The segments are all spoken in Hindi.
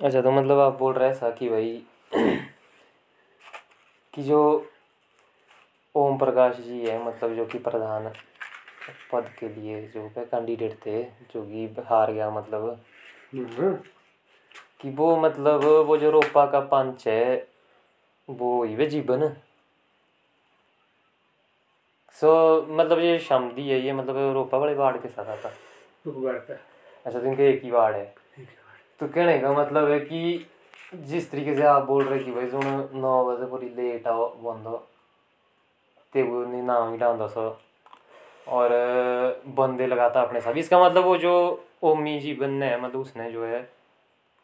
अच्छा तो मतलब आप बोल रहे हैं ऐसा कि भाई कि जो ओम प्रकाश जी है मतलब जो कि प्रधान पद के लिए जो है कैंडिडेट थे जो कि हार गया मतलब। हम्म, कि वो मतलब वो जो रोपा का पंच है वो ही वे जीवन। सो मतलब ये शमदी है ये मतलब रोपा वाले वार्ड के साथ आता। अच्छा तो इनके एक ही वार्ड है। तो कहने का मतलब है कि जिस तरीके से आप बोल रहे कि भाई जो नौ बजे पूरी लेट आओ बंद ते वो नहीं नाम ही डांदा सो और बंदे लगाता अपने साथ। इसका मतलब वो जो ओमी जी बनने है मतलब उसने जो है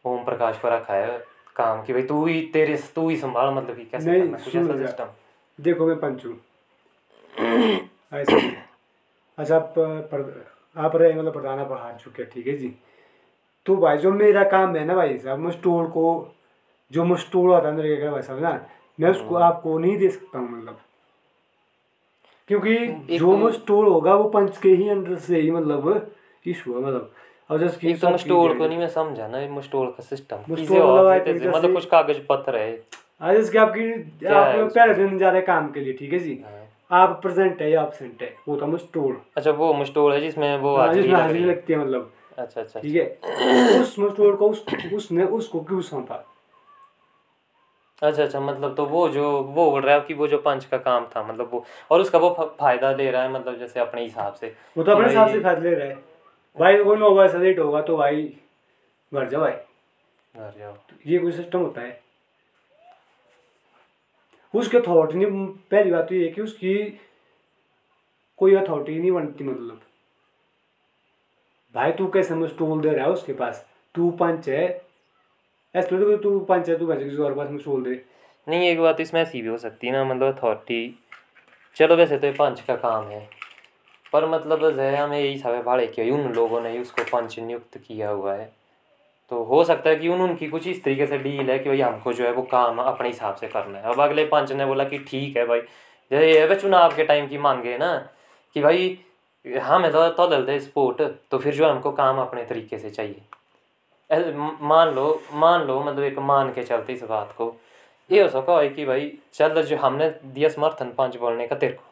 ओम प्रकाश को रखा है काम कि भाई तू ही तेरे तू ही संभाल मतलब कि कैसे करना कुछ ऐसा सिस्टम देखो मैं पंच। अच्छा आप आप रहे मतलब प्रधान आप हार चुके ठीक है जी? तो भाई जो मेरा काम है ना भाई साहब मैं को जो मैं होता है मेरे भाई साहब ना मैं उसको आपको नहीं दे सकता हूँ मतलब। क्योंकि जो तो- होगा वो पंच के ही अंडर से ही मतलब इशू है मतलब। अब जैसे एक तो मस्टोर को नहीं मैं समझा ना मस्टोर का सिस्टम मस्टोर मतलब मतलब कुछ कागज़ पत्र है। आज इसके आपकी आप? पहले दिन जा रहे हैं काम के लिए ठीक है जी? हाँ। आप प्रेजेंट है या एबसेंट है वो था मैं अच्छा वो मस्टोर है जिसमें वो हाँ, हाजिरी है। लगती है मतलब। अच्छा अच्छा ठीक है। उस मस्टोर को उस उसने उसको क्यों सौंपा? अच्छा अच्छा मतलब तो वो जो वो बोल रहा है कि वो जो पंच का काम था मतलब वो और उसका वो फ़ायदा ले रहा है मतलब जैसे अपने हिसाब से। वो तो अपने हिसाब से फ़ायदा ले रहा है। भाई कोई नौ से लेट होगा तो भाई घर जाओ भाई। घर जाओ। ये कोई सिस्टम होता है। उसकी अथॉरिटी नहीं पहली बात तो ये कि उसकी कोई अथॉरिटी नहीं बनती मतलब। भाई, तू कैसे मुझे स्टूल दे रहा है उसके पास? तू पंच है। ऐसा थोड़ी तू पंच है, तू कैसे किसी और पास में स्टूल दे। नहीं, एक बात इसमें ऐसी भी हो सकती है ना मतलब अथॉरिटी चलो, वैसे तो ये पंच का काम है। पर मतलब है, हमें यही सब भाड़े कि, उन लोगों ने उसको पंच नियुक्त किया हुआ है। तो हो सकता है कि उन, उनकी कुछ इस तरीके से डील है कि भाई हमको जो है वो काम अपने हिसाब से करना है। अब अगले पंच ने बोला कि ठीक है भाई, जैसे ये चुनाव के टाइम की मांगे ना, कि भाई हमें तो तो दे स्पोर्ट तो फिर जो है हमको काम अपने तरीके से चाहिए। मान लो मान लो मतलब एक मान के चलते इस बात को। ये हो सका है कि भाई चल जो हमने दिया समर्थन पंच बोलने का तेरे को।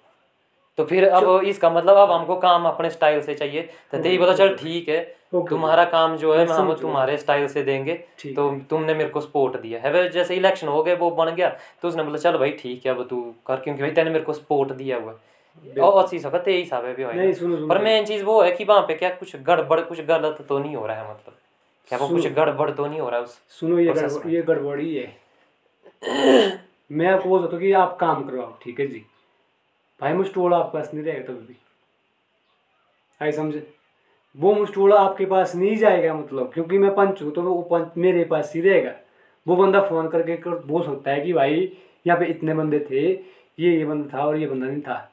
तो फिर अब इसका मतलब अब हमको काम अपने स्टाइल से चाहिए। तो तेरी बोला चल ठीक है तुम्हारा काम जो है हम तुम्हारे स्टाइल से देंगे। तो तुमने मेरे को सपोर्ट दिया। है वह जैसे इलेक्शन हो गए वो बन गया। तो उसने बोला चल भाई ठीक है अब तू कर क्योंकि भाई तेने मेरे को सपोर्ट दिया हुआ है। और अस्सी सौ तेईस हिसाब है भी होएगा। नहीं सुनो सुनो। पर मेन चीज़ वो है कि वहाँ पे क्या कुछ गड़बड़ कुछ गलत तो नहीं हो रहा है मतलब। क्या वो कुछ गड़बड़ तो नहीं हो रहा है उस सुनो ये गड़बड़। ये गड़बड़ी है मैं आपको बोल सकता हूँ कि आप काम करवाओ ठीक है जी? भाई मुस्टोड़ा आपके पास नहीं रहेगा कभी भी। आई समझे? वो मुस्टोड़ा आपके पास नहीं जाएगा मतलब क्योंकि मैं पंच हूँ तो वो पंच मेरे पास ही रहेगा। वो बंदा फ़ोन करके कर बोल सकता है कि भाई यहाँ पे इतने बंदे थे ये ये बंदा था और ये बंदा नहीं था।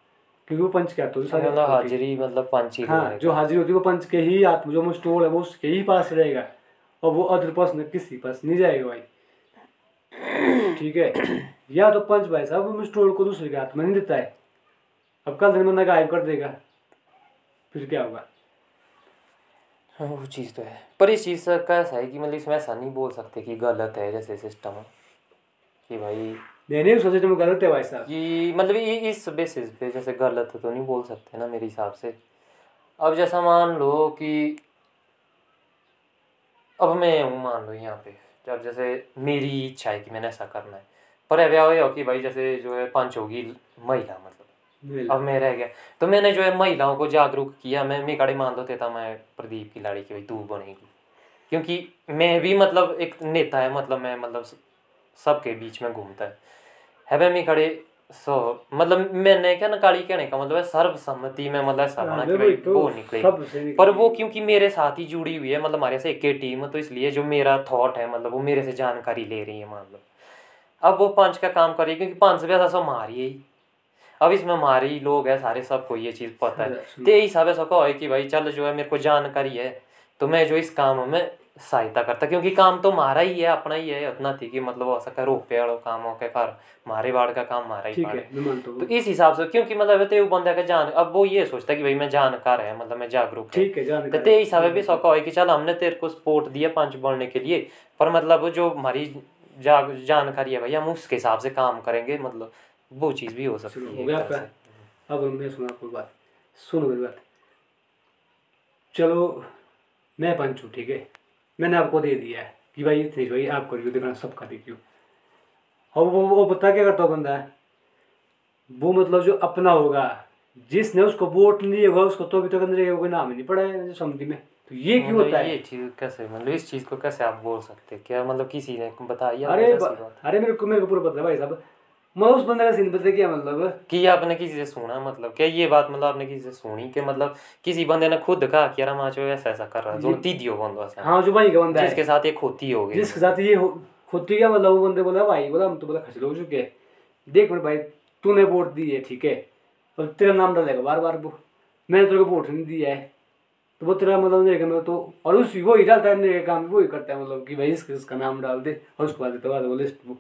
क्योंकि वो पंच क्या तो सारे मतलब हाजिरी मतलब पाँच ही हाँ जो हाजिर होती है वो पंच के ही हाथ जो मुस्टोड़ है वो उसके ही पास रहेगा। और वो अदर पर्सन किसी पास नहीं जाएगा भाई। ठीक है? या तो पंच भाई साहब वो मुस्टोड़ को दूसरे के हाथ में नहीं देता है। अब कल दिन बंदा गायब कर देगा। फिर क्या होगा? हाँ वो चीज़ तो है। पर इस चीज़ का ऐसा है कि मतलब इसमें ऐसा नहीं बोल सकते कि गलत है जैसे सिस्टम कि भाई मैंने भी सोचा तुम गलत है भाई साहब। कि मतलब ये इस बेसिस पे जैसे गलत तो नहीं बोल सकते ना मेरे हिसाब से। अब जैसा मान लो कि अब मैं हूँ मान लो यहाँ पे जब जैसे मेरी इच्छा है कि मैंने ऐसा करना है। पर अब ये हो कि भाई जैसे जो है पंच होगी महिला मतलब। अब मैं रह गया। तो मैंने जो है महिलाओं को जागरूक किया। मैं मैं कड़े मान लेते था मैं प्रदीप की लाड़ी की भाई तू बनेगी। क्योंकि मैं भी मतलब एक नेता है मतलब मैं मतलब सबके बीच में घूमता है। है वे मैं खड़े सो मतलब मैंने क्या नकाली कहने का मतलब है सर्वसम्मति में मतलब ऐसा बना कि भाई वो निकलेगी निकलेगी पर वो क्योंकि मेरे साथ ही जुड़ी हुई है मतलब हमारे से एक ही टीम तो इसलिए जो मेरा थॉट है मतलब वो मेरे से जानकारी ले रही है मतलब। अब वो पंच का काम कर रही है क्योंकि पंच भी ऐसा सब मारी है ही। अब इसमें हमारे ही लोग हैं सारे सबको ये चीज़ पता है। तो यही सब ऐसा कहो है कि भाई चल जो है मेरे को जानकारी है तो मैं जो इस काम में सहायता करता क्योंकि काम तो मारा ही है अपना ही है उतना थी कि मतलब हो सके रुपये वालों काम हो के घर मारे बाड़ का काम मारा ही है तो इस हिसाब से क्योंकि मतलब तो बंदा का जान अब वो ये सोचता कि भाई मैं जानकार है मतलब मैं जागरूक ठीक है तो हिसाब से भी सौका हो। कि चल हमने तेरे को सपोर्ट दिया पंच बनने के लिए पर मतलब जो हमारी जाग जानकारी है भाई हम उसके हिसाब से काम करेंगे मतलब वो चीज़ भी हो सकती है हो? अब मैं सुना आपको बात। सुनो मेरी बात। चलो मैं पंच हूँ ठीक है? मैंने आपको दे दिया है कि भाई इतनी भाई आप करियो देखना सबका देखियो और वो वो बता क्या करता हो बंदा? वो मतलब जो अपना होगा जिसने उसको वोट नहीं होगा उसको तो अभी तक अंदर कोई नाम ही नहीं पड़ा है समझी में। तो ये क्यों मतलब होता है? ये चीज़ कैसे मतलब इस चीज़ को कैसे आप बोल सकते हैं? क्या मतलब किसी ने बताया? अरे अरे मेरे को मेरे को पूरा पता है भाई साहब। मैं उस बंदे का सीन पता क्या मतलब? कि आपने किसी से सुना मतलब? क्या ये बात मतलब आपने किसी से सुनी? कि मतलब किसी बंदे ने खुद कहा कि यार माचो ऐसा ऐसा कर रहा है जो दीदियो बंदो ऐसा हाँ जो भाई का बंदा है। जिसके साथ एक होती हो गई। जिसके साथ ये खुद क्या मतलब वो बंदे बोला भाई बोला हम तो बोला खचल हो चुके हैं। देख मेरे भाई तूने वोट दी है ठीक है? अब तेरा नाम डालेगा बार बार वो। मैंने तेरे को वोट नहीं दिया है। तो वो तेरा मतलब नहीं मैं तो और उस वो ही डालता है मेरे काम वो ही करता है मतलब कि भाई इसका नाम डाल दे और उसके बाद देता वो लिस्ट वो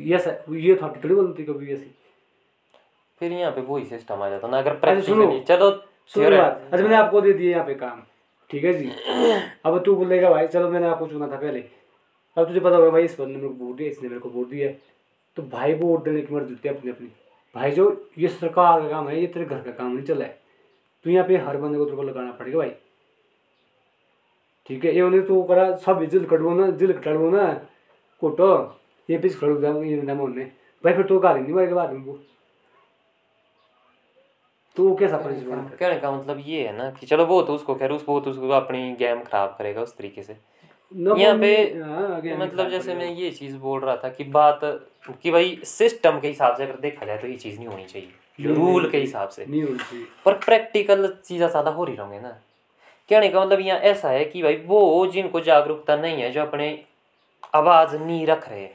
तो ये ऐसा ये था थोड़ी बनती कभी ऐसी। फिर यहाँ पे वही सिस्टम आ जाता ना अगर सुनो, प्रैक्टिकली चलो सुनो बात। अच्छा मैंने आपको दे दिया यहाँ पे काम। ठीक है जी? अब तू बोलेगा भाई चलो मैंने आपको चुना था पहले। अब तुझे पता होगा भाई इस बंदे ने मेरे को वोट दिया इसने मेरे को वोट दिया। तो भाई वोट देने की मर्ज़ी होती है अपनी अपनी भाई जो ये सरकार का काम है ये तेरे घर का काम नहीं चला है। तो यहाँ पे हर बंदे को तेरे को लगाना पड़ेगा भाई। ठीक है? ये उन्हें तो करा सब जिल कटवो ना जिल कटवो ना कोटो। ये पीस खड़ो नाम उन्हें भाई फिर तो गाली नहीं मारेगा बाद में वो। तो वो कैसा है? कहने का मतलब ये है ना कि चलो वो तो उसको खैर उसको वो तो उसको अपनी गेम खराब करेगा उस तरीके से। न यहाँ पे हाँ, मतलब जैसे मैं ये चीज़ बोल रहा था कि बात कि भाई सिस्टम के हिसाब से अगर देखा जाए तो ये चीज़ नहीं होनी चाहिए। रूल के हिसाब से। नहीं होनी चाहिए। पर प्रैक्टिकल चीज़ें ज़्यादा हो रही होंगे ना। कहने का मतलब यहाँ ऐसा है कि भाई वो जिनको जागरूकता नहीं है जो अपने आवाज़ नहीं रख रहे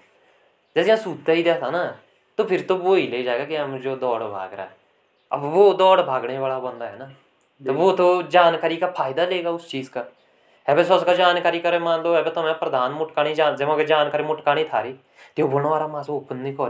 जैसे यहाँ सूता ही दिया था ना तो फिर तो वो ही ले जाएगा कि हम जो दौड़ भाग रहा है। अब वो दौड़ भागने वाला बंदा है ना तो वो तो जानकारी का फ़ायदा लेगा उस चीज़ का। है बस उसका जानकारी करे मान लो है तो मैं प्रधान मुटकानी जान जब अगर जानकारी मुटकानी थारी तो बोलने वाला मास ओपन नहीं कर।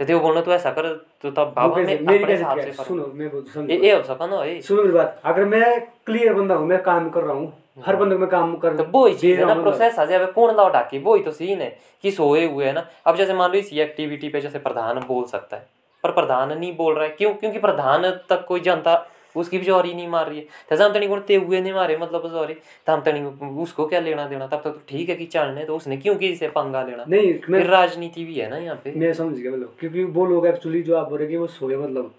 तो त्यो बोलना तो ऐसा कर तो तब बाबा मैं मेरी अपने हिसाब से सुनो मैं बोल ये ये हो सका ना सुनो मेरी बात अगर मैं क्लियर बंदा हूँ मैं काम कर रहा हूँ हर बंदे को मैं काम कर तो वो ही चीज़ है ना प्रोसेस आ जाए कौन लाओ डाके वो ही तो सीन है कि सोए हुए है ना अब जैसे मान लो इसी एक्टिविटी पे जैसे प्रधान बोल सकता है पर प्रधान नहीं बोल रहा है क्यों क्योंकि प्रधान तक कोई जनता उसकी भी जौहरी नहीं मार रही है जैसे हम तनी गुणते हुए नहीं मारे मतलब सॉरी तो हम तनी उसको क्या लेना देना तब तक तो ठीक है कि चलने तो उसने क्यों किसी से पंगा लेना नहीं राजनीति भी है ना यहाँ पे मैं समझ गया मतलब क्योंकि वो लोग एक्चुअली जो आप बोल रहे वो सोए मतलब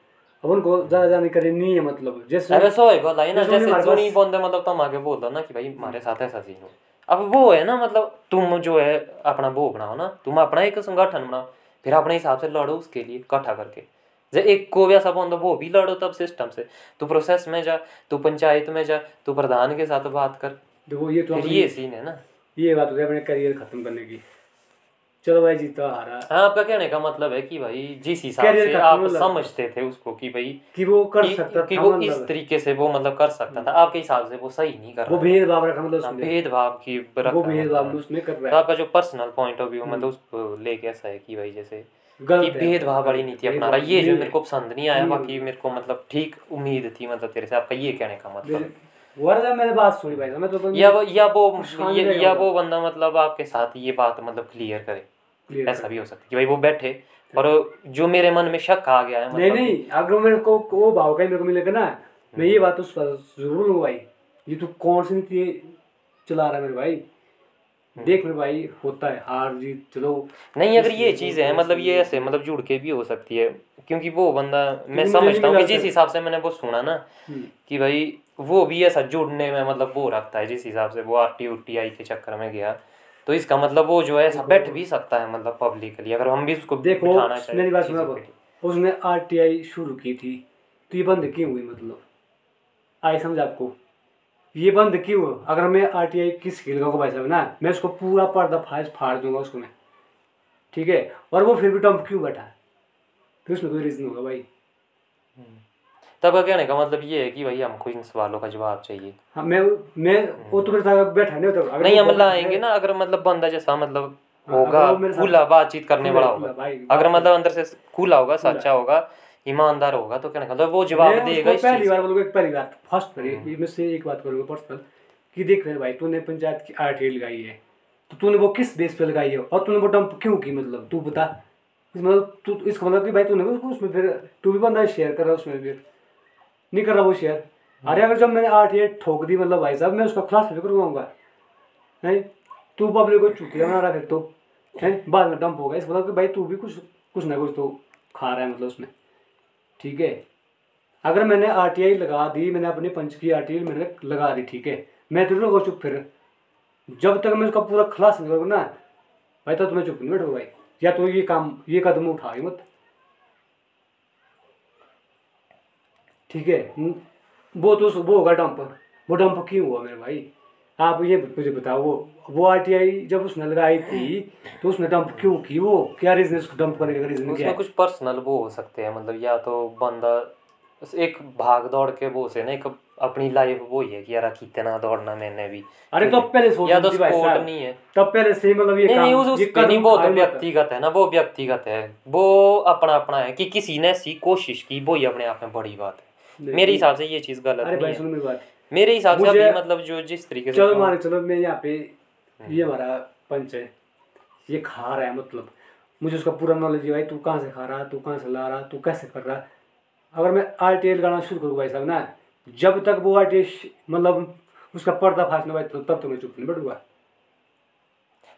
अब उनको ज़्यादा जानकारी नहीं है मतलब। जैसे अरे सो गला है ना जैसे हमारे बंदे मतलब तुम आगे बोल दो ना कि भाई हमारे साथ ऐसा सीन हो। अब वो है ना मतलब तुम जो है अपना वो बनाओ ना तुम अपना एक संगठन बनाओ फिर अपने हिसाब से लड़ो उसके लिए इकट्ठा करके। जे एक को भी ऐसा बंदा वो भी लड़ो तब सिस्टम से। तू प्रोसेस में जा तू पंचायत में जा तू प्रधान के साथ बात कर। देखो ये तो ये सीन है ना। ये बात हो गई अपने करियर खत्म करने की। चलो भाई जीता हारा हाँ। आपका कहने का मतलब है कि भाई जिस हिसाब से आप मतलब- समझते थे उसको कि भाई कि वो कर कि, सकता कि था वो इस मतलब तरीके से वो मतलब कर सकता था। आपके हिसाब से वो सही नहीं कर वो रहा भेदभाव रखा मतलब हाँ, भेदभाव की वो भेदभाव मतलब। उसमें कर तो रहा है। आपका जो पर्सनल पॉइंट ऑफ़ व्यू मतलब उसको लेके ऐसा है कि भाई जैसे कि भेदभाव वाली नीति अपना रहा ये जो मेरे को पसंद नहीं आया बाकी मेरे को मतलब ठीक उम्मीद थी मतलब तेरे से। आपका ये कहने का मतलब। वो मैंने बात सुनी भाई मैं तो या वो या वो या, वो। वो बंदा मतलब आपके साथ ये बात मतलब क्लियर करे। ऐसा भी हो सकता है कि भाई वो बैठे और जो मेरे मन में शक आ गया है मतलब नहीं नहीं अगर मेरे को वो भाव का मेरे को मिलेगा ना मैं ये बात उस पर ज़रूर लूँगा भाई। ये तू कौन सी नीति चला रहा है मेरे भाई? देख मेरे भाई होता है हार जीत चलो। नहीं अगर ये चीज़ है मतलब ये ऐसे मतलब जुड़ के भी हो सकती है क्योंकि वो बंदा मैं समझता हूँ कि जिस हिसाब से मैंने वो सुना ना हम्म, कि भाई वो भी ऐसा जुड़ने में मतलब वो रखता है जिस हिसाब से वो आर टी के चक्कर में गया तो इसका मतलब वो जो है बैठ भी सकता है मतलब पब्लिकली अगर हम भी उसको देखो मेरी बात सुना। उसने आरटीआई शुरू की थी तो ये बंद क्यों हुई मतलब? आई समझ आपको? ये बंद क्यों? अगर मैं आर टी आई किस खेल का भाई साहब ना मैं उसको पूरा पर्दा फाज फाड़ दूँगा उसको मैं। ठीक है? और वो फिर भी टम्प क्यों बैठा? है तो उसमें कोई रीज़न होगा भाई। तब कहने का मतलब ये है कि भाई हमको इन सवालों का जवाब चाहिए। हाँ मैं मैं वो तो मेरे साथ बैठा नहीं होता नहीं हम लाएँगे ना अगर मतलब बंदा जैसा मतलब हाँ, होगा खुला बातचीत करने वाला होगा। अगर मतलब अंदर से खुला होगा सच्चा होगा ईमानदार होगा तो कहने का मतलब वो जवाब देगा इस पहली बार का। बोलूँगा एक पहली बात फ़र्स्ट पर मैं से एक बात करूँगा पर्सनल कि देख मेरे भाई तूने पंचायत की आर लगाई है तो तूने वो किस बेस पे लगाई है और तूने वो डंप क्यों की मतलब तू बता। इस मतलब तू इसका मतलब कि भाई तूने उसमें फिर तू भी बंदा शेयर कर रहा है उसमें फिर। नहीं कर रहा वो शेयर। अरे अगर जब मैंने आरटीआई ठोक दी मतलब भाई साहब, मैं उसका खुलास भी करवाऊँगा। नहीं तू पब्लिक को चुतिया बना रहा फिर तो। है? बाद में डंप होगा इस मतलब कि भाई तू भी कुछ कुछ ना कुछ तो खा रहा है मतलब उसमें। ठीक है? अगर मैंने आर टी आई लगा दी, मैंने अपनी पंच की आर टी आई मैंने लगा दी, ठीक है? मैं तो लोगों चुप फिर। जब तक मैं उसका पूरा खलास नहीं करूँगा ना, भाई तो तुम्हें चुप नहीं बैठो भाई। या तो ये काम, ये कदम उठा ही मत। ठीक है? हम्म, वो तो वो होगा डंप वो डंप क्यों हुआ मेरे भाई? आप ये मुझे बताओ वो वो आरटीआई जब उसने लगाई थी तो उसने डंप क्यों की? वो क्या रीजन उसको डंप करने का? रीजन क्या है? कुछ पर्सनल वो हो सकते हैं मतलब या तो बंदा एक भाग दौड़ के वो से ना एक अपनी लाइफ वो ही है कि यार कितना दौड़ना मैंने भी। अरे तो पहले सोच या तो स्पोर्ट नहीं है। तब पहले से मतलब ये नहीं काम नहीं उस ये नहीं वो तो व्यक्तिगत है ना वो व्यक्तिगत है। वो अपना अपना है कि किसी ने ऐसी कोशिश की वो ही अपने आप में बड़ी बात है। मेरे हिसाब से ये चीज़ गलत अरे भाई है। सुनो मेरी बात। मेरे हिसाब से अभी मतलब जो जिस तरीके से चलो मान चलो मैं यहाँ पे हम्म। ये हमारा पंच है। ये खा रहा है मतलब। मुझे उसका पूरा नॉलेज है भाई तू कहाँ से खा रहा तू कहाँ से ला रहा तू कैसे कर रहा? अगर मैं आर टी लगाना शुरू करूँ भाई साहब ना जब तक वो आर टी मतलब उसका पर्दा फाशना भाई तब तक मैं चुप नहीं बैठूँगा।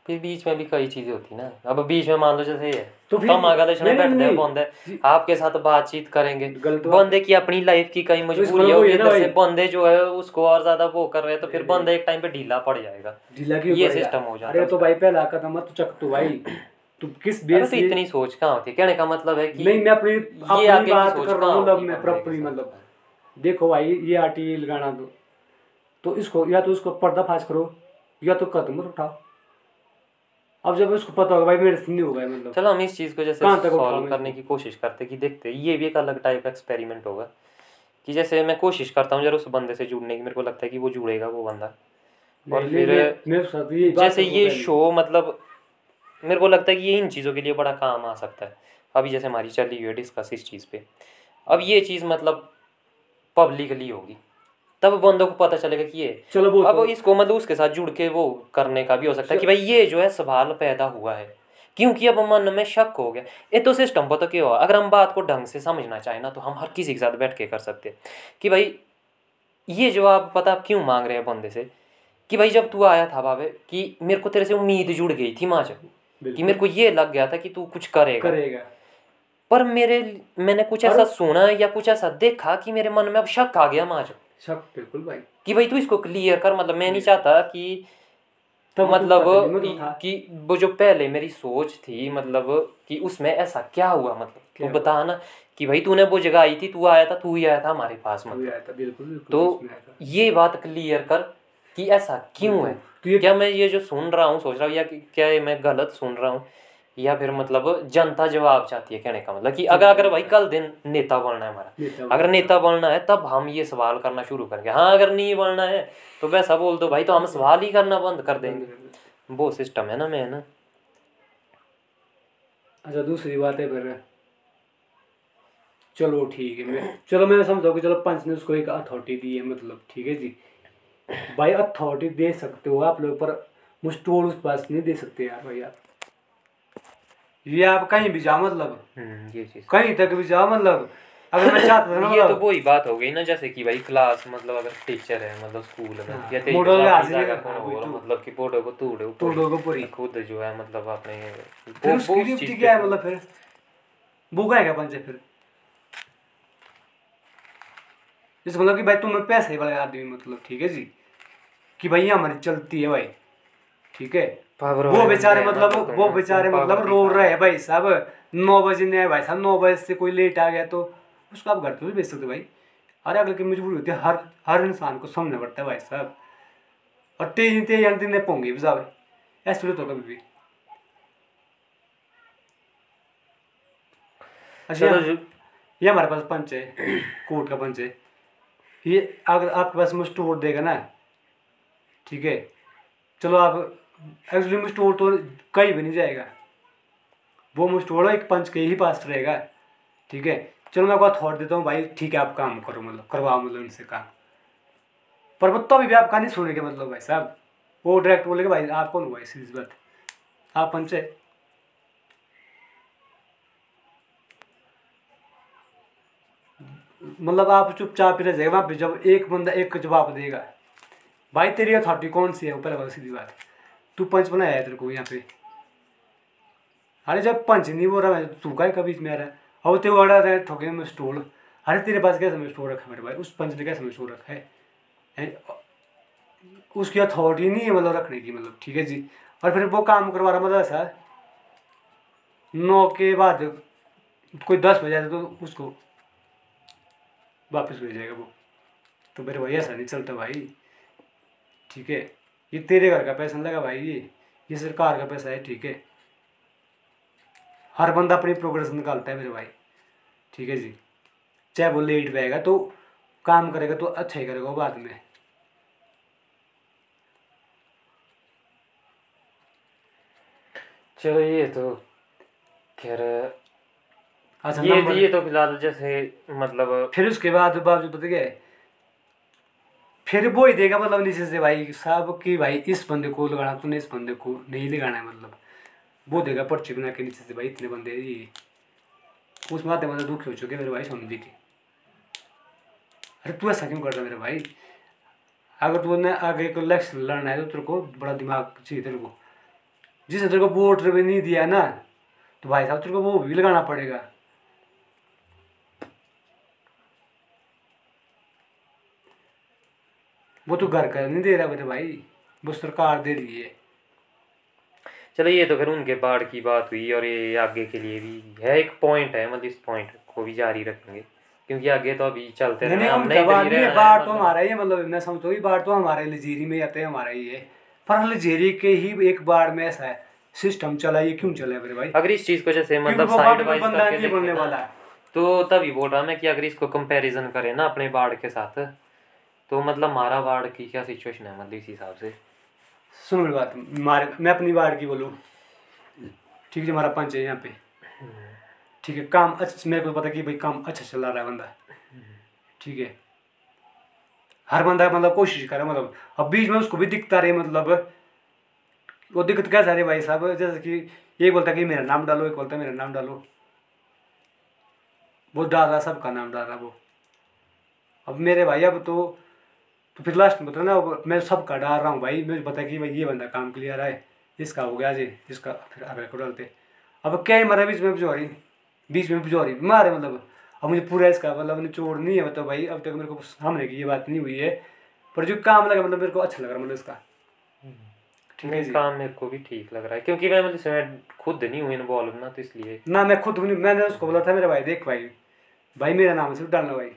फिर बीच में भी कई चीज़ें होती ना। अब बीच में मान लो जैसे ये तो फिर- हम आगे लक्षण नहीं, बैठते हैं बंदे। आपके साथ बातचीत करेंगे। बंदे की अपनी लाइफ की कई मजबूरी मतलब है वही है ना इधर से भाई। बंदे जो है उसको और ज़्यादा वो कर रहे हैं तो फिर बंदा एक टाइम पे ढीला पड़ जाएगा। ढीला क्यों ये system हो जाता अरे है। तो भाई पहला कदम मत चक तू भाई। तू किस बेस तो से इतनी सोच कहाँ होती है? कहने का मतलब है कि नहीं मैं अपनी अपनी आगे बात कर रहा कहाँ हूँ मतलब मैं प्रॉपरली मतलब। देखो भाई ये आर लगाना दो तो इसको या तो इसको पर्दाफाश करो या तो कदम उठाओ। अब जब उसको पता होगा भाई मेरे से नहीं होगा मतलब। चलो हम इस चीज़ को जैसे सॉल्व करने की कोशिश करते कि देखते ये भी एक अलग टाइप का एक्सपेरिमेंट होगा कि जैसे मैं कोशिश करता हूँ जरा उस बंदे से जुड़ने की मेरे को लगता है कि वो जुड़ेगा वो बंदा। और फिर ये जैसे तो ये शो मतलब मेरे को लगता है कि ये इन चीज़ों के लिए बड़ा काम आ सकता है। अभी जैसे हमारी चली हुई है डिस्कस इस चीज़ पे। अब ये चीज़ मतलब पब्लिकली होगी। तब बंदों को पता चलेगा कि ये चलो वो अब तो- इसको मतलब उसके साथ जुड़ के वो करने का भी हो सकता है कि भाई ये जो है सवाल पैदा हुआ है। क्योंकि अब मन में शक हो गया। ये तो सिस्टम पता क्या हुआ? अगर हम बात को ढंग से समझना चाहें ना तो हम हर किसी के साथ बैठ के कर सकते हैं। कि भाई ये जवाब पता आप क्यों मांग रहे हैं बंदे से? कि भाई जब तू आया था बाबे कि मेरे को तेरे से उम्मीद जुड़ गई थी माँ जब कि मेरे को ये लग गया था कि तू कुछ करेगा। करेगा। पर मेरे मैंने कुछ ऐसा सुना या कुछ ऐसा देखा कि मेरे मन में अब शक आ गया माँ जब। शक बिल्कुल भाई। कि भाई तू इसको क्लियर कर मतलब मैं नहीं चाहता कि मतलब तू कि, मतलब था। कि वो जो पहले मेरी सोच थी मतलब कि उसमें ऐसा क्या हुआ मतलब तू बता ना कि भाई तूने वो जगह आई थी तू आया था तू ही आया था हमारे पास मतलब। आया था बिल्कुल बिल्कुल तो। ये बात क्लियर कर कि ऐसा क्यों है? तो क्या मैं ये जो सुन रहा हूँ सोच रहा हूँ या क्या मैं गलत सुन रहा हूँ? या फिर मतलब जनता जवाब चाहती है कहने का मतलब कि अगर अगर भाई कल दिन नेता बनना है हमारा। अगर नेता बनना है तब हम ये सवाल करना शुरू करेंगे। हाँ अगर नहीं बनना है तो वैसा बोल दो भाई तो हम सवाल ही करना बंद कर देंगे। वो सिस्टम है ना मैं ना अच्छा दूसरी बात है फिर। चलो ठीक है मैं चलो मैं समझा कि चलो पंच ने उसको एक अथॉरिटी दी है मतलब ठीक है जी। भाई अथॉरिटी दे सकते हो आप लोग पर मुस्टोल उस पास नहीं दे सकते यार भाई आप। ये आप कहीं भी जाओ मतलब। हम्म, कहीं तक भी जाओ मतलब। अगर मैं चाहता ना ये तो मतलब। वही बात हो गई ना जैसे कि भाई क्लास मतलब अगर टीचर है मतलब स्कूल में या तेरी मोड़ो ले अपनी हाजिर जगह है, कौन हाँ, तो। मतलब कि बोर्डो को तोड़ो तोड़ो को पूरी। खुद जो है मतलब अपने फिर वो- उसकी ड्यूटी क्या है मतलब फिर? वो क्या है पंच फिर। इस मतलब कि भाई तुम्हें पैसे वाले आदमी मतलब ठीक है जी? कि भाई हमारी चलती है भाई। ठीक है? वो बेचारे मतलब वो बेचारे मतलब रो रहे हैं। भाई साहब। नौ बजे नहीं आए भाई साहब नौ बजे से कोई लेट आ गया तो उसको आप घर पे भी भेज सकते हो भाई। हर अगले की मजबूरी होती है हर हर इंसान को समझना पड़ता है भाई साहब। और तेज तेज अंतिम ने पोंगे भी साहब। ऐसे तो कभी भी। अच्छा ये हमारे पास पंच है कोर्ट का पंच है। ये अगर आपके पास में स्टोर देगा ना ठीक है? चलो आप एक्चुअली में स्टोर तो कहीं भी नहीं जाएगा। वो मुझ स्टोर एक पंच के ही पास रहेगा। ठीक है? चलो मैं आपको थॉट देता हूँ भाई, ठीक है, आप काम करो मतलब करवाओ मतलब इनसे काम। पर वो तभी भी आपका नहीं सुनेंगे मतलब भाई साहब। वो डायरेक्ट बोलेगा, भाई, आप कौन हो भाई सीधी बात? आप पंच है। मतलब आप चुपचाप ही रह जाएगा वहाँ जब एक बंदा एक जवाब देगा। भाई, तेरी अथॉरिटी कौन सी है? बात सीधी बात। तू पंच बनाया है तेरे को यहाँ पे। अरे जब पंच नहीं बोल रहा तू का कभी में आ रहा है और ते अड़ा रहे ठोके में स्टोल अरे तेरे पास कैसे में स्टोर रखा मेरे भाई? उस पंच ने कैसे में स्टोर रखा है? उसकी अथॉरिटी नहीं है मतलब रखने की मतलब ठीक है जी? और फिर वो काम करवा रहा मतलब ऐसा नौ के बाद कोई दस बजे तो उसको वापस भेज जाएगा वो। तो मेरे भाई ऐसा नहीं चलता भाई। ठीक है? ये तेरे घर का पैसा नहीं लगा भाई ये ये सरकार का पैसा है ठीक है। हर बंदा अपनी प्रोग्रेस निकालता है मेरे भाई। ठीक है जी। चाहे वो लेट रहेगा तो काम करेगा तो अच्छा ही करेगा वो बाद में। चलो ये तो खैर अच्छा ये ये तो फ़िलहाल जैसे मतलब फिर उसके बाद बावजूद पता क्या है? फिर वो ही देगा मतलब नीचे से भाई साहब कि भाई, इस बंदे को लगाना, तूने इस बंदे को नहीं लगाना है मतलब। वो देगा पर्ची बना के नीचे से भाई, इतने बंदे ये। उसमें आते बंदे दुखी हो चुके मेरे भाई समझी के। अरे तू ऐसा क्यों कर रहा मेरे भाई? अगर तूने आगे को इलेक्शन लड़ना है तो तेरे को बड़ा दिमाग चाहिए तेरे को। जिसने तेरे को वोट नहीं दिया ना तो भाई साहब तेरे को वो भी लगाना पड़ेगा। वो तो घर का नहीं दे रहा मेरे भाई वो सरकार दे रही है। चलो ये तो फिर उनके बाढ़ की बात हुई और ये आगे के लिए भी है एक पॉइंट है मतलब इस पॉइंट को भी जारी रखेंगे। क्योंकि आगे तो अभी चलते नहीं नहीं बाढ़ है है, तो मतलब- हमारा ही है मतलब मैं समझता हूँ बाढ़ तो हमारे लजेरी में आते हैं हमारा ही है। पर लजेरी के ही एक बाढ़ में ऐसा है सिस्टम चला ये क्यों चला है मेरे भाई? अगर इस चीज़ को जैसे मतलब साइड वाइज करके बनने वाला है। तो तभी बोल रहा मैं कि अगर इसको कंपैरिजन करें ना अपने बाढ़ के साथ तो मतलब हमारा वार्ड की क्या सिचुएशन है मतलब इस हिसाब से? सुनो मेरी बात, मारे, मैं अपनी वार्ड की बोलूँ। ठीक है हमारा पंच है यहाँ पे। ठीक है, काम अच्छा मेरे को पता कि भाई काम अच्छा चला रहा है बंदा। ठीक है। हर बंदा मतलब कोशिश करे मतलब। अब बीच में उसको भी दिखता रहे मतलब। वो दिक्कत कैसा रहे भाई साहब? जैसे कि एक बोलता कि मेरा नाम डालो, एक बोलता मेरा नाम डालो। वो डाल रहा सबका नाम डाल रहा वो। अब मेरे भाई, अब तो तो फिर लास्ट में बता ना अब मैं सबका डाल रहा हूँ भाई। मुझे है कि भाई ये बंदा काम क्लियर है। इसका हो गया जी इसका फिर आगे को डालते। अब क्या ही मरा बीच में बिजोरी बीच में बिजोरी मारे मतलब। अब मुझे पूरा इसका मतलब चोर नहीं है मतलब भाई। अब तक मेरे को सामने की ये बात नहीं हुई है। पर जो काम लगा मतलब मेरे को अच्छा लग रहा मतलब इसका। ठीक है काम मेरे को भी ठीक लग रहा है। क्योंकि मैं मतलब इसमें खुद नहीं हूँ इन्वॉल्व ना तो इसलिए। ना मैं खुद नहीं मैंने उसको बोला था मेरा भाई देख भाई। भाई मेरा नाम सिर्फ़ डालना भाई।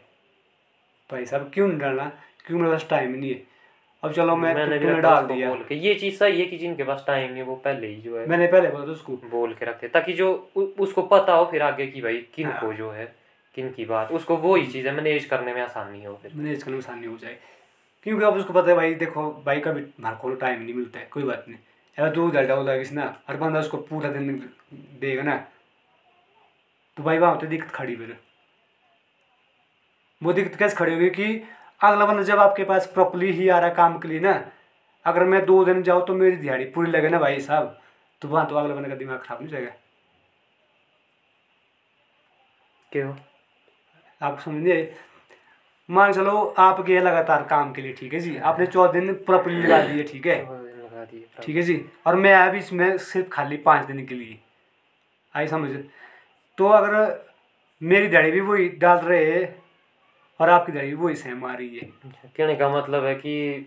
भाई साहब क्यों नहीं डालना? क्यों मेरे पास टाइम नहीं है? अब चलो मैं तूने डाल दिया। बोल के ये चीज़ सही है कि जिनके पास टाइम नहीं है वो पहले ही जो है मैंने पहले बोला उसको। बोल के रखते ताकि जो उसको पता हो फिर आगे की भाई किन को जो है किन की बात। उसको वो ही चीज़ है मैनेज करने में आसानी हो फिर। मैनेज करने में आसानी हो जाए। क्योंकि अब उसको पता है भाई देखो भाई का भी हमारे को टाइम नहीं मिलता है कोई बात नहीं। अगर दो घंटा हो जाएगा ना हर बंदा उसको पूरा दिन देगा ना तो भाई वहाँ तो दिक्कत खड़ी फिर। वो दिक्कत कैसे खड़ी होगी कि अगला बंदा जब आपके पास प्रॉपरली ही आ रहा काम के लिए ना अगर मैं दो दिन जाऊँ तो मेरी दिहाड़ी पूरी लगे ना भाई साहब। तो वहाँ तो अगला बंदे का दिमाग खराब नहीं जाएगा? क्यों? आप समझिए मान चलो आप गए लगातार काम के लिए ठीक है जी? आपने चौदह दिन प्रॉपरली लगा दिए ठीक है? ठीक है जी? और मैं आया भी इसमें सिर्फ़ खाली पाँच दिन के लिए। आई समझ? तो अगर मेरी दाढ़ी भी वही डाल रहे और आपकी दाढ़ी भी वही सेम आ रही है कहने का मतलब है कि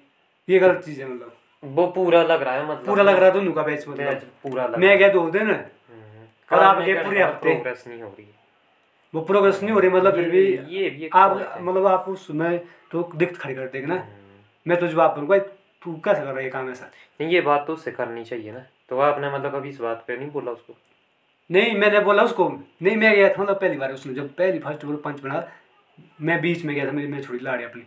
ये गलत चीज़ है मतलब। वो पूरा लग रहा है मतलब। पूरा लग रहा है दोनों का बैच बैच मतलब पूरा लग मैं गया दो दिन। हम्म। और आप गए पूरे हफ़्ते। प्रोग्रेस नहीं हो रही है। वो प्रोग्रेस नहीं हो रही मतलब फिर भी ये- ये भी आप मतलब आप उसमें तो दिक्कत खड़ी कर देंगे ना। हम्म। मैं तो जवाब करूँगा तू कैसे कर रहा है काम ऐसा? नहीं ये बात तो उससे करनी चाहिए ना। तो आपने मतलब कभी इस बात पे नहीं बोला उसको? नहीं मैंने बोला उसको। नहीं मैं गया था मतलब पहली बार उसने जब पहली फ़र्स्ट पंच बना मैं बीच में गया था मेरी मैं छोड़ी लाड़ी अपनी।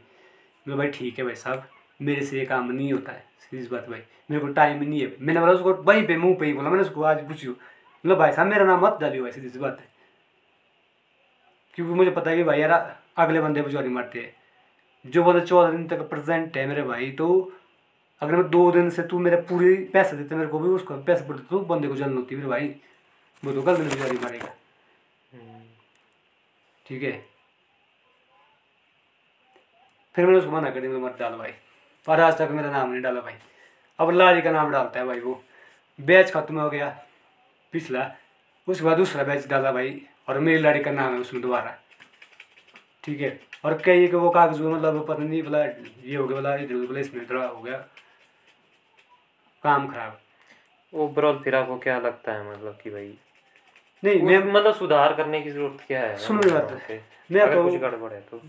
मैं भाई ठीक है भाई साहब मेरे से ये काम नहीं होता है सीधी बात भाई। मेरे को टाइम नहीं है। मैंने बोला उसको वहीं पे मुँह पे ही बोला मैंने उसको आज पूछियो मतलब भाई साहब मेरा नाम मत डालियो भाई सीधी सी बात है। क्योंकि मुझे पता है कि भाई यार अगले बंदे पर चोरी मारते हैं। जो बंदा चौदह दिन तक प्रेजेंट है मेरे भाई तो अगर मैं दो दिन से तू मेरे पूरे पैसे देते मेरे को भी उसको पैसे पड़ते तो बंदे को जलन होती मेरे भाई। वो तो दिन बेचारी मारेगा। ठीक है? फिर मैंने उसको मना कर दिया मत डाल भाई। पर आज तक मेरा नाम नहीं डाला भाई। अब लारी का नाम डालता है भाई वो। बैच खत्म हो गया। पिछला। उसके बाद दूसरा बैच डाला भाई। और मेरी लाड़ी का नाम है उसमें दोबारा। ठीक है। और कई के वो कागज़ मतलब पता नहीं बोला ये हो गया बोला इधर बोला इसमें थोड़ा हो गया। काम खराब। ओवरऑल फिर आपको क्या लगता है मतलब कि भाई? नहीं मैं मतलब सुधार करने की ज़रूरत क्या है? सुनो बात। मैं तो- कुछ गड़बड़ है तो।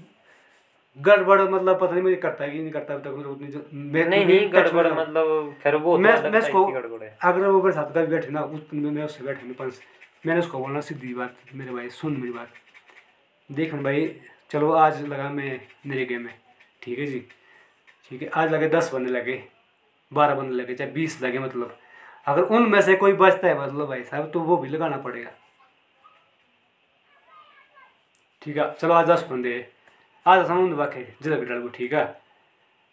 गड़बड़ मतलब पता नहीं मुझे करता है कि नहीं करता तक मुझे उतनी जो- मैं- नहीं नहीं गड़बड़ मतलब खैर वो तो मैं मैं टाइप उसको की अगर वो मेरे साथ कभी बैठे ना उस मैं मैं उससे बैठे नहीं पास मैंने उसको बोलना सीधी बात मेरे भाई सुन मेरी बात। देख भाई चलो आज लगा मैं मेरे गेम में ठीक है जी? ठीक है आज लगे दस बंदे लगे बारह बंदे लगे चाहे बीस लगे मतलब। अगर उनमें से कोई बचता है मतलब भाई साहब तो वो भी लगाना पड़ेगा। ठीक है चलो आज दस बंदे। आज समुद्र बाके जिला के डरबो ठीक है?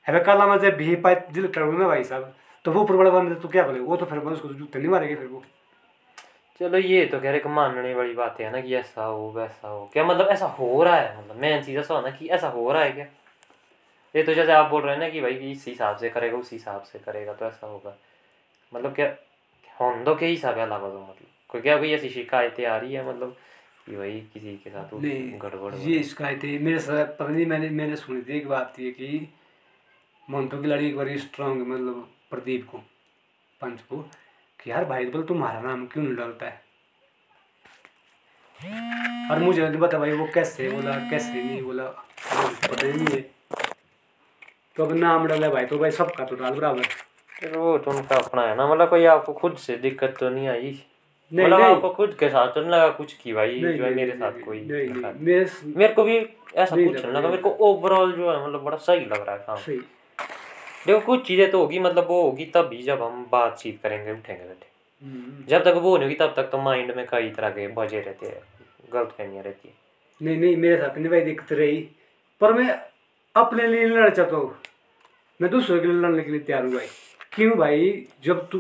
है कल में जब भी पाए जिला डरबो ना भाई साहब तो वो ऊपर वाला बंदे तो क्या बोले? वो तो फिर उसको तो जूते नहीं मारेंगे फिर वो। चलो ये तो कह रहे कि मानने वाली बात है ना कि ऐसा हो, वैसा हो। क्या मतलब ऐसा हो रहा है? मतलब मेन चीज़ ऐसा होना कि ऐसा हो रहा है क्या? ये तो जैसे आप बोल रहे हैं ना कि भाई इस हिसाब से करेगा, उस हिसाब से करेगा तो ऐसा होगा। मतलब क्या, होंदो के हिसाब है अलावा तो मतलब। कोई क्या, कोई ऐसी शिकायतें आ रही है मतलब कि भाई किसी के साथ गड़बड़ हो ये शिकायतें मेरे साथ पता नहीं मैंने मैंने सुनी थी एक बात थी कि मंटो की लड़ी एक बार स्ट्रांग मतलब प्रदीप को पंच को कि यार भाई बोल तुम्हारा नाम क्यों नहीं डालता है? और मुझे नहीं पता भाई वो कैसे बोला कैसे नहीं बोला पता ही नहीं है। तो अब नाम डाला भाई तो भाई सबका तो डाल बराबर। वो तो उनका अपना है ना मतलब कोई आपको खुद से दिक्कत तो नहीं आई? नहीं मतलब नहीं। आपको खुद के साथ तो नहीं लगा कुछ की भाई नहीं, जो है मेरे साथ कोई मेरे को भी ऐसा कुछ नहीं लगा। मेरे को ओवरऑल जो है मतलब बड़ा सही लग रहा है काम। देखो कुछ चीज़ें तो होगी मतलब वो होगी तभी जब हम बातचीत करेंगे उठेंगे बैठे। हम्म। जब तक वो नहीं होगी तब तक तो माइंड में कई तरह के बजे रहते हैं गलत फहमियाँ रहती है। नहीं नहीं मेरे साथ नहीं भाई दिक्कत रही। पर मैं अपने लिए लड़ चाहता हूँ। मैं दूसरों के लिए लड़ने के लिए तैयार हूँ भाई। क्यों भाई? जब तू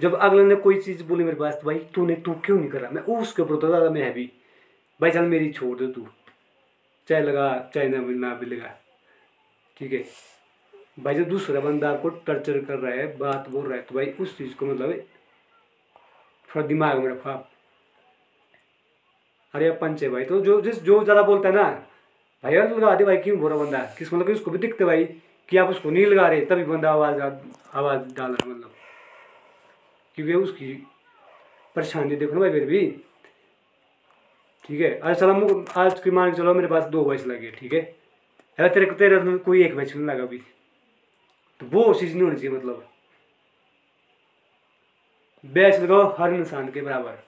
जब अगले ने कोई चीज़ बोली मेरे पास तो भाई तूने, तू क्यों नहीं करा? मैं उसके ऊपर होता दादा मैं है भी। भाई चल मेरी छोड़ दे तू। चाहे लगा, चाहे ना भी ना भी लगा। ठीक है? भाई जब दूसरा बंदा आपको टर्चर कर रहा है, बात बोल रहा है तो भाई उस चीज़ को मतलब थोड़ा दिमाग में रखो आप। अरे पंच है भाई तो जो, जिस, जो ज़्यादा बोलता है ना, भाई यार लगा दे भाई, क्यों बोरा बंदा? किस मतलब कि उसको भी दिखते भाई, कि आप उसको नहीं लगा रहे, तभी बंदा आवाज़ आवाज़ डाल रहा है मतलब क्योंकि उसकी परेशानी देखो भाई फिर भी। ठीक है? आज चलो आज की मान के चलो मेरे पास दो बैच लगे, ठीक है? अगर तेरे को, तेरे में कोई एक वॉइस नहीं लगा अभी तो वो चीज़ नहीं होनी चाहिए मतलब। बैच लगाओ हर इंसान के बराबर।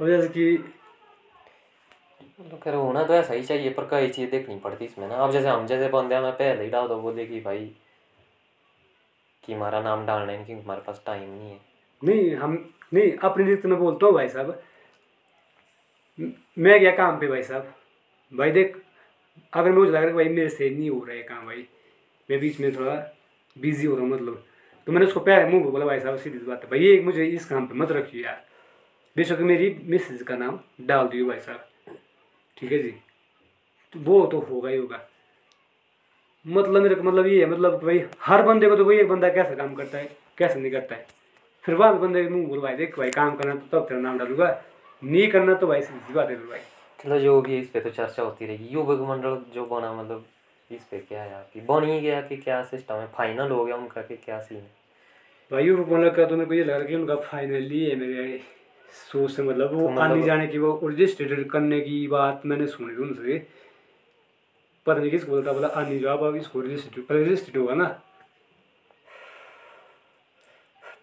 और जैसे कि तो रहे होना तो ऐसा ही चाहिए पर कई चीज़ देखनी पड़ती इसमें ना। अब जैसे हम जैसे बंदे हैं, मैं पहले ही डाल दो बोले कि भाई कि हमारा नाम डालना है क्योंकि हमारे पास टाइम नहीं है। नहीं हम नहीं अपनी रीत में बोलता हूँ भाई साहब। मैं गया काम पे भाई साहब। भाई देख अगर मुझे लग रहा है भाई मेरे से नहीं हो रहा है काम भाई मैं बीच में थोड़ा बिज़ी हो रहा हूँ मतलब। तो मैंने उसको पहले मुँह बोला भाई साहब सीधी बात है। भाई ये मुझे इस काम पे मत रखिए यार। बेशक मेरी मिसेज का नाम डाल दियो भाई साहब। ठीक है जी? तो वो तो होगा ही होगा। मतलब मेरे मतलब ये है मतलब भाई हर बंदे को तो कोई एक बंदा कैसे काम करता है कैसे नहीं करता है। फिर वहाँ बंदे के मुँह बोल भाई देख भाई काम करना तो तब तेरा नाम डालूँगा नहीं करना तो भाई सीधी बात है भाई। चलो जो भी है इस पे तो चर्चा होती रहेगी। युवक मंडल जो बना मतलब इस पे क्या है आपकी बन ही गया कि क्या सिस्टम है फाइनल हो गया उनका कि क्या सीन है। भाई युवक मंडल का तो मेरे को ये लग रहा है कि उनका फाइनली है मेरे। सोच से मतलब वो तो मतलब- आने जाने की वो रजिस्ट्रेटेड करने की बात मैंने सुनी थी उनसे। पता नहीं किसको बोलता बोला अन्य जॉब अब इसको रजिस्ट्रेट रजिस्ट्रेट होगा ना?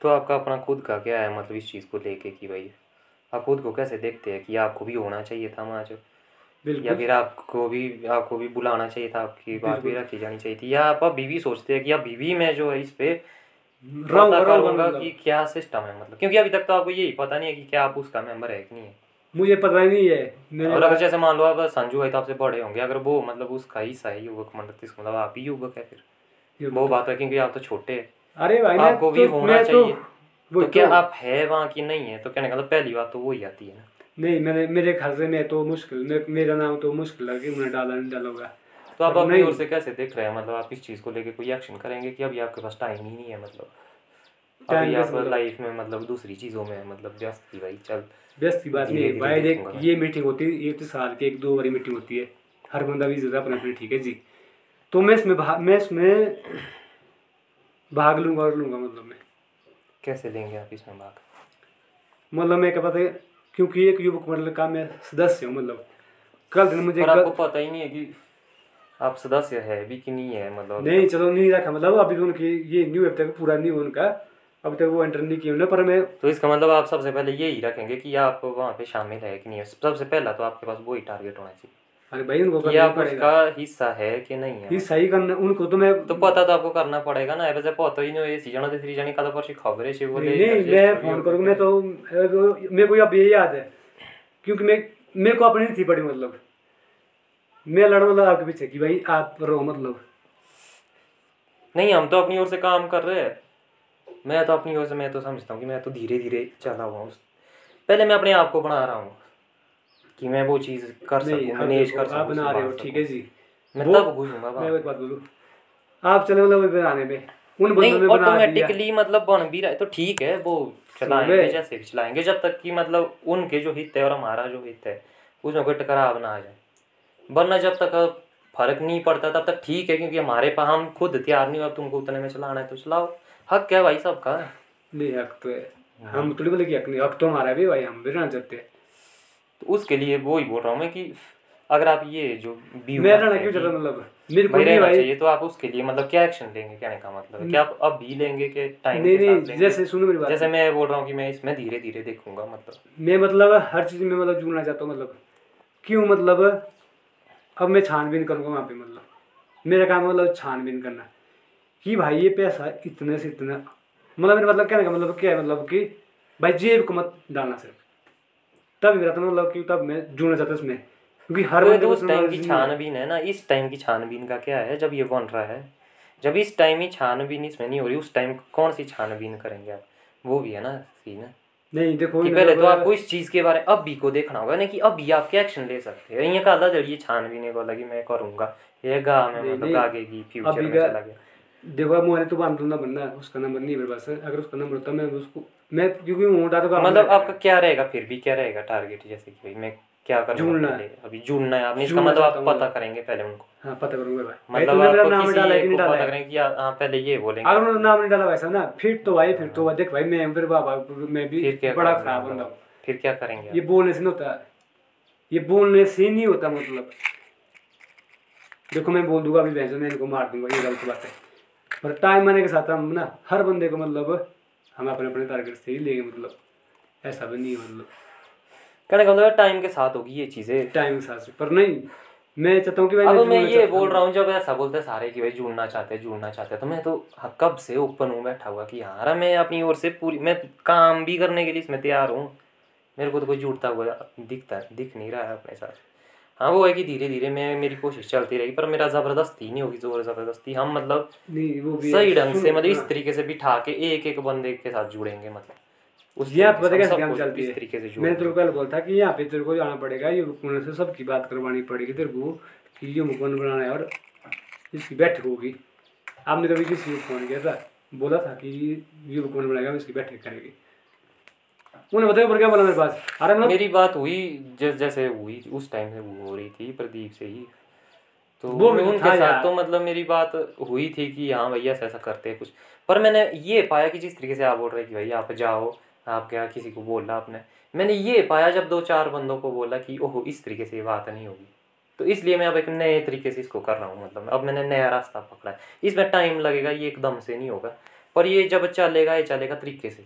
तो आपका अपना खुद का क्या है मतलब इस चीज़ को लेके कि भाई आप खुद को कैसे देखते हैं कि आपको भी होना चाहिए था वहाँ जो? या फिर आपको भी आपको भी बुलाना चाहिए था आपकी बात भी रखी जानी चाहिए थी? या आप अभी भी सोचते हैं कि अभी भी मैं जो है इस पे रहूँगा करूँगा। कि क्या सिस्टम है मतलब। क्योंकि अभी तक तो आपको यही पता नहीं है कि क्या आप उसका मेंबर है कि नहीं है। मुझे पता ही नहीं है। और अगर जैसे मान लो आप संजू है तो आपसे बड़े होंगे अगर वो मतलब उसका हिस्सा है युवक मंडल तो मतलब आप ही युवक है फिर। वो बात है क्योंकि आप तो छोटे हैं। अरे भाई आपको भी तो- होना तो- चाहिए। तो क्या तो- आप है वहाँ की नहीं है? तो कहने का मतलब पहली बात तो वही आती है ना। नहीं मैंने मेरे ख्याल से मैं तो मुश्किल मेरा नाम तो मुश्किल है कि उन्हें डाला नहीं डाला होगा तो आप अपनी ओर से कैसे देख रहे हैं? मतलब आप इस चीज़ को लेके कोई एक्शन करेंगे कि अभी आपके पास टाइम ही नहीं है मतलब? अभी आप मतलब? लाइफ में मतलब दूसरी चीज़ों में मतलब व्यस्त थी भाई चल। व्यस्त की बात नहीं भाई देख ये मीटिंग होती है एक तो साल की एक दो बारी मीटिंग होती है। हर बंदा भी ज़रूर अपना अपनी ठीक है जी? तो मैं इसमें भाग मैं इसमें भाग लूँगा और लूँगा मतलब मैं। कैसे लेंगे आप इसमें भाग? मतलब मैं क्या पता है क्योंकि एक युवक मंडल का मैं सदस्य हूँ मतलब। कल दिन मुझे आपको पता ही नहीं है कि आप सदस्य है भी कि नहीं है मतलब नहीं चलो नहीं रखा मतलब अभी तो उनकी ये न्यू अभी तक पूरा नहीं उनका अभी तक वो एंटर नहीं किया उन्होंने पर मैं तो इसका मतलब आप सबसे पहले यही रखेंगे कि आप वहाँ पे शामिल है कि नहीं? है सबसे पहला तो आपके पास वही टारगेट होना चाहिए। अरे भाई उनको कि आप उसका हिस्सा है कि नहीं है? ये सही करना उनको तो मैं तो पता तो आपको करना पड़ेगा ना वैसे पता ही नहीं सी जन तीसरी जनी का पर खबर है बोले नहीं नहीं मैं फ़ोन करूँगा मैं तो मेरे को अब ये याद है क्योंकि मैं मेरे को अपनी थी पड़ी मतलब। मैं लड़ मतलब आपके पीछे कि भाई आप रहो मतलब। नहीं हम तो अपनी ओर से काम कर रहे हैं। मैं तो अपनी ओर से मैं तो समझता हूँ कि मैं तो धीरे धीरे चला हुआ हूँ। पहले मैं अपने आप को बना रहा हूँ कि मैं वो चीज़ कर सकूँ मैनेज कर सकूँ बना रहे हो ठीक है जी। मैं तब घुसूँगा मैं एक बात बोलूँ आप चले मतलब बनाने में। उन नहीं बंदों ने ऑटोमेटिकली मतलब बन भी रहा है तो ठीक है वो चलाएँगे जैसे भी चलाएँगे जब तक कि मतलब उनके जो हित है और हमारा जो हित है उसमें कोई टकराव ना आ जाए। वरना जब तक फ़र्क नहीं पड़ता तब तक ठीक है क्योंकि हमारे पास हम खुद तैयार नहीं हो अब तुमको उतने में चलाना है तो चलाओ। हक है भाई सबका। नहीं हक तो है। हम थोड़ी बोले कि हक नहीं हक तो हमारा भी भाई हम भी रहना चाहते हैं। तो उसके लिए वो ही बोल रहा हूँ मैं कि अगर आप ये जो व्यू मैं रहना क्यों कि चाहता मतलब मेरे को नहीं भाई चाहिए तो आप उसके लिए मतलब क्या एक्शन लेंगे? कहने का मतलब है? क्या आप अब भी लेंगे कि टाइम नहीं नहीं जैसे सुनो मेरी बात। जैसे मैं बोल रहा हूँ कि मैं इसमें धीरे धीरे देखूँगा मतलब। मैं मतलब हर चीज़ में मतलब जुड़ना चाहता हूँ मतलब। क्यों मतलब? अब मैं छानबीन करूँगा वहाँ पे मतलब। मेरा काम मतलब छानबीन करना। कि भाई ये पैसा इतने से इतना मतलब मेरा मतलब कहने का मतलब क्या है मतलब कि भाई जेब को मत डालना सिर्फ़। तब मेरा तो मतलब कि तब मैं जुड़ना चाहता हूँ इसमें। क्योंकि हर तो तो उस टाइम की छानबीन है ना इस टाइम की छानबीन का क्या है जब ये बन रहा है। जब इस टाइम ही छानबीन इसमें नहीं हो रही उस टाइम कौन सी छानबीन करेंगे आप? वो भी है ना सीन है नहीं देखो कि पहले तो आपको इस चीज़ के बारे में अब भी को देखना होगा ना कि अब भी आप क्या एक्शन ले सकते हैं। ये कहा भी नहीं को लगी मैं करूँगा। ये गा मैं मतलब आगे की फ्यूचर में चला गया। देखो अब मुझे तो बाँध ना बनना उसका नंबर नहीं मेरे पास। अगर उसका नंबर होता मैं उसको मैं क्योंकि तो मतलब आपका क्या रहेगा फिर भी क्या रहेगा टारगेट जैसे कि भाई मैं क्या जुड़ना पहले? अभी जुड़ना है। आपने इसका मतलब आप पता करेंगे पहले उनको। हाँ पता करूँगा भाई। मतलब आपको नाम डाला है कि नहीं डाला पता करेंगे कि आ- हाँ पहले ये बोलेंगे। अगर उन्होंने नाम नहीं डाला वैसा ना फिर तो भाई फिर तो देख भाई मैं फिर बाबा मैं भी बड़ा खराब मतलब? बंदा हूँ। फिर क्या करेंगे ये बोलने से नहीं होता। ये बोलने से नहीं होता मतलब। देखो मैं बोल दूँगा अभी भैंस मैं इनको मार दूँगा ये गलत बात है। पर टाइम आने के साथ हम ना हर बंदे को मतलब हम अपने अपने टारगेट से ही लेंगे मतलब। ऐसा भी नहीं है मतलब। कहने का मतलब टाइम के साथ होगी ये चीज़ें। टाइम के साथ पर नहीं मैं चाहता हूँ कि भाई अब मैं ये बोल रहा हूँ जब ऐसा बोलते हैं सारे कि भाई जुड़ना चाहते हैं जुड़ना चाहते हैं तो मैं तो कब से ओपन हूँ बैठा हुआ कि यार मैं अपनी ओर से पूरी मैं काम भी करने के लिए इसमें तैयार हूँ। मेरे को तो कोई जुड़ता हुआ दिखता दिख नहीं रहा है अपने साथ। हाँ वो है कि धीरे धीरे मैं मेरी कोशिश चलती रहेगी पर मेरा ज़बरदस्ती नहीं होगी ज़ोर ज़बरदस्ती हम मतलब नहीं वो भी सही ढंग से मतलब इस हाँ। तरीके से बिठा के एक एक बंदे के साथ जुड़ेंगे मतलब। उस ये आप हम चलती है? तरीके से मैंने तेरे को कल बोला था कि यहाँ पे तेरे को जाना पड़ेगा ये मुकुंद से सबकी बात करवानी पड़ेगी तेरे को कि ये मुकुंद बनाना है और इसकी बैठक होगी। आपने कभी किसी को फ़ोन किया था? बोला था कि ये मुकुंद बनाएगा इसकी बैठक करेगी। उन्हें बताया पर क्या बोला मेरे पास? अरे मतलब मेरी बात हुई जैस जैसे हुई उस टाइम से वो हो रही थी प्रदीप से ही। तो वो तो उनके साथ तो मतलब मेरी बात हुई थी कि हाँ भैया ऐसा ऐसा करते हैं कुछ। पर मैंने ये पाया कि जिस तरीके से आप बोल रहे हैं कि भाई आप जाओ आप क्या किसी को बोला आपने? मैंने ये पाया जब दो चार बंदों को बोला कि ओहो इस तरीके से ये बात नहीं होगी। तो इसलिए मैं अब एक नए तरीके से इसको कर रहा हूँ मतलब अब मैंने नया रास्ता पकड़ा है। इसमें टाइम लगेगा ये एकदम से नहीं होगा। पर ये जब चलेगा ये चलेगा तरीके से।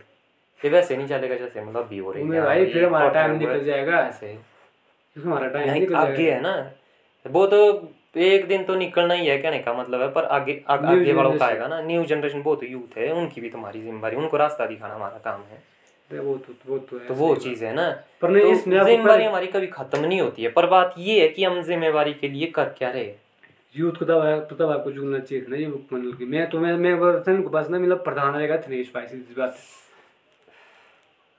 ये वैसे नहीं चलेगा जैसे मतलब भी हो रही भाई फिर हमारा टाइम निकल जाएगा। ऐसे। हमारा टाइम निकल आगे है ना। वो तो एक दिन तो निकलना ही है कहने का मतलब है पर आगे आगे वालों का आएगा ना। न्यू जनरेशन बहुत यूथ है उनकी भी तुम्हारी ज़िम्मेदारी उनको रास्ता दिखाना हमारा काम है। वो तो वो तो तो वो चीज़ है ना? पर नहीं, तो आपको हमारी कभी खत्म नहीं होती है पर बात ये है कि हम जिम्मेवारी के लिए कर क्या रहे यूथ को तब है- तो तब आपको जुड़ना चाहिए ना ये मतलब कि। मैं तो मैं मैं उनके पास ना मतलब प्रधान रहेगा थनेश भाई सी बात।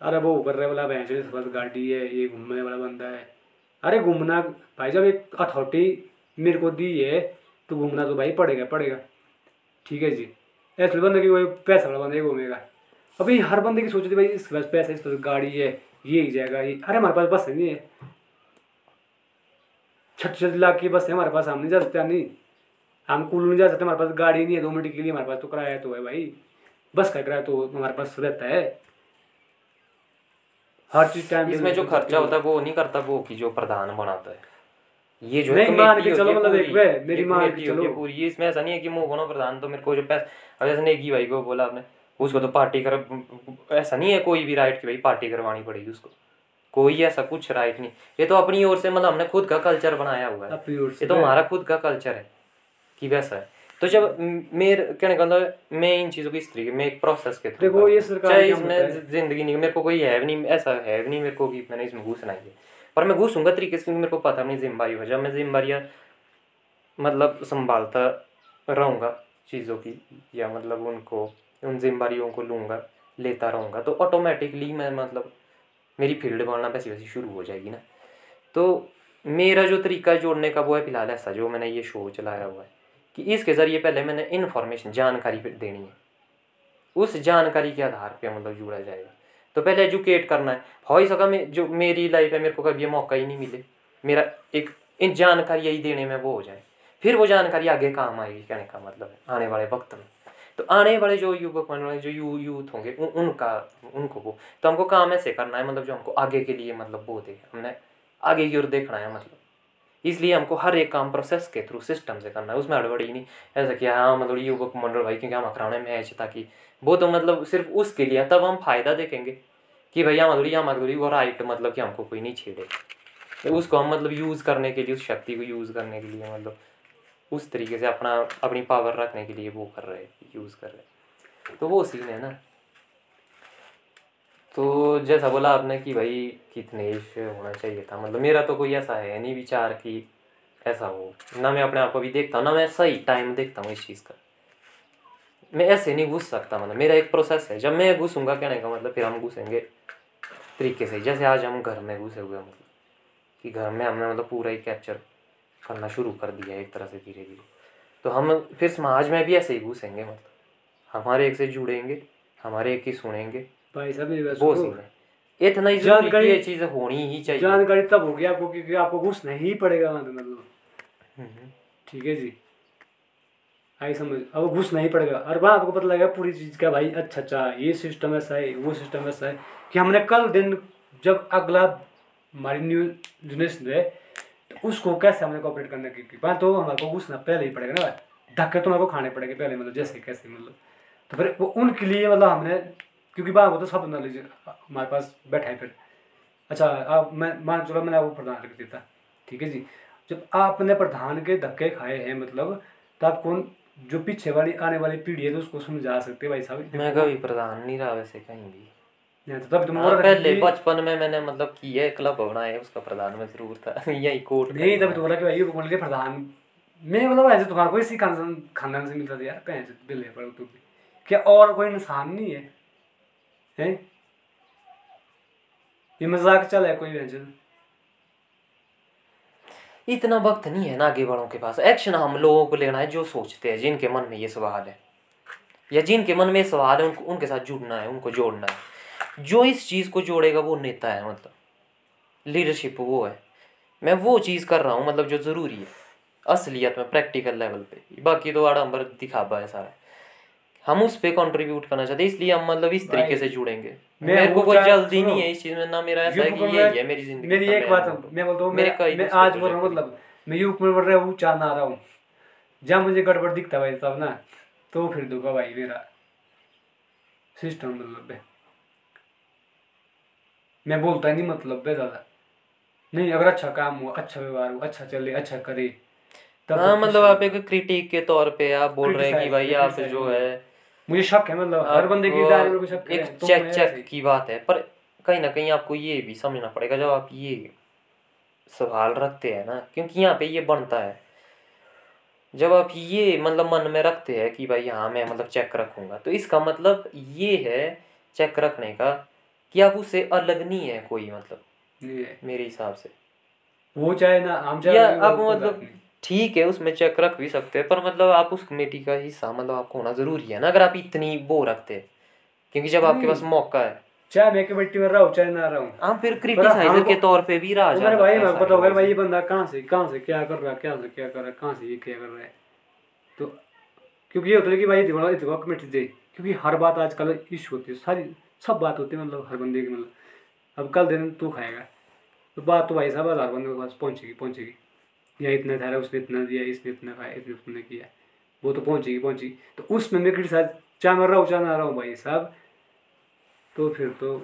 अरे वो कर रहे वाला भैंस पास गाड़ी है ये घूमने वाला बंदा है। अरे घूमना भाई जब एक अथॉरिटी मेरे को दी है तो घूमना तो भाई पड़ेगा पड़ेगा। ठीक है जी। ऐसे बंदे की कोई पैसा वाला बंदा ही घूमेगा। अभी हर बंदे की सोचती भाई इसके पास पैसा है, इसके पास गाड़ी है ये ही जाएगा ये अरे हमारे पास बस है नहीं है। छठ छठ लाख की बस है हमारे पास हम नहीं जा सकते नहीं। हम कुल नहीं जा सकते हमारे पास गाड़ी नहीं है दो मिनट के लिए हमारे पास तो किराया तो है भाई। बस का किराया तो हमारे पास रहता है। हर चीज़ टाइम इसमें जो खर्चा होता है वो नहीं करता वो की जो प्रधान बनाता है। ये जो नहीं, मान के चलो मतलब एक पूरी, वे, मेरी मान के चलो। पूरी। ये इसमें ऐसा नहीं है कि मुँह बनो प्रधान तो मेरे को जो पैसा अब जैसे नेगी भाई को बोला आपने। उसको तो पार्टी कर ऐसा नहीं है कोई भी राइट की भाई पार्टी करवानी पड़ेगी उसको। कोई ऐसा कुछ राइट नहीं। ये तो अपनी ओर से मतलब हमने खुद का कल्चर बनाया हुआ है। ये तो हमारा खुद का कल्चर है कि वैसा है। तो जब मेरे कहने का मतलब मैं इन चीज़ों की इस तरीके मैं एक प्रोसेस के देखो, ये सरकार चाहे इसमें ज़िंदगी नहीं मेरे को कोई है भी नहीं ऐसा है भी नहीं मेरे को कि मैंने इसमें घुसना ही है। पर मैं घुसूँगा तरीके से क्योंकि मेरे को पता है अपनी ज़िम्मेदारी हो जब मैं जिम्मेदारियाँ मतलब संभालता रहूँगा चीज़ों की या मतलब उनको उन जिम्मेदारियों को लूँगा, लेता रहूँगा तो ऑटोमेटिकली मैं मतलब मेरी फ़ील्ड बनना वैसी वैसी शुरू हो जाएगी ना। तो मेरा जो तरीका जोड़ने का वो है फ़िलहाल ऐसा जो मैंने ये शो चलाया हुआ है कि इसके ज़रिए पहले मैंने इन्फॉर्मेशन जानकारी देनी है। उस जानकारी के आधार पे मतलब जुड़ा जाएगा। तो पहले एजुकेट करना है। हो ही सका मैं जो मेरी लाइफ है, मेरे को कभी मौका ही नहीं मिले। मेरा एक इन जानकारी यही देने में वो हो जाए। फिर वो जानकारी आगे काम आएगी, कहने का मतलब है, आने वाले वक्त में। तो आने वाले जो युवक रहे जो यू यूथ होंगे उन, उनका उनको वो। तो हमको काम ऐसे करना है मतलब जो हमको आगे के लिए मतलब वो दे हमने आगे की ओर देखना है मतलब। इसलिए हमको हर एक काम प्रोसेस के थ्रू सिस्टम से करना है उसमें हड़बड़ी नहीं। ऐसा कि हाँ मतलब युवक मंडल भाई क्योंकि हम कराने मैच ताकि वो तो मतलब सिर्फ़ उसके लिए तब हम फ़ायदा देखेंगे कि भैया मधुरी या मधुरी वो राइट मतलब कि हमको कोई नहीं छेड़े। तो उसको हम मतलब यूज़ करने के लिए उस शक्ति को यूज़ करने के लिए मतलब उस तरीके से अपना, अपनी पावर रखने के लिए वो कर रहे यूज़ कर रहे। तो वो सीन है ना। तो जैसा बोला आपने कि भाई कितनेश होना चाहिए था मतलब मेरा तो कोई ऐसा है नहीं विचार कि ऐसा हो। ना मैं अपने आप को भी देखता हूँ, ना मैं सही टाइम देखता हूँ इस चीज़ का। मैं ऐसे नहीं घुस सकता मतलब मेरा एक प्रोसेस है। जब मैं घुसूँगा कहने का मतलब फिर हम घुसेंगे तरीके से। जैसे आज हम घर में घुसे हुए मतलब कि घर में हमने मतलब पूरा ही कैप्चर करना शुरू कर दिया एक तरह से धीरे धीरे। तो हम फिर समाज में भी ऐसे ही घुसेंगे मतलब। हमारे एक से जुड़ेंगे हमारे एक ही सुनेंगे। भाई साहब वो सुनो। सीन। इतना ही जानकारी- ये चीज़ होनी ही चाहिए। जानकारी तब होगी आपको क्योंकि आपको घुसना ही पड़ेगा मतलब। ठीक है जी। आई समझ। अब घुसना ही पड़ेगा। और वहाँ आपको पता लगेगा पूरी चीज़ का भाई अच्छा अच्छा ये सिस्टम ऐसा है वो सिस्टम ऐसा है कि हमने कल दिन जब अगला हमारी न्यू जनरेशन है तो उसको कैसे हमने कॉपरेट करने की की बात? तो हमारे को घुसना पहले ही पड़ेगा ना धक्के तो हमारे को खाने पड़ेंगे पहले मतलब जैसे कैसे मतलब। तो फिर वो उनके लिए मतलब हमने क्योंकि वहाँ वो तो सब नॉलेज, हमारे पास बैठा है फिर। अच्छा आप मैं मान चलो मैंने आपको प्रधान लिख देता ठीक है जी? जब आपने प्रधान के धक्के खाए हैं मतलब तो आप कौन जो पीछे वाली आने वाली पीढ़ी है तो उसको समझा सकते भाई साहब? मैं कभी प्रधान नहीं रहा वैसे कहीं भी। तब तुम हाँ, और पहले बचपन में मैंने मतलब किया है क्लब बनाया उसका प्रधान में ज़रूर था। यही कोर्ट नहीं तब तो बोला कि भाई बोल के प्रधान मैं मतलब ऐसे तुम्हारे को इसी खानदान खानदान से मिलता था यार पर तू क्या और कोई इंसान नहीं है? हैं? ये मज़ाक चल है कोई व्यंजन इतना वक्त नहीं है ना आगे वालों के पास। एक्शन हम लोगों को लेना है जो सोचते हैं जिनके मन में ये सवाल है। या जिनके मन में ये सवाल है उनको उनके साथ जुड़ना है उनको जोड़ना है। जो इस चीज़ को जोड़ेगा वो नेता है मतलब। लीडरशिप वो है। मैं वो चीज़ कर रहा हूँ मतलब जो ज़रूरी है। असलियत में प्रैक्टिकल लेवल पे। बाकी तो आडम्बर दिखावा है सारा। हम उस पे कंट्रीब्यूट करना चाहते हैं इसलिए हम मतलब इस तरीके से जुड़ेंगे। मेरे को कोई जल्दी नहीं है इस चीज़ में ना मेरा ऐसा है कि ये है मेरी ज़िंदगी मेरी एक बात। मैं बोलता हूँ मेरे मैं, आज बोल रहा हूँ मतलब मैं यूप में बढ़ रहा हूँ चाह ना रहा हूँ। जहाँ मुझे गड़बड़ दिखता भाई साहब ना तो फिर दूँगा भाई मेरा। सिस्टम मतलब है। मैं बोलता ही नहीं मतलब है ज़्यादा। नहीं अगर अच्छा काम हुआ अच्छा व्यवहार हुआ अच्छा चले अच्छा करे तब हाँ मतलब आप एक क्रिटिक के तौर पे आप बोल रहे हैं कि भाई आप जो है मुझे शक है मतलब हर बंदे की दायरे में शक एक तो चेक चेक की बात है पर कहीं ना कहीं आपको ये भी समझना पड़ेगा जब आप ये सवाल रखते हैं ना क्योंकि यहाँ पे ये बनता है। जब आप ये मतलब मन में रखते हैं कि भाई हाँ मैं मतलब चेक रखूँगा तो इसका मतलब ये है चेक रखने का कि आप उससे अलग नहीं है कोई मतलब मेरे हिसाब से। वो चाहे ना हम चाहे या आप मतलब ठीक है उसमें चेक रख भी सकते हैं पर मतलब आप उस कमेटी का हिस्सा मतलब आपको होना ज़रूरी है ना अगर आप इतनी वो रखते हैं। क्योंकि जब आपके पास मौका है। चाहे मैं कमेटी में रहा हूँ चाहे ना रहा हूँ। फिर क्रिटिसाइजर के तौर पे भी रहा मेरे भाई पता होगा भाई ये बंदा कहाँ से कहाँ से क्या कर रहा है क्या से क्या कर रहा है कहाँ से ये क्या कर रहा है। तो क्योंकि ये होता है कि भाई देखो कमेटी दे क्योंकि हर बात आजकल इशू होती है सारी सब बात होती है मतलब हर बंदे की मतलब। अब कल दिन तू खाएगा। तो बात तो भाई साहब हज़ार बंदे के पास पहुंचेगी पहुँचेगी। या इतना ठहरा उसने इतना दिया इसने इतना खाया इसने उतना किया। वो तो पहुँचेगी पहुंचेगी। तो उसमें मैं क्रिटिसाइज चाहे मैं रहा हूँ चाहे ना रहा हूँ भाई साहब। तो फिर तो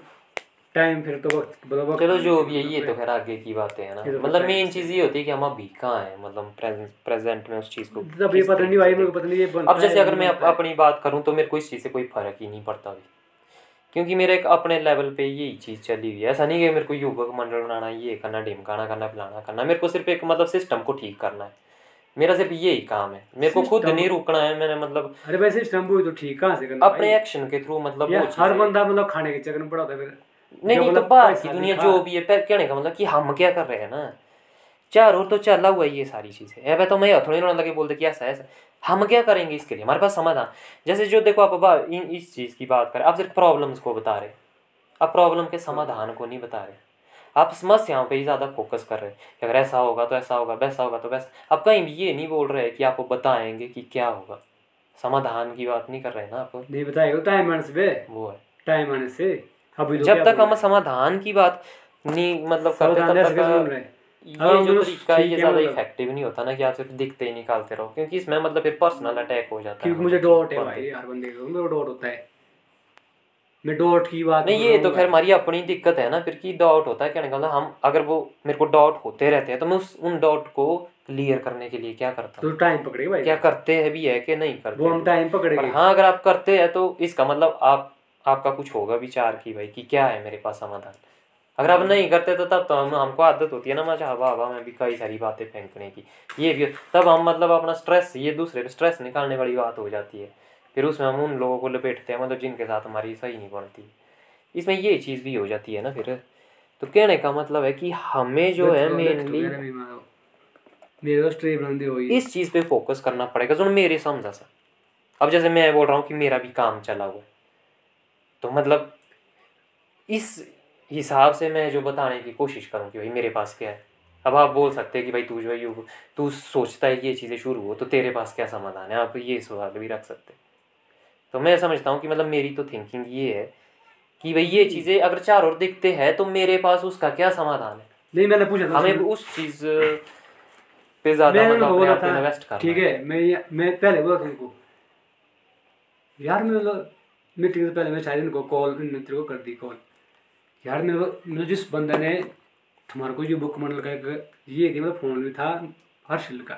टाइम फिर तो वक्त मतलब चलो जो भी है ये तो खैर आगे की बातें हैं ना। तो मतलब मेन चीज़ ये होती है कि हम अभी कहाँ हैं मतलब प्रेजेंट प्रेजेंट में उस चीज़ को तब ये पता नहीं भाई मेरे को पता नहीं ये अब जैसे अगर मैं अपनी बात करूँ तो मेरे को इस चीज़ से कोई फ़र्क ही नहीं पड़ता अभी। क्योंकि मेरे एक अपने लेवल पे यही चीज़ चली हुई है। ऐसा नहीं कि मेरे को युवक मंडल बनाना ये करना ढिमकाना करना फलाना करना। मेरे को सिर्फ़ एक मतलब सिस्टम को ठीक करना है। मेरा सिर्फ़ यही काम है। मेरे को खुद नहीं रुकना है मैंने मतलब अरे वैसे स्टम्प हुई तो ठीक कहाँ से करना अपने एक्शन के थ्रू मतलब हर बंदा मतलब खाने के चक्कर में पड़ा है फिर। नहीं नहीं तो मतलब बाहर की दुनिया जो भी है कहने का मतलब कि हम क्या कर रहे हैं ना? चार और तो चला हुआ है ये सारी चीज़ें। अब तो मैं थोड़ी ना लगे बोलते कि ऐसा ऐसा। हम क्या करेंगे इसके लिए? हमारे पास समाधान। जैसे जो देखो आप बा, इन इस चीज़ की बात करें आप सिर्फ़ प्रॉब्लम्स को बता रहे आप प्रॉब्लम के समाधान को नहीं बता रहे आप समस्याओं पे ही ज़्यादा फोकस कर रहे हैं कि अगर ऐसा होगा तो ऐसा होगा वैसा होगा तो वैसा। आप कहीं भी ये नहीं बोल रहे कि आपको बताएँगे कि क्या होगा। समाधान की बात नहीं कर रहे ना आप। नहीं बताएगा टाइम आने से? वो है। टाइम आने से? अभी तो जब तक हम समाधान की बात नहीं मतलब करते तब तक हैं? ये हाँ, जो मतलब तरीका है ये ज़्यादा मतलब- इफ़ेक्टिव नहीं होता ना कि आप सिर्फ़ दिखते ही निकालते रहो क्योंकि इसमें मतलब फिर पर्सनल अटैक हो जाता है क्योंकि मुझे डॉट है भाई हर बंदे को मेरे डॉट होता है। मैं डॉट की बात नहीं ये तो खैर हमारी अपनी दिक्कत है ना फिर की डाउट होता है कहने का मतलब हम अगर वो मेरे को डाउट होते रहते हैं तो मैं उस उन डाउट को क्लियर करने के लिए क्या करता तो टाइम पकड़ेगा भाई। क्या करते हैं भी है कि नहीं करते वो हम टाइम पर पकड़ेंगे हाँ अगर आप करते हैं तो इसका मतलब आप आपका कुछ होगा विचार की भाई कि क्या है मेरे पास समाधान? अगर आप नहीं करते तो तब तो हम हमको आदत होती है ना मज़ा हवा हवा में भी कई सारी बातें फेंकने की। ये भी तब हम मतलब अपना स्ट्रेस ये दूसरे पे स्ट्रेस निकालने वाली बात हो जाती है। फिर उसमें हम उन लोगों को लपेटते हैं मतलब जिनके साथ हमारी सही नहीं बनती। इसमें ये चीज़ भी हो जाती है ना फिर। तो कहने का मतलब है कि हमें जो है मेनली तो इस चीज़ पे फोकस करना पड़ेगा जो मेरे समझा सा अब जैसे मैं बोल रहा हूँ कि मेरा भी काम चला हुआ है। तो मतलब इस हिसाब से मैं जो बताने की कोशिश करूँ कि भाई मेरे पास क्या है। अब आप बोल सकते हैं कि भाई तू जो है यू तू सोचता है कि ये चीज़ें शुरू हो तो तेरे पास क्या समाधान है? आप ये सवाल भी रख सकते तो मैं समझता हूँ कि मतलब मेरी तो थिंकिंग ये है कि भाई ये चीज़ें अगर चार और दिखते हैं तो मेरे पास उसका क्या समाधान है? नहीं मैंने पूछा था हमें उस चीज़ पे ज़्यादा मतलब था इन्वेस्ट करना ठीक है मैं मैं पहले बोला तुमको यार मैं मतलब मीटिंग से पहले मैं शायद इनको कॉल इन तेरे को कर दी कॉल यार मेरे को मतलब जिस बंदे ने तुम्हारे को ये बुक मंडल का ये थी मतलब फ़ोन भी था, हर्षिल का।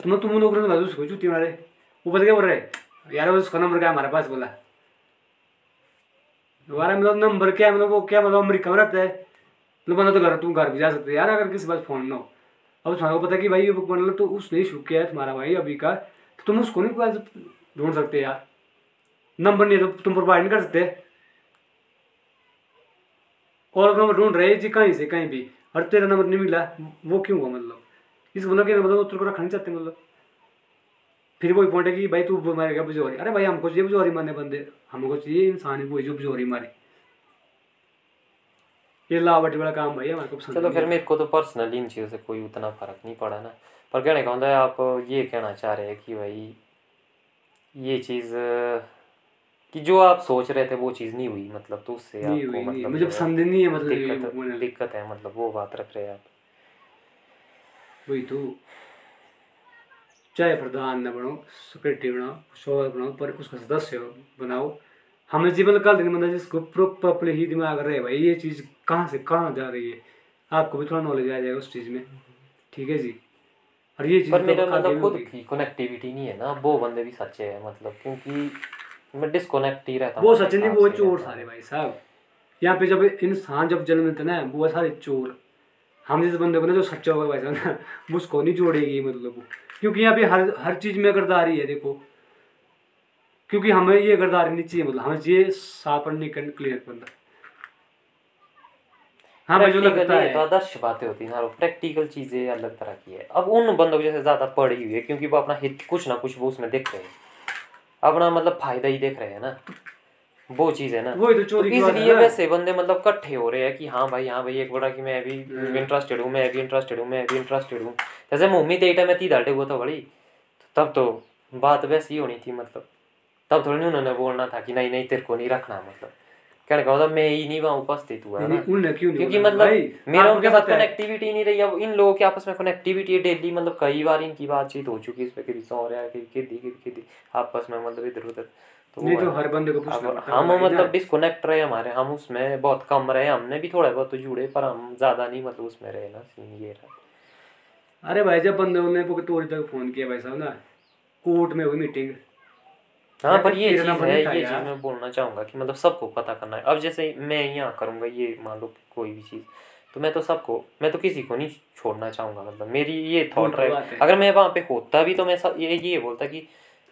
तो मैं तुम लोग ने उसको चुती मारे वो पता क्या बोल रहे यार उसका नंबर क्या हमारे पास बोला। हमारा मतलब नंबर क्या मतलब वो क्या मतलब अमेरिका में रहता है? मतलब बंदा तो घर, तुम घर भी जा सकते यार अगर किसी पास फ़ोन ना हो। अब तुम्हारे को पता कि भाई ये बुक मंडल तो उसने इशू किया है, तुम्हारा भाई अभी का। तो तुम उसको नहीं ढूंढ सकते यार। नंबर नहीं तो तुम प्रोवाइड नहीं कर सकते। और नंबर ढूंढ रहे जी कहीं से कहीं भी और तेरा नंबर नहीं मिला वो क्यों हुआ मतलब? इस मतलब के मतलब वो तेरे को रखना नहीं चाहते मतलब। फिर वही पॉइंट है कि भाई तू मारेगा बुझोरी। अरे भाई हमको चाहिए बुझोरी मारने बंदे। हमको चाहिए इंसान ही वही जो बुझोरी मारे। ये लावटी वाला काम भाई हमारे को पसंद चलो फिर। मेरे को तो पर्सनली इन चीज़ों से कोई उतना फ़र्क नहीं पड़ा ना। पर कहने का मतलब है आप ये कहना चाह रहे हैं कि भाई ये चीज़ कि जो आप सोच रहे थे वो चीज़ नहीं हुई मतलब तो उससे नहीं आपको हुई मतलब मुझे पसंद नहीं है मतलब दिक्कत दिक्कत है मतलब वो बात रख रहे हैं आप। वही तो। चाहे प्रधान न बनो सेक्रेटरी बनाओ शोर बनाओ पर उसका सदस्य बनाओ। हमें जीवन काल दिन बंदा जिसको प्रॉपरली ही दिमाग रहे भाई ये चीज़ कहाँ से कहाँ जा रही है? आपको भी थोड़ा नॉलेज आ जाएगा उस चीज़ में। ठीक है जी? और ये चीज़ पर मेरा तो मतलब खुद की कनेक्टिविटी नहीं है ना वो बंदे भी सच्चे हैं मतलब क्योंकि मैं डिस्कनेक्ट ही रहता वो हूँ सचिन नहीं वो चोर सारे भाई साहब। यहाँ पे जब इंसान जब जन्म लेते ना वो सारे चोर। हम जिस बंदे को ना जो सच्चा होगा भाई साहब ना वो उसको नहीं जोड़ेगी मतलब। वो क्योंकि यहाँ पे हर हर चीज़ में गर्दारी है देखो। क्योंकि हमें ये गर्दारी नहीं चाहिए मतलब हमें चाहिए साफ़ और निकल क्लियर बंदा। हाँ भाई जो लगता ये तो आदर्श बातें होती है प्रैक्टिकल चीज़ें अलग तरह की है। अब उन बंदों को जैसे ज़्यादा पड़ी हुई है क्योंकि वो अपना हित कुछ ना कुछ वो उसमें देख रहे हैं। अपना मतलब फ़ायदा ही देख रहे हैं ना। वो चीज़ है ना। वो तो चोरी तो इसलिए वैसे बंदे मतलब इकट्ठे हो रहे हैं कि हाँ भाई हाँ भाई एक बड़ा कि मैं भी हम्म। इंटरेस्टेड हूँ मैं अभी इंटरेस्टेड हूँ मैं अभी इंटरेस्टेड हूँ। जैसे मम्मी तेईटा में ती डाटे हुआ था बड़ी तब तो बात वैसी होनी थी मतलब। तब थोड़ी नहीं उन्होंने बोलना था कि नहीं नहीं तेरे को नहीं रखना मतलब। कहने का मतलब मैं ही नहीं वहाँ उपस्थित हुआ नहीं, उनने क्यों क्योंकि मतलब मेरा उनके साथ कनेक्टिविटी नहीं रही अब इन लोगों के आपस में कनेक्टिविटी है डेली मतलब कई बार इनकी बातचीत हो चुकी है इस पे कभी सौ रहा है कभी किदी कभी किदी आपस में मतलब इधर उधर। तो नहीं तो हर बंदे को पूछना हम मतलब डिस्कनेक्ट रहे हमारे हम उसमें बहुत कम रहे हमने भी थोड़ा बहुत तो जुड़े पर हम ज़्यादा नहीं मतलब उसमें रहे ना सीन ये रहा। अरे भाई जब बंदे ने तोड़ी तक फ़ोन किया भाई साहब ना कोर्ट में हुई मीटिंग हाँ पर ये चीज़ है ये चीज़ मैं बोलना चाहूँगा कि मतलब सबको पता करना है। अब जैसे मैं यहाँ करूँगा ये मान लो कोई भी चीज़ तो मैं तो सबको मैं तो किसी को नहीं छोड़ना चाहूँगा मतलब मेरी ये थॉट तो रहे। अगर मैं वहाँ पे होता भी तो मैं सब ये ये बोलता कि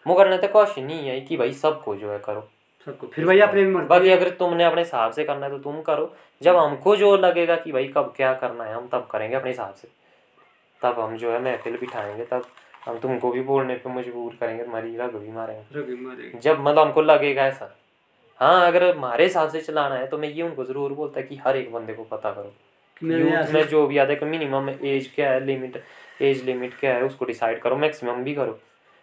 मुकर तो क्वेश्चन नहीं है कि भाई सबको जो है करो। सबको फिर भाई अपने बाकी अगर तुमने अपने हिसाब से करना है तो तुम करो। जब हमको जो लगेगा कि भाई कब क्या करना है हम तब करेंगे अपने हिसाब से। तब हम जो है महफिल बिठाएँगे तब हम तुमको भी बोलने पे मजबूर करेंगे तुम्हारी रग भी मारेंगे। जब मतलब हमको लगेगा ऐसा। हाँ अगर हमारे हिसाब से चलाना है तो मैं ये उनको ज़रूर बोलता कि हर एक बंदे को पता करो। यूथ में जो भी आता है मिनिमम एज क्या है लिमिट एज लिमिट क्या है उसको डिसाइड करो मैक्सिमम भी करो।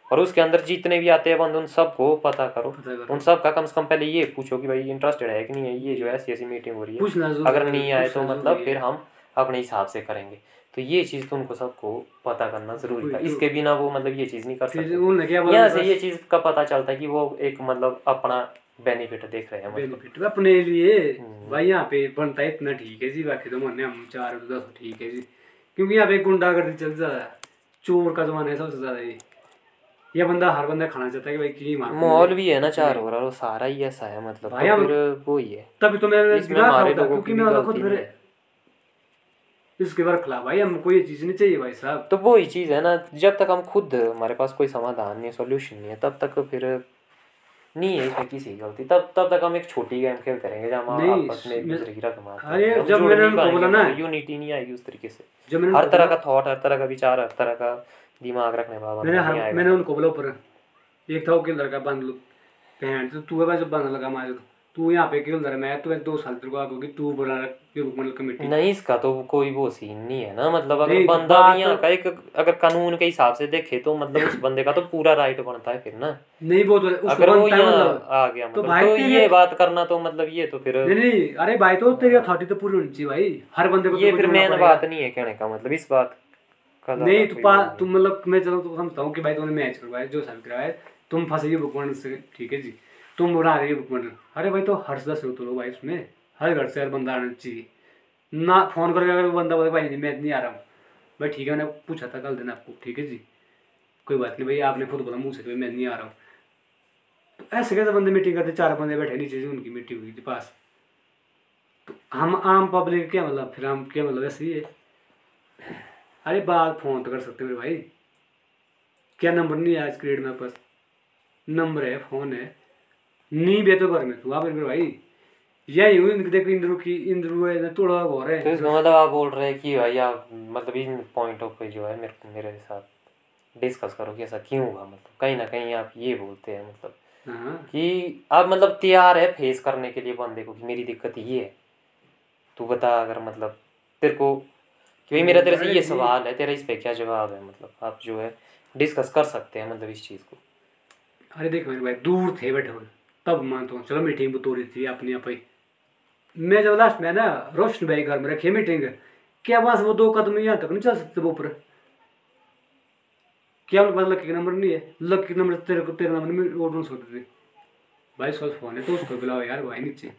और उसके अंदर जितने भी आते हैं बंद उन सबको पता करो। उन सब का कम से कम पहले ये पूछो कि भाई इंटरेस्टेड है कि नहीं है? ये जो ऐसी ऐसी मीटिंग हो रही है। अगर नहीं आए तो मतलब फिर हम अपने हिसाब से करेंगे। तो ये चीज़ तो उनको सबको पता करना ज़रूरी था। तो। इसके बिना वो मतलब ये चीज़ नहीं कर सकते। क्या यहाँ से ये चीज़ का पता चलता है कि वो एक मतलब अपना बेनिफिट देख रहे हैं मतलब। बेनिफिट अपने लिए। हम्म। भाई यहाँ पे बनता है इतना ठीक है जी बाकी तो मानने हम चार तो दस ठीक है जी। क्योंकि यहाँ पे गुंडागर्दी चल ज़्यादा है। चोर का जमाना है सबसे ज़्यादा ये। ये बंदा हर बंदा खाना चाहता है कि भाई की मार माहौल भी है ना चार हो रहा वो सारा ही ऐसा है मतलब भाई तो वो ही है। तभी तो मैं क्योंकि मैं खुद है। इसके बार खिला भाई हमको ये चीज़ नहीं चाहिए भाई साहब। तो वो ही चीज़ है ना जब तक हम खुद हमारे पास कोई समाधान नहीं है सॉल्यूशन नहीं है तब तक फिर नहीं है इसमें किसी की गलती। तब तब तक हम एक छोटी गेम खेलते रहेंगे जब हम आपस में एक दूसरे की रकम अरे, जब मैंने उनको बोला ना- यूनिटी नहीं आएगी उस तरीके से। जब मैंने हर तरह का थॉट हर तरह का विचार हर तरह का दिमाग रखने वाला मैंने बंदा मैंने उनको बोला ऊपर। एक था वो लड़का बाँध लो। पहन तो तू है जब बांधने लगा मारे तो तू यहाँ पे लड़ा मैं तो दो साल तेरे को आगे तू ये मतलब कमेटी नहीं इसका तो कोई वो सीन नहीं है ना मतलब अगर तो बंदा भी यहाँ का एक अगर कानून के हिसाब से देखे तो मतलब उस बंदे का तो पूरा राइट बनता है फिर ना। नहीं वो तो अगर वो है यहाँ मतलब। आ गया तो मतलब भाई तो ये बात करना तो मतलब ये तो फिर नहीं नहीं अरे भाई तो तेरी अथॉरिटी तो पूरी होनी चाहिए भाई। हर बंदे को ये तो फिर मेन बात नहीं है कहने का मतलब इस बात का नहीं तू। तुम मतलब मैं चलो तो समझता हूँ कि भाई तुमने मैच करवाया जो सब करवाया तुम फंसे ये बुकमंडल से ठीक है जी। तुम बना रहे बुकमंडल अरे भाई तो हर दस तो लो भाई उसमें हर घर से हर बंदा आना चाहिए। ना फ़ोन करके अगर बंदा बोले भाई नहीं, मैं नहीं आ रहा हूँ। भाई ठीक है मैंने पूछा था कल दिन आपको ठीक है जी? कोई बात नहीं भाई आपने खुद बोला मुँह से मैं नहीं आ रहा हूँ। तो ऐसे कैसे बंदे मीटिंग करते चार बंदे बैठे नीचे जी उनकी मीटिंग हुई थी पास? तो हम आम पब्लिक क्या मतलब फिर हम क्या मतलब ऐसे ही है। अरे बात फ़ोन तो कर सकते मेरे भाई। क्या नंबर नहीं है आज क्रिएट मेरे पास? नंबर है फ़ोन है। नी बे तो घर में तू आप भाई। यही हूँ देखो इंद्रू की इंद्रू है ना थोड़ा हो। रहे तो इसका मतलब आप बोल रहे हैं कि भाई आप मतलब इन पॉइंट ऑफ़ पे जो है मेरे को मेरे साथ डिस्कस करो कि ऐसा क्यों हुआ मतलब कहीं ना कहीं आप ये बोलते हैं मतलब हाँ। कि आप मतलब तैयार है फेस करने के लिए बंदे को कि मेरी दिक्कत ये है। तू बता अगर मतलब तेरे को कि भाई मेरा तेरे से ये सवाल है तेरा इस पे क्या जवाब है मतलब आप जो है डिस्कस कर सकते हैं मतलब इस चीज़ को। अरे देख मेरे भाई दूर थे बैठे हुए। तब मानता हूँ चलो मीटिंग बतौरी थी अपनी आप ही। मैं जब लास्ट में ना रोशन भाई घर में रखी मीटिंग क्या वहाँ से वो दो कदम यहाँ तक नहीं चल सकते वो ऊपर? क्या उनके पास लकी नंबर नहीं है? लकी नंबर तेरे को तेरे नंबर में और सोच दे भाई उसका फ़ोन है तो उसको बुलाओ यार भाई नीचे।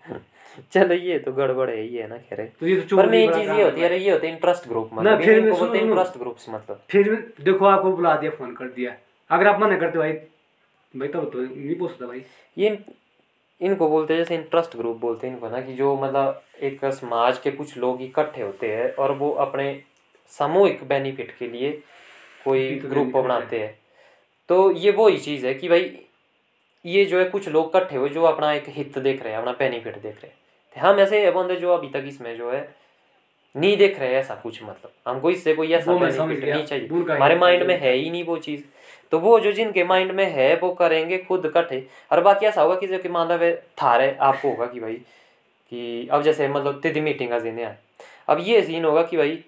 चलो ये तो गड़बड़ है ही है ना खैर तो ये तो पर मेन चीज़ ये होती है ये होते हैं इंटरेस्ट ग्रुप ना, मतलब फिर मैं इंटरेस्ट ग्रुप्स मतलब। फिर देखो आपको बुला दिया फ़ोन कर दिया। अगर आप मना करते भाई भाई तब तो नहीं पूछ सकता भाई। ये इनको बोलते हैं जैसे इंटरेस्ट ग्रुप बोलते हैं इनको ना कि जो मतलब एक समाज के कुछ लोग इकट्ठे होते हैं और वो अपने सामूहिक बेनिफिट के लिए कोई तो ग्रुप बनाते हैं। तो ये वो ही चीज़ है कि भाई ये जो है कुछ लोग इकट्ठे हुए जो अपना एक हित देख रहे हैं अपना बेनिफिट देख रहे हैं। हम ऐसे बंदे जो अभी तक इसमें जो है नहीं देख रहे ऐसा कुछ मतलब। हमको इससे कोई ऐसा बेनिफिट नहीं चाहिए। हमारे माइंड में है ही नहीं वो चीज़। तो वो जो जिनके माइंड में है वो करेंगे खुद इकट्ठे और बाकी ऐसा होगा कि जो कि मान लो थारे आपको होगा कि भाई कि अब जैसे मतलब तिथि मीटिंग का जीने है। अब ये सीन होगा कि भाई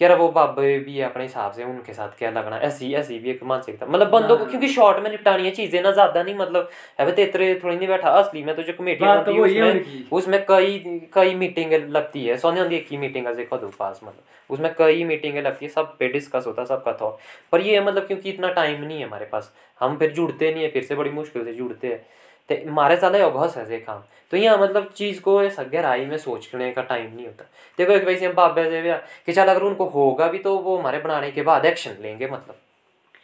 यार वो बाबे भी अपने हिसाब से उनके साथ क्या लगना ऐसी ऐसी भी एक मानसिकता मतलब बंदों को हाँ। क्योंकि शॉर्ट में निपटानी है चीज़ें ना ज़्यादा नहीं मतलब अबे तेरे थोड़ी नहीं बैठा असली में तो जो कमेटी बात तो है उसमें उसमें कई कई मीटिंगें लगती है सोने होती एक ही मीटिंग है देखो दो पास मतलब उसमें कई मीटिंगें लगती है सब पे डिस्कस होता है सबका थॉट पर ये मतलब क्योंकि इतना टाइम नहीं है हमारे पास हम फिर जुड़ते नहीं है फिर से बड़ी मुश्किल से जुड़ते हैं तो हमारे ज़्यादा अघस है ये काम तो यहाँ मतलब चीज़ को ऐसा गहराई में सोचने का टाइम नहीं होता। देखो एक वैसे हम बाबे से भी कि चल अगर उनको होगा भी तो वो हमारे बनाने के बाद एक्शन लेंगे मतलब।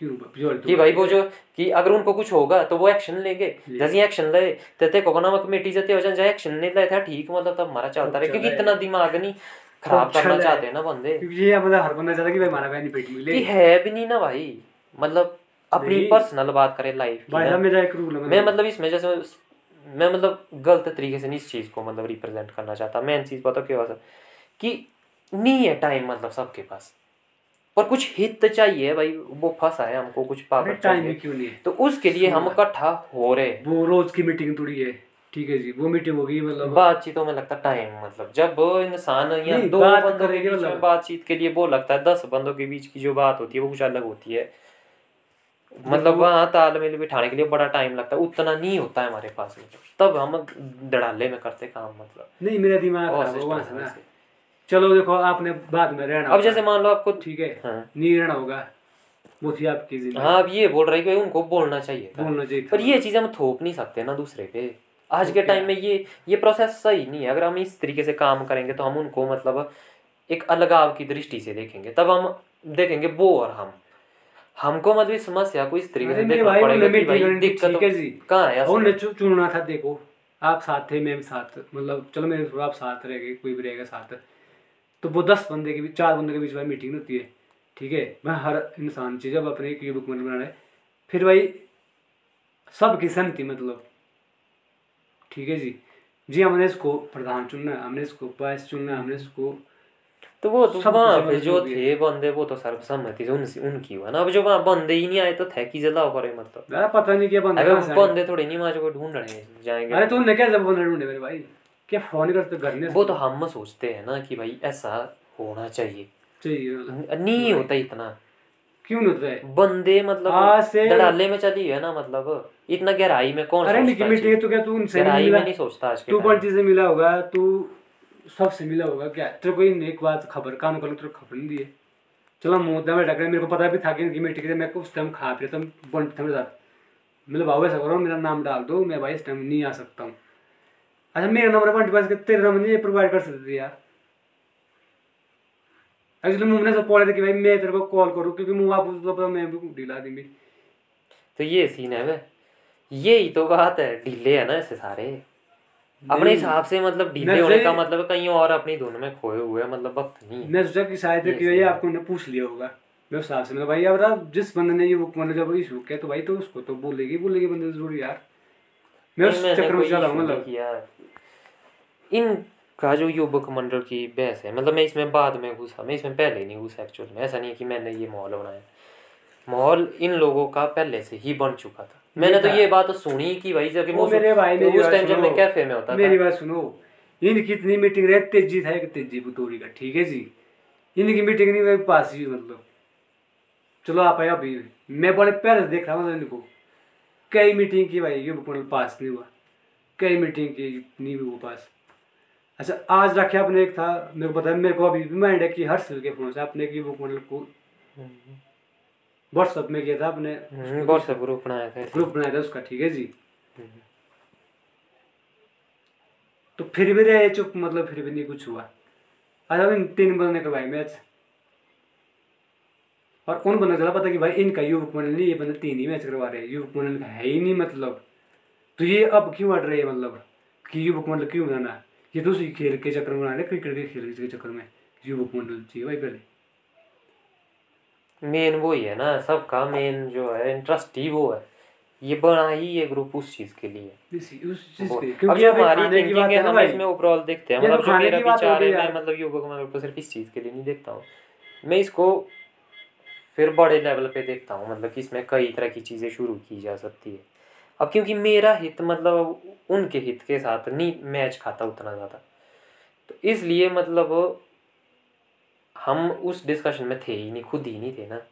तो कि भाई वो जो कि अगर उनको कुछ होगा तो वो एक्शन लेंगे। जैसे एक्शन ले तो ते को ना कमेटी से हो जाए एक्शन नहीं ले था ठीक मतलब तब हमारा चलता रहे। क्योंकि इतना दिमाग नहीं खराब तो करना चाहते हैं ना बंदे। ये मतलब हर बंदा चाहता कि भाई हमारा बेनिफिट मिले। कि है भी नहीं ना भाई। मतलब अपनी पर्सनल बात करें लाइफ की भाई ना। मेरा एक रूल है मैं मतलब इसमें जैसे मैं मतलब गलत तरीके से नहीं इस चीज़ को मतलब रिप्रेजेंट करना चाहता। मेन चीज़ पता क्या हुआ कि नहीं है टाइम मतलब सबके पास। पर कुछ हित चाहिए भाई वो फंसा है हमको कुछ पावर टाइम क्यों नहीं तो उसके लिए हम इकट्ठा हो रहे वो रोज की मीटिंग थोड़ी है ठीक है जी वो मीटिंग होगी मतलब बातचीतों में लगता टाइम मतलब जब इंसान या दो बंदों के बीच में मतलब। बातचीत के लिए वो लगता है दस बंदों के बीच की जो बात होती है वो कुछ अलग होती है। मतलब वहाँ तालमेल बिठाने के लिए बड़ा टाइम लगता है। उतना नहीं होता है हमारे पास मतलब तब हम धड़ाले में करते काम मतलब। नहीं मेरा दिमाग है। चलो देखो आपने बाद में रहना अब जैसे मान लो आपको ठीक है। हाँ। नहीं रहना होगा। वो थी आपकी ज़िंदगी। हाँ अब ये बोल रहे हैं कि उनको बोलना चाहिए बोलना चाहिए पर ये चीज़ हम थोप नहीं सकते ना दूसरे पे। आज के टाइम में ये ये प्रोसेस सही नहीं है। अगर हम इस तरीके से काम करेंगे तो हम उनको मतलब एक अलगाव की दृष्टि से देखेंगे। तब हम देखेंगे वो और हम। हमको मतलब इस समस्या को इस तरीके से देखना पड़ेगा कि भाई दिक्कत है जी। कहाँ है और चुनना था देखो आप साथ थे मैं भी साथ मतलब चलो मेरे थोड़ा आप साथ रह गए कोई भी रहेगा साथ। तो वो दस बंदे के बीच चार बंदे के बीच भाई मीटिंग होती है ठीक है? मैं हर इंसान चीज़ जब अपने एक बुक बना रहा है फिर भाई सबकी सहमति मतलब ठीक है जी? जी हमने इसको प्रधान चुनना है हमने इसको वाइस चुनना है हमने इसको तो वो तो सब वहाँ पे जो थे बंदे वो तो सर्वसम्मति से उनसे उनकी हुआ ना। अब जो वहाँ बंदे ही नहीं आए तो थे की जला करे मतलब? यार पता नहीं क्या बंदा अबे। बंदे थोड़े नहीं वहाँ जो ढूंढ रहे हैं जाएँगे। अरे तूने क्या जब बंदा ढूंढे मेरे भाई? क्या फ़ोन करते घर में वो तो हम सोचते हैं ना कि भाई ऐसा होना चाहिए। नहीं होता इतना। क्यों नहीं होता है? बंदे मतलब आज में चली है ना मतलब। इतना गहराई में कौन अरे निकी मिट्टी तो क्या तू उनसे नहीं गहराई मिला? में नहीं सोचता आज के तू पंटी से मिला होगा तू सबसे मिला होगा क्या? तेरे को इन एक बात खबर, कान कर तेरे को खबर नहीं दी है। चलो मुद्दा में डक मेरे को पता भी था कि इनकी मिट्टी के मैं उस टाइम खा फिर तुम पंट मेरे साथ मेरे। भाव ऐसा करो, मेरा नाम डाल दो, मैं भाई इस टाइम नहीं आ सकता हूँ। अच्छा मेरा नंबर पंटी पास तेरा नंबर नहीं प्रोवाइड कर सकते थे यार। एक्चुअली मुझे सब बोले थे कि भाई मैं तेरे को कॉल करूँ, क्योंकि मुँह आप उसको पता मैं भी ढीला दी तो ये सीन है वे। यही तो बात है ढीले है ना ऐसे सारे। अपने हिसाब से मतलब ढीले होने का मतलब कहीं और अपनी धुन में खोए हुए मतलब वक्त नहीं है मैं सोचा कि शायद ये कि भाई सही है। आपको उन्हें पूछ लिया होगा मैं उस हिसाब से। मतलब भाई अब आप जिस बंदे ने ये बुक मतलब जब इशू किया तो भाई तो उसको तो बोलेगी बोलेगी बंदे ज़रूर यार। मैं उस चक्कर में चला हूँ मतलब। किया। इनका जो युवक मंडल की बहस है मतलब मैं इसमें बाद में घुसा मैं इसमें पहले नहीं घुसा एक्चुअल में ऐसा नहीं है कि मैंने ये माहौल बनाया। माहौल इन लोगों का पहले से ही बन चुका था। मैंने तो ये बात सुनी कि भाई जब वो मेरे भाई मेरी उस टाइम जब मैं कैफ़े में होता मेरी बात सुनो। इनकी इतनी मीटिंग रहे तेज़ी था तेज़ी बुतौरी का ठीक है जी? इनकी मीटिंग नहीं हुई पास ही मतलब। चलो आप आए अभी। मैं बड़े पहले से देख रहा हूँ इनको। कई मीटिंग की भाई ये मतलब पास नहीं हुआ। कई मीटिंग की नहीं हुई वो पास। अच्छा आज रखे आपने एक था मेरे को पता है मेरे को अभी भी माइंड है कि हर सिल के फ़ोन से आपने की बुक मतलब को व्हाट्सअप में किया था आपने व्हाट्सएप ग्रुप बनाया था ग्रुप बनाया था उसका ठीक है जी। तो फिर भी रहे चुप मतलब फिर भी नहीं कुछ हुआ। आज अब इन तीन बंदों ने करवाई मैच। और उन बंदों को चला पता कि भाई इनका युवक मंडल नहीं ये बंदे तीन ही मैच करवा रहे हैं। युवक मंडल का है ही नहीं मतलब। तो ये अब क्यों अट रहे हैं मतलब? कि युवक मंडल क्यों बनाना? ये तो उसी खेल के चक्कर में बना रहे क्रिकेट के खेल के चक्कर में। युवक मंडल चाहिए भाई पहले। मेन वो ही है ना सबका मेन जो है इंटरेस्ट ही वो है। ये बना ही ये ग्रुप उस चीज़ के लिए। इसी- उस चीज़ वो- के अब जो हमारी थिंकिंग है है हम इसमें ओवरऑल देखते हैं। तो मतलब जो मेरा विचार है मैं मतलब को सिर्फ़ इस चीज़ के लिए नहीं देखता हूँ। मैं इसको फिर बड़े लेवल पे देखता हूँ मतलब कि इसमें कई तरह की चीज़ें शुरू की जा सकती है। अब क्योंकि मेरा हित मतलब उनके हित के साथ नहीं मैच खाता उतना ज़्यादा। तो इसलिए मतलब हम उस डिस्कशन में थे ही नहीं खुद ही नहीं थे ना।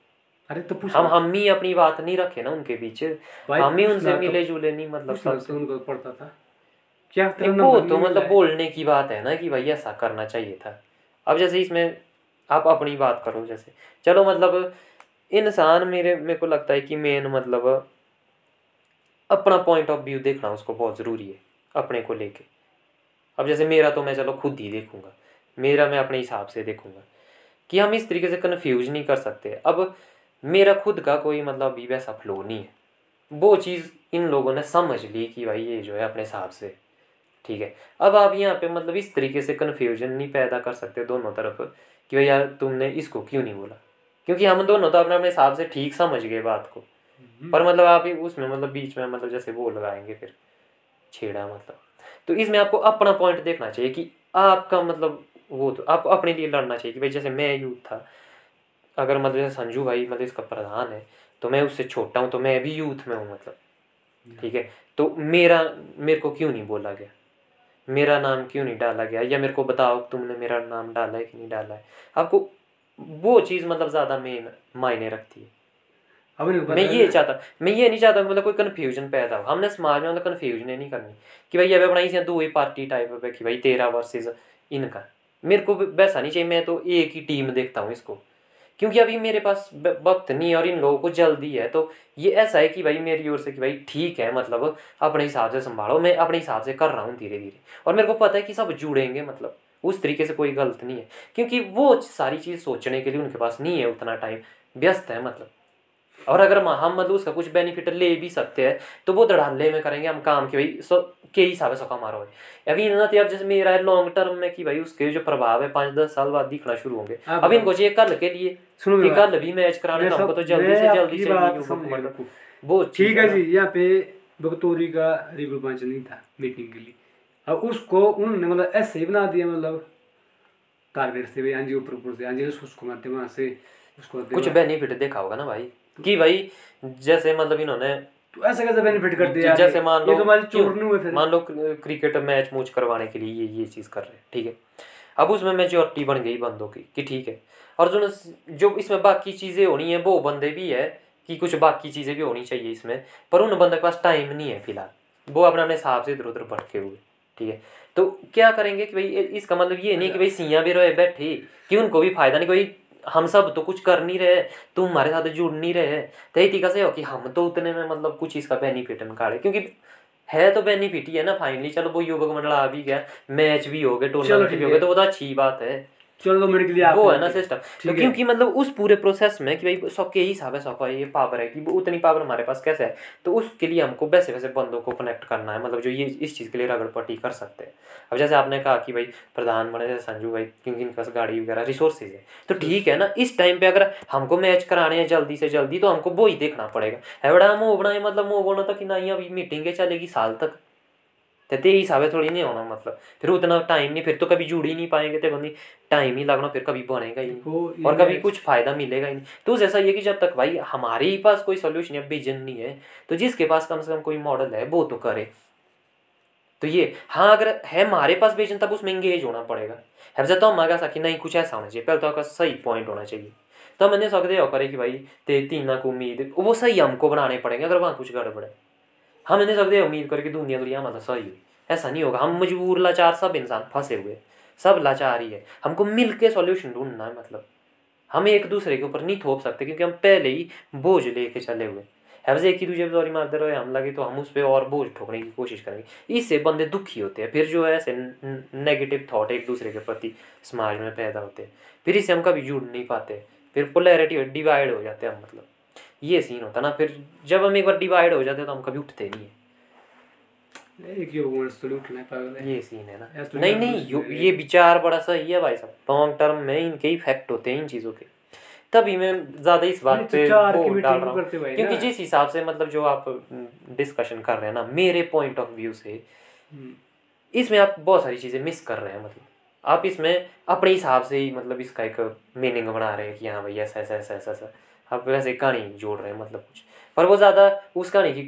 अरे तो पूछ हम हम ही अपनी बात नहीं रखे ना उनके बीच। हम ही उनसे तो- मिले जुले नहीं मतलब सबसे तो उनको पड़ता था। क्या वो तो मतलब बोलने की बात है ना कि भाई ऐसा करना चाहिए था। अब जैसे इसमें आप अपनी बात करो जैसे। चलो मतलब इंसान मेरे मेरे को लगता है कि मेन मतलब अपना पॉइंट ऑफ़ व्यू देखना उसको बहुत ज़रूरी है अपने को लेके। अब जैसे मेरा तो मैं चलो खुद ही देखूँगा। मेरा मैं अपने हिसाब से देखूँगा। कि हम इस तरीके से कन्फ्यूज़ नहीं कर सकते। अब मेरा खुद का कोई मतलब अभी वैसा फ्लो नहीं है। वो चीज़ इन लोगों ने समझ ली कि भाई ये जो है अपने हिसाब से ठीक है। अब आप यहाँ पे मतलब इस तरीके से कन्फ्यूज़न नहीं पैदा कर सकते दोनों तरफ़ कि भाई यार तुमने इसको क्यों नहीं बोला? क्योंकि हम दोनों तो अपने अपने हिसाब से ठीक समझ गए बात को। पर मतलब आप उसमें मतलब बीच में मतलब जैसे वो लगाएँगे फिर छेड़ा मतलब। तो इसमें आपको अपना पॉइंट देखना चाहिए कि आपका मतलब वो तो आपको अपने लिए लड़ना चाहिए कि भाई जैसे मैं यूथ था अगर मतलब जैसे संजू भाई मतलब इसका प्रधान है तो मैं उससे छोटा हूँ तो मैं भी यूथ में हूँ मतलब ठीक है? तो मेरा मेरे को क्यों नहीं बोला गया? मेरा नाम क्यों नहीं डाला गया? या मेरे को बताओ तुमने मेरा नाम डाला है कि नहीं डाला है? आपको वो चीज़ मतलब ज़्यादा मेन मायने रखती है। अब मैं ये? चाहता मैं ये नहीं चाहता मतलब कोई कन्फ्यूज़न पैदा हो। हमने समाज में मतलब कन्फ्यूज़न नहीं करनी कि भाई अब बनाई से दो ही पार्टी टाइप है कि भाई तेरा वर्सेस इनका। मेरे को वैसा नहीं चाहिए, मैं तो एक ही टीम देखता हूँ इसको। क्योंकि अभी मेरे पास वक्त नहीं है और इन लोगों को जल्दी है तो ये ऐसा है कि भाई मेरी ओर से कि भाई ठीक है मतलब अपने हिसाब से संभालो, मैं अपने हिसाब से कर रहा हूँ धीरे धीरे और मेरे को पता है कि सब जुड़ेंगे मतलब उस तरीके से कोई गलत नहीं है। क्योंकि वो सारी चीज़ सोचने के लिए उनके पास नहीं है उतना टाइम व्यस्त है मतलब। और अगर हम मतलब उसका कुछ बेनिफिट ले भी सकते हैं तो वो धड़ाले में करेंगे हम काम के भाई। सो के हिसाब से कमा रहे हो अभी ना तो अब जैसे मेरा है लॉन्ग टर्म में कि भाई उसके जो प्रभाव है पाँच दस साल बाद दिखना शुरू होंगे। अब- अब इनको चाहिए कल के लिए। सुनो कि कल भी मैच कराने हमको तो जल्दी से जल्दी चाहिए। वो ठीक है जी यहाँ पे बगतौरी का रिव्यू पंच नहीं था मीटिंग के लिए। अब उसको उन्होंने मतलब ऐसे ही बना दिया मतलब टारगेट से भी हाँ जी ऊपर ऊपर से। हाँ जी उसको मारते वहाँ से उसको कुछ बेनिफिट देखा होगा ना भाई। कि भाई जैसे मतलब इन्होंने तो ऐसे कैसे बेनिफिट कर दिया जैसे मान लो तो मान लो क्रिकेट मैच मूच करवाने के लिए ये ये चीज़ कर रहे हैं ठीक है? अब उसमें मेजोरिटी बन गई बंदों की कि ठीक है। और जो जो इसमें बाकी चीज़ें होनी है वो बंदे भी है कि कुछ बाकी चीज़ें भी होनी चाहिए इसमें पर उन बंदों के पास टाइम नहीं है फ़िलहाल। वो अपने अपने हिसाब से इधर उधर भटके हुए ठीक है? तो क्या करेंगे कि भाई इसका मतलब ये नहीं कि भाई सियाँ भी रहे बैठे कि उनको भी फ़ायदा नहीं कोई हम सब तो कुछ कर नहीं रहे तुम हमारे साथ जुड़ नहीं रहे। तो यही तरीका से हो कि हम तो उतने में मतलब कुछ इसका बेनिफिट निकाले क्योंकि है तो बेनिफिट ही है ना फाइनली चलो वो युवक मंडल आ भी गया मैच भी हो गए टूर्नामेंट भी हो है। गए तो वो तो अच्छी बात है। चलो दो मिनट के लिए आप वो है ना सिस्टम तो क्योंकि मतलब उस पूरे प्रोसेस में कि भाई सबके ही हिसाब है सबका ये पावर है कि वो उतनी पावर हमारे पास कैसे है? तो उसके लिए हमको वैसे वैसे बंदों को कनेक्ट करना है मतलब जो ये इस चीज़ के लिए रगड़पट्टी कर सकते हैं। अब जैसे आपने कहा कि भाई प्रधान बने जैसे संजू भाई क्योंकि इनके पास गाड़ी वगैरह रिसोर्सेज है। तो ठीक है ना इस टाइम पे अगर हमको मैच कराने हैं जल्दी से जल्दी तो हमको वो ही देखना पड़ेगा। है बड़ा मुँह बनाए मतलब मुँह बोलना था कि नहीं अभी मीटिंग चलेगी साल तक। तो ते हिसाब है थोड़ी नहीं होना मतलब। फिर उतना टाइम नहीं फिर तो कभी जुड़ ही नहीं पाएँगे तो बंदी टाइम ही लगना फिर कभी बनेगा ही नहीं और कभी कुछ फ़ायदा मिलेगा ही नहीं तो जैसा ये कि जब तक भाई हमारे ही पास कोई सोल्यूशन या विजन नहीं है तो जिसके पास कम से कम कोई मॉडल है वो तो करे। तो ये हाँ अगर है हमारे पास विजन तब उसमें इंगेज होना पड़ेगा। अब जब तो हम आगे कि नहीं कुछ ऐसा होना चाहिए। पहले तो आपका सही पॉइंट होना चाहिए। तो मैंने सकते हो करे कि भाई ते तीन को उम्मीद वो सही हमको बनाने पड़ेंगे अगर वहाँ कुछ गड़बड़ है। हम नहीं सकते उम्मीद करके दुनिया दुनिया मतलब सही। हुई ऐसा नहीं होगा, हम मजबूर, लाचार सब इंसान फंसे हुए सब लाचार ही है। हमको मिल के सॉल्यूशन ढूंढना है मतलब। हम एक दूसरे के ऊपर नहीं थोप सकते, क्योंकि हम पहले ही बोझ लेके चले हुए हैवज एक ही दूसरे सॉरी मारते रहे, हम लगे तो हम उस पर और बोझ ठोकने की कोशिश करेंगे। इससे बंदे दुखी होते हैं, फिर जो है ऐसे नेगेटिव थॉट एक दूसरे के प्रति समाज में पैदा होते हैं। फिर इससे हम कभी जुड़ नहीं पाते, फिर पोलैरिटी डिवाइड हो जाते हैं हम मतलब। ये सीन होता ना फिर जब हम एक बार डिवाइड हो जाते हैं तो हम कभी उठते नहीं है। एक तो ये सीन है ना। तो नहीं नहीं यो- ये विचार बड़ा सही है भाई साहब। लॉन्ग टर्म में इनके इफ़ेक्ट होते हैं इन चीज़ों के। तभी मैं ज़्यादा इस बात पे वो डाल रहा हूँ। क्योंकि जिस हिसाब से मतलब जो आप डिस्कशन कर रहे हैं ना मेरे पॉइंट ऑफ़ व्यू से हम्म, इसमें आप बहुत सारी चीज़ें मिस कर रहे हैं मतलब। आप इसमें अपने हिसाब से ही मतलब इसका एक मीनिंग बना रहे हैं कि हाँ भाई ऐसा ऐसा ऐसा ऐसा ऐसा। आप वैसे कहानी जोड़ रहे हैं मतलब कुछ। पर वो ज़्यादा, उस कहानी की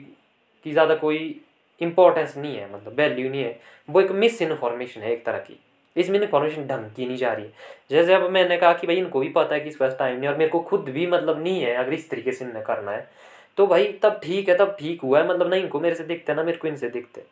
की ज़्यादा कोई इम्पोर्टेंस नहीं है मतलब वैल्यू नहीं है। वो एक मिस इन्फॉर्मेशन है एक तरह की। इसमें इन्फॉर्मेशन ढंग की नहीं जा रही है। जैसे अब मैंने कहा कि भाई इनको भी पता है कि इस पास टाइम नहीं और मेरे को खुद भी मतलब नहीं है अगर इस तरीके से करना है तो भाई तब ठीक है, तब ठीक हुआ है मतलब नहीं इनको मेरे से दिखते ना मेरे को इनसे दिखते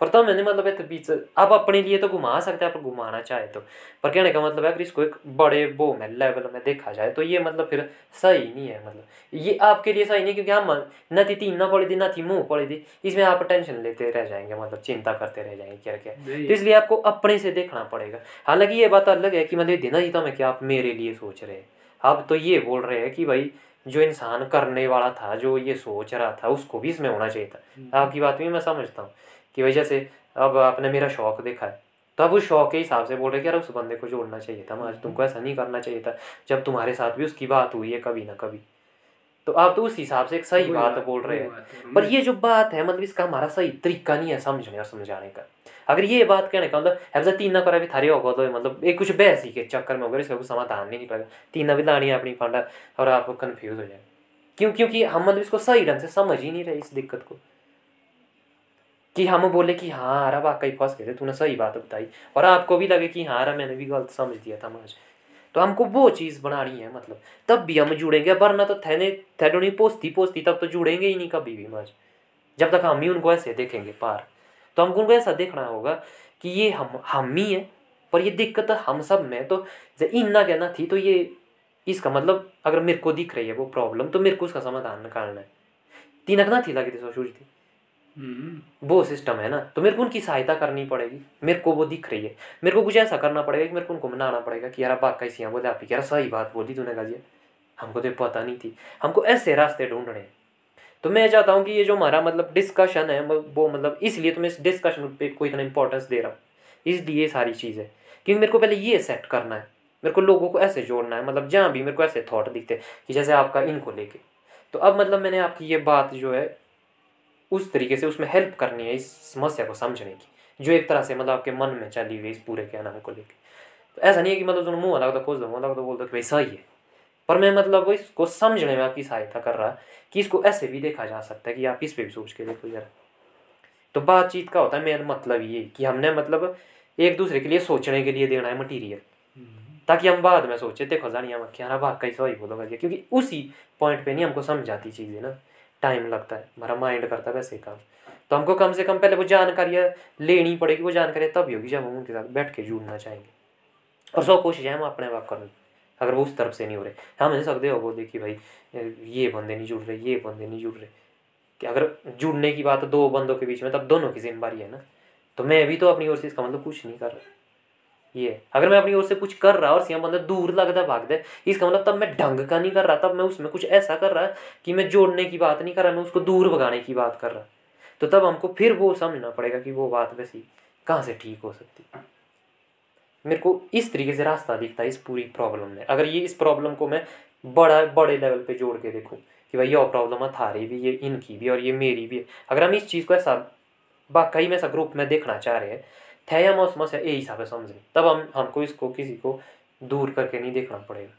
पर तो मैंने मतलब एक बीच आप अपने लिए तो घुमा सकते हैं आप घुमाना चाहे तो। पर कहने का मतलब है अगर इसको एक बड़े वो में लेवल में देखा जाए तो ये मतलब फिर सही नहीं है मतलब। ये आपके लिए सही नहीं क्योंकि हम न थी तीन ना पड़ी थी ना थी मुँह पड़ी थी इसमें आप टेंशन लेते रह जाएँगे मतलब चिंता करते रह जाएँगे क्या क्या। तो इसलिए आपको अपने से देखना पड़ेगा। हालाँकि ये बात अलग है कि मतलब देना ही था मैं क्या आप मेरे लिए सोच रहे हैं। आप तो ये बोल रहे हैं कि भाई जो इंसान करने वाला था जो ये सोच रहा था उसको भी इसमें होना चाहिए था। आपकी बात भी मैं समझता हूँ। कि भाई जैसे अब आपने मेरा शौक देखा है। तो आप उस शौक के हिसाब से बोल रहे कि यार उस बंदे को जोड़ना चाहिए था आज तुमको ऐसा नहीं करना चाहिए था जब तुम्हारे साथ भी उसकी बात हुई है कभी ना कभी। तो आप तो उस हिसाब से एक सही बात बोल रहे हैं। पर ये जो बात है मतलब इसका हमारा सही तरीका नहीं है समझने और समझाने का। अगर ये बात कहने का मतलब है तीन ना करा भी थारे होगा तो मतलब एक कुछ बहस ही के चक्कर में होगा इसका कुछ समाधान नहीं निकलेगा। तीन ना भी लानी है अपनी फंडा और आप कंफ्यूज हो जाए क्यों क्योंकि हम मतलब इसको सही ढंग से समझ ही नहीं रहे इस दिक्कत को। कि हम बोले कि हाँ अरे वाकई फंस गए थे, तूने सही बात बताई। और आपको भी लगे कि हाँ अरे मैंने भी गलत समझ दिया था मुझे तो हमको वो चीज़ बनानी है मतलब। तब भी हम जुड़ेंगे, वरना तो थैने थैडोनी पोस्ती पोस्ती, तब तो जुड़ेंगे ही नहीं कभी भी मज जब तक हम ही उनको ऐसे देखेंगे, पार। तो हमको उनको ऐसा देखना होगा कि ये हम हम ही है, पर ये दिक्कत हम सब में तो जब इन्ना कहना थी तो ये, इसका मतलब अगर मेरे को दिख रही है वो प्रॉब्लम तो मेरे को उसका समाधान निकालना है। तीनक ना थी लगी थी, सोच थी। वो सिस्टम है ना। तो मेरे को उनकी सहायता करनी पड़ेगी। मेरे को वो दिख रही है। मेरे को कुछ ऐसा करना पड़ेगा कि मेरे को उनको मनाना पड़ेगा कि यार बात कैसी है, बोले आप यार सही बात बोली तूने गाजिया हमको तो पता नहीं थी। हमको ऐसे रास्ते ढूँढने तो मैं चाहता हूँ कि ये जो हमारा मतलब डिस्कशन है वो वो मतलब इसलिए तो मैं इस डिस्कशन पे कोई इतना इंपॉर्टेंस दे रहा हूँ। इसलिए सारी चीज़। है क्योंकि मेरे को पहले ये सेट करना है। मेरे को लोगों को ऐसे जोड़ना है। मतलब जहाँ भी मेरे को ऐसे थॉट दिखते कि जैसे आपका इनको लेके। तो अब मतलब मैंने आपकी ये बात जो है उस तरीके से उसमें हेल्प करनी है इस समस्या को समझने की जो एक तरह से मतलब आपके मन में चली हुई इस पूरे क्या नाम को लेकर तो ऐसा नहीं है कि मतलब तुम मुँह अलग तो खोज दो अलग तो बोल दो कि भाई सही है। पर मैं मतलब इसको समझने में आपकी सहायता कर रहा कि इसको ऐसे भी देखा जा सकता है कि आप इस पर भी सोच के देखो जरा। तो बातचीत का होता है मेरा मतलब ये कि हमने मतलब एक दूसरे के लिए सोचने के लिए देना है मटीरियल हम्म, ताकि हम बाद में सोचे देखो जानिए हम क्या ना वाकई सही बोलोगा क्योंकि उसी पॉइंट पे नहीं हमको समझ आती चीज़ें ना। टाइम लगता है। हमारा माइंड करता है वैसे काम। तो हमको कम से कम पहले वो जानकारियाँ लेनी पड़ेगी, वो जानकारियाँ तभी होगी जब हम उनके साथ बैठ के जुड़ना चाहेंगे। और सौ कोशिश है हम अपने आप करने अगर वो उस तरफ़ से नहीं हो रहे, हम नहीं सकते हो बोलते कि भाई ये बंदे नहीं जुड़ रहे, ये बंदे नहीं जुड़ रहे। कि अगर जुड़ने की बात दो बंदों के बीच में, तब दोनों की जिम्मेवारी है ना। तो मैं भी तो अपनी ओर से इसका मतलब कुछ नहीं कर रहा। ये, अगर मैं अपनी ओर से कुछ कर रहा और सियाम बंदा दूर लगता भागता है इसका मतलब तब मैं ढंग का नहीं कर रहा, तब मैं उसमें कुछ ऐसा कर रहा कि मैं जोड़ने की बात नहीं कर रहा, मैं उसको दूर भगाने की बात कर रहा। तो तब हमको फिर वो समझना पड़ेगा कि वो बात वैसी कहाँ से ठीक हो सकती। मेरे को इस तरीके से रास्ता दिखता है इस पूरी प्रॉब्लम में। अगर ये इस प्रॉब्लम को मैं बड़ा, बड़े लेवल पे जोड़ के देखूँ कि भाई ये प्रॉब्लम है थारी भी ये इनकी भी और ये मेरी भी है। अगर हम इस चीज़ को ऐसा वाकई में ऐसा ग्रुप में देखना चाह रहे हैं थे या मौसम से यही हिसाब से समझें तब हम, हमको इसको किसी को दूर करके नहीं देखना पड़ेगा।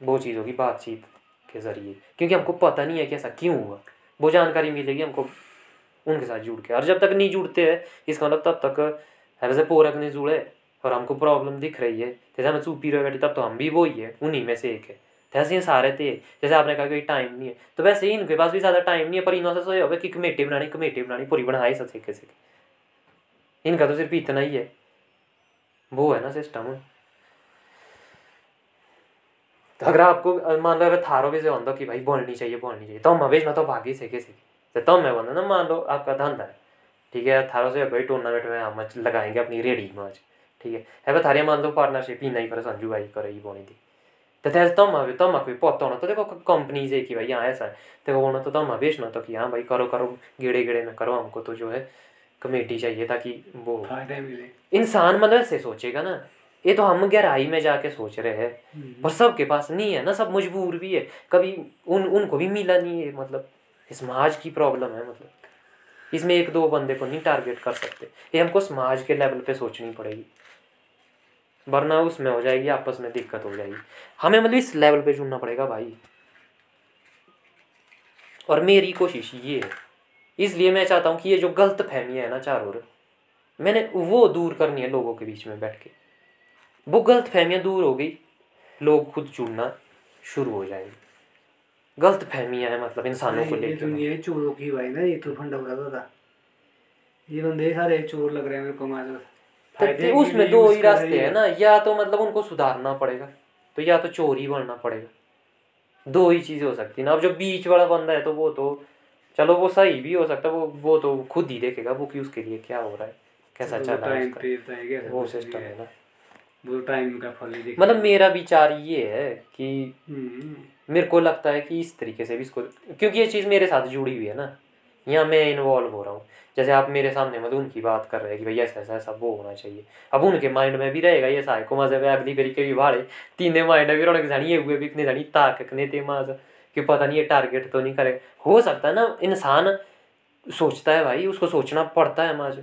वो चीज़ होगी बातचीत के ज़रिए। क्योंकि हमको पता नहीं है कि ऐसा क्यों हुआ। वो जानकारी मिलेगी हमको उनके साथ जुड़ के। और जब तक नहीं जुड़ते हैं, इसका मतलब तब तक जैसे पोरक नहीं जुड़े और हमको प्रॉब्लम दिख रही है। जैसे हमें चुपी रहे बैठे, तब तो हम भी वो ही है उन्हीं में से एक है। जैसे ये सारे थे, जैसे आपने कहा कि टाइम नहीं है। तो वैसे ही इनके पास भी ज़्यादा टाइम नहीं है, पर इन्होंने से होगा कि कमेटी बनानी कमेटी बनानी, पूरी बनाई सब सीखे सीखे इनका तो सिर्फ़ इतना ही है। वो है ना सिस्टम तो अगर आपको मान लो अगर थारो भी से होता कि भाई बोलनी चाहिए बोलनी चाहिए तो हम बेचना तो भागी से कैसे तो तब मैं बोलना ना, मान लो आपका धंधा है, ठीक है, थारो से कोई टूर्नामेंट में हम लगाएँगे अपनी रेडी मैच ठीक है। है थारे मान लो पार्टनरशिप ही नहीं करे संजू भाई करे ही बोनी थी तो तेरे तम अभी तम कोई पता होना तो देखो कंपनी से कि भाई यहाँ ऐसा है देखो बोलना तो तम बेचना तो कि हाँ भाई करो करो गेड़े गेड़े में करो हमको तो जो है। कमेटी चाहिए ताकि वो इंसान मतलब ऐसे सोचेगा ना ये तो हम गहराई में जाके सोच रहे हैं हम्म। पर सबके पास नहीं है ना सब मजबूर भी है। कभी उन उनको भी मिला नहीं है मतलब समाज की प्रॉब्लम है मतलब। इसमें एक दो बंदे को नहीं टारगेट कर सकते। ये हमको समाज के लेवल पे सोचनी पड़ेगी। वरना उसमें हो जाएगी आपस में दिक्कत हो जाएगी। हमें मतलब इस लेवल पे जुड़ना पड़ेगा भाई। और मेरी कोशिश ये है। इसलिए मैं चाहता हूँ कि ये जो गलत फहमियाँ है ना चारों ओर मैंने वो दूर करनी है लोगों के बीच में बैठ के। वो गलत फहमियाँ दूर हो गई लोग खुद जुड़ना शुरू हो जाएँगे। गलत फहमियाँ हैं मतलब इंसानों को लेकर ही चोरों की भाई ना ये तो फंडा उड़ा था ये बंदे सारे चोर लग रहे हैं मेरे को तो ते- के उसमें दो ही रास्ते हैं। ना या तो मतलब उनको सुधारना पड़ेगा तो या तो चोर ही बनना पड़ेगा। दो ही चीज़ें हो सकती है ना। अब जो बीच वाला बंदा है तो वो तो चलो वो सही भी हो सकता है वो वो तो खुद ही देखेगा वो कि उसके लिए क्या हो रहा है कैसा चल रहा है सब वो सिस्टम है ना। वो टाइम का फल ही मतलब मेरा विचार ये है कि हम्म, मेरे को लगता है कि इस तरीके से भी इसको क्योंकि ये चीज़ मेरे साथ जुड़ी हुई है ना। यहाँ मैं इन्वॉल्व हो रहा हूँ। जैसे आप मेरे सामने मतलब उनकी बात कर रहे हैं कि भाई ऐसा ऐसा ऐसा वो होना चाहिए। अब उनके माइंड में भी रहेगा ये साय को मज़े अगली बारी के भी भाड़े। तीन माइंड में भी रौनक जानी ये हुए भी इतने जानी ताकने ते माज। कि पता नहीं ये टारगेट तो नहीं करेगा। हो सकता है ना इंसान सोचता है भाई उसको सोचना पड़ता है माज।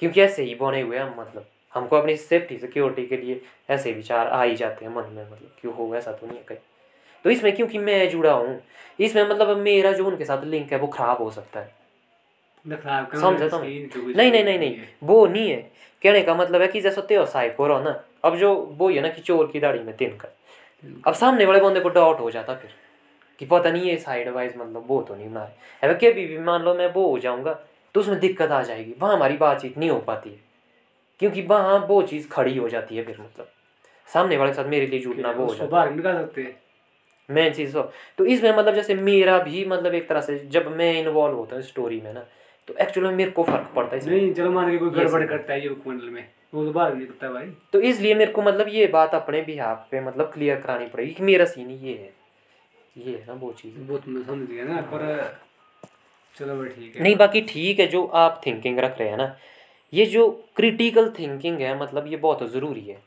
क्योंकि ऐसे ही बने हुए हैं हम मतलब। हमको अपनी सेफ्टी सिक्योरिटी के लिए ऐसे विचार आ ही जाते हैं मन में मतलब। क्यों हो ऐसा तो नहीं है कहीं। तो इसमें क्योंकि मैं जुड़ा हूँ इसमें मतलब मेरा जो उनके साथ लिंक है वो खराब हो सकता है। खराब का समझे तुम? सही तो नहीं नहीं नहीं नहीं वो नहीं है। कहने का मतलब है कि जैसा त्यो साइको रहो ना। अब जो वो ही है ना कि चोर की दाढ़ी में तिनका अब सामने वाले बंदे को डाउट हो जाता फिर। कि पता नहीं ये साइड वाइज मतलब वो तो नहीं बना रहे। अब कभी भी मान लो मैं वो हो जाऊँगा तो उसमें दिक्कत आ जाएगी। वहाँ हमारी बातचीत नहीं हो पाती है। क्योंकि वहाँ वो चीज़ खड़ी हो जाती है फिर मतलब। सामने वाले के साथ मेरे लिए जुड़ना वो हो जाता है। निकाल सकते हैं। मेन चीज़ तो तो इसमें मतलब जैसे मेरा भी मतलब एक तरह से जब मैं इन्वॉल्व होता हूँ स्टोरी में ना तो एक्चुअली में मेरे को फ़र्क पड़ता है नहीं चलो मान के कोई गड़बड़ करता है युवक मंडल में वो तो बाहर नहीं करता भाई। तो इसलिए मेरे को मतलब ये बात अपने बिहार पे मतलब क्लियर करानी पड़ेगी कि मेरा सीन ये है। ये है ना वो चीज़। वो तुमने समझ गया ना पर चलो भाई ठीक है। नहीं बाकी ठीक है जो आप थिंकिंग रख रहे हैं ना ये जो क्रिटिकल थिंकिंग है मतलब ये बहुत ज़रूरी है।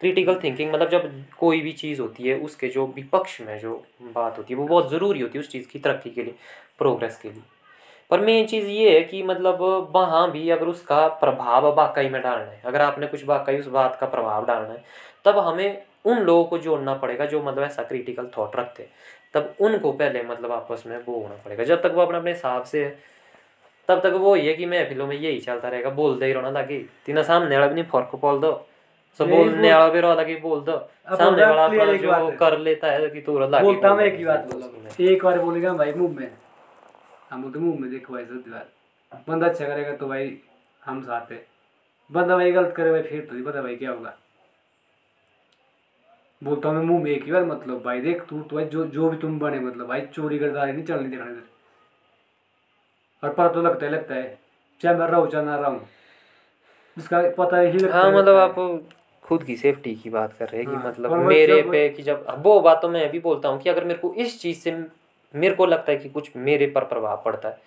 क्रिटिकल थिंकिंग मतलब जब कोई भी चीज़ होती है उसके जो विपक्ष में जो बात होती है वो बहुत ज़रूरी होती है उस चीज़ की तरक्की के लिए प्रोग्रेस के लिए। पर मेन चीज़ ये है कि मतलब वहाँ भी अगर उसका प्रभाव वाकई में डालना है अगर आपने कुछ वाकई उस बात का प्रभाव डालना है तब हमें उन लोगों को जोड़ना पड़ेगा जो मतलब ऐसा क्रिटिकल थॉट रखते हैं। तब उनको पहले मतलब आपस में वो होना पड़ेगा। जब तक वो अपने अपने हिसाब से है, तब तक वो है कि महफिलों में यही चलता रहेगा बोलते ही रहना लगे तीना सामने वाला भी नहीं फ़र्क बोल दो। सो बोलने वाला भी रहा लगे बोल दो। सामने वाला अपना जो कर लेता है कि तू लगे बोलता मैं एक ही बात उसमें। बोला एक बार बोलेगा भाई मुँह में। हम बोलते मुँह में देखो भाई सत्य बात। बंदा अच्छा करेगा तो भाई हम साथ है। बंदा भाई गलत करे भाई फिर तो नहीं पता भाई क्या होगा। बोलता हूँ मैं मुँह में एक ही बार मतलब भाई देख तू तो भाई जो जो भी तुम बने मतलब भाई चोरी करदारी नहीं चलने देखने इधर और पता तो लगता है लगता है चाहे मैं रहूँ चाहे ना रहूँ उसका पता ही लगता हाँ है, मतलब आप खुद की सेफ्टी की बात कर रहे हैं कि हाँ, मतलब मेरे पे कि जब वो बात तो मैं भी बोलता हूँ कि अगर मेरे को इस चीज़ से मेरे को लगता है कि कुछ मेरे पर प्रभाव पड़ता है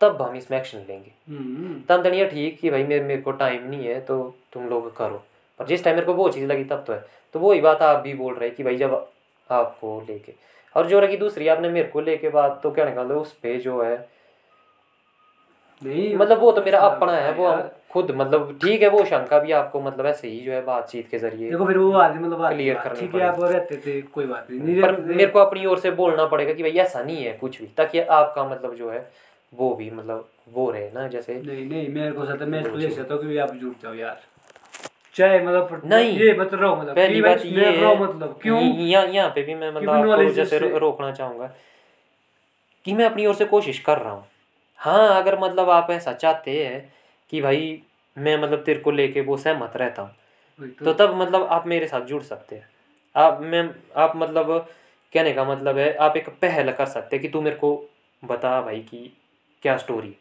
तब हम इसमें एक्शन लेंगे। हम्म। तब तो नहीं है ठीक कि भाई मेरे मेरे को टाइम नहीं है तो तुम लोग करो। पर जिस टाइम मेरे को वो चीज़ लगी तब तो है। तो वही बात आप भी बोल रहे हैं कि भाई जब आपको लेके। और जो रही दूसरी आपने मेरे को लेके बात तो क्या निकाल दो उस पे जो है। नहीं मतलब वो तो मेरा अपना है वो खुद मतलब ठीक है वो शंका भी आपको मतलब ऐसे ही जो है बातचीत के ज़रिए देखो फिर वो आदमी मतलब बात, करनी ठीक है आप रहते थे कोई बात नहीं। पर मेरे को अपनी ओर से बोलना पड़ेगा कि भाई ऐसा नहीं है कुछ भी ताकि आपका मतलब जो है वो भी मतलब वो रहे ना जैसे नहीं नहीं मेरे को मैं तो ये चीज़। चाहता हूँ कि आप जुट जाओ यार। चाहे मतलब नहीं। ये मत रहो मतलब पहली बात ये रहो है मतलब क्यों यहाँ यहाँ पे भी मैं मतलब आपको जैसे रोकना चाहूँगा कि मैं अपनी ओर से कोशिश कर रहा हूँ हाँ अगर मतलब आप ऐसा चाहते हैं कि भाई मैं मतलब तेरे को लेके वो सहमत रहता हूँ तो तब मतलब आप मेरे साथ जुड़ सकते हैं आप मैं आप मतलब कहने का मतलब है आप एक पहल कर सकते हैं कि तू मेरे को बता भाई कि क्या स्टोरी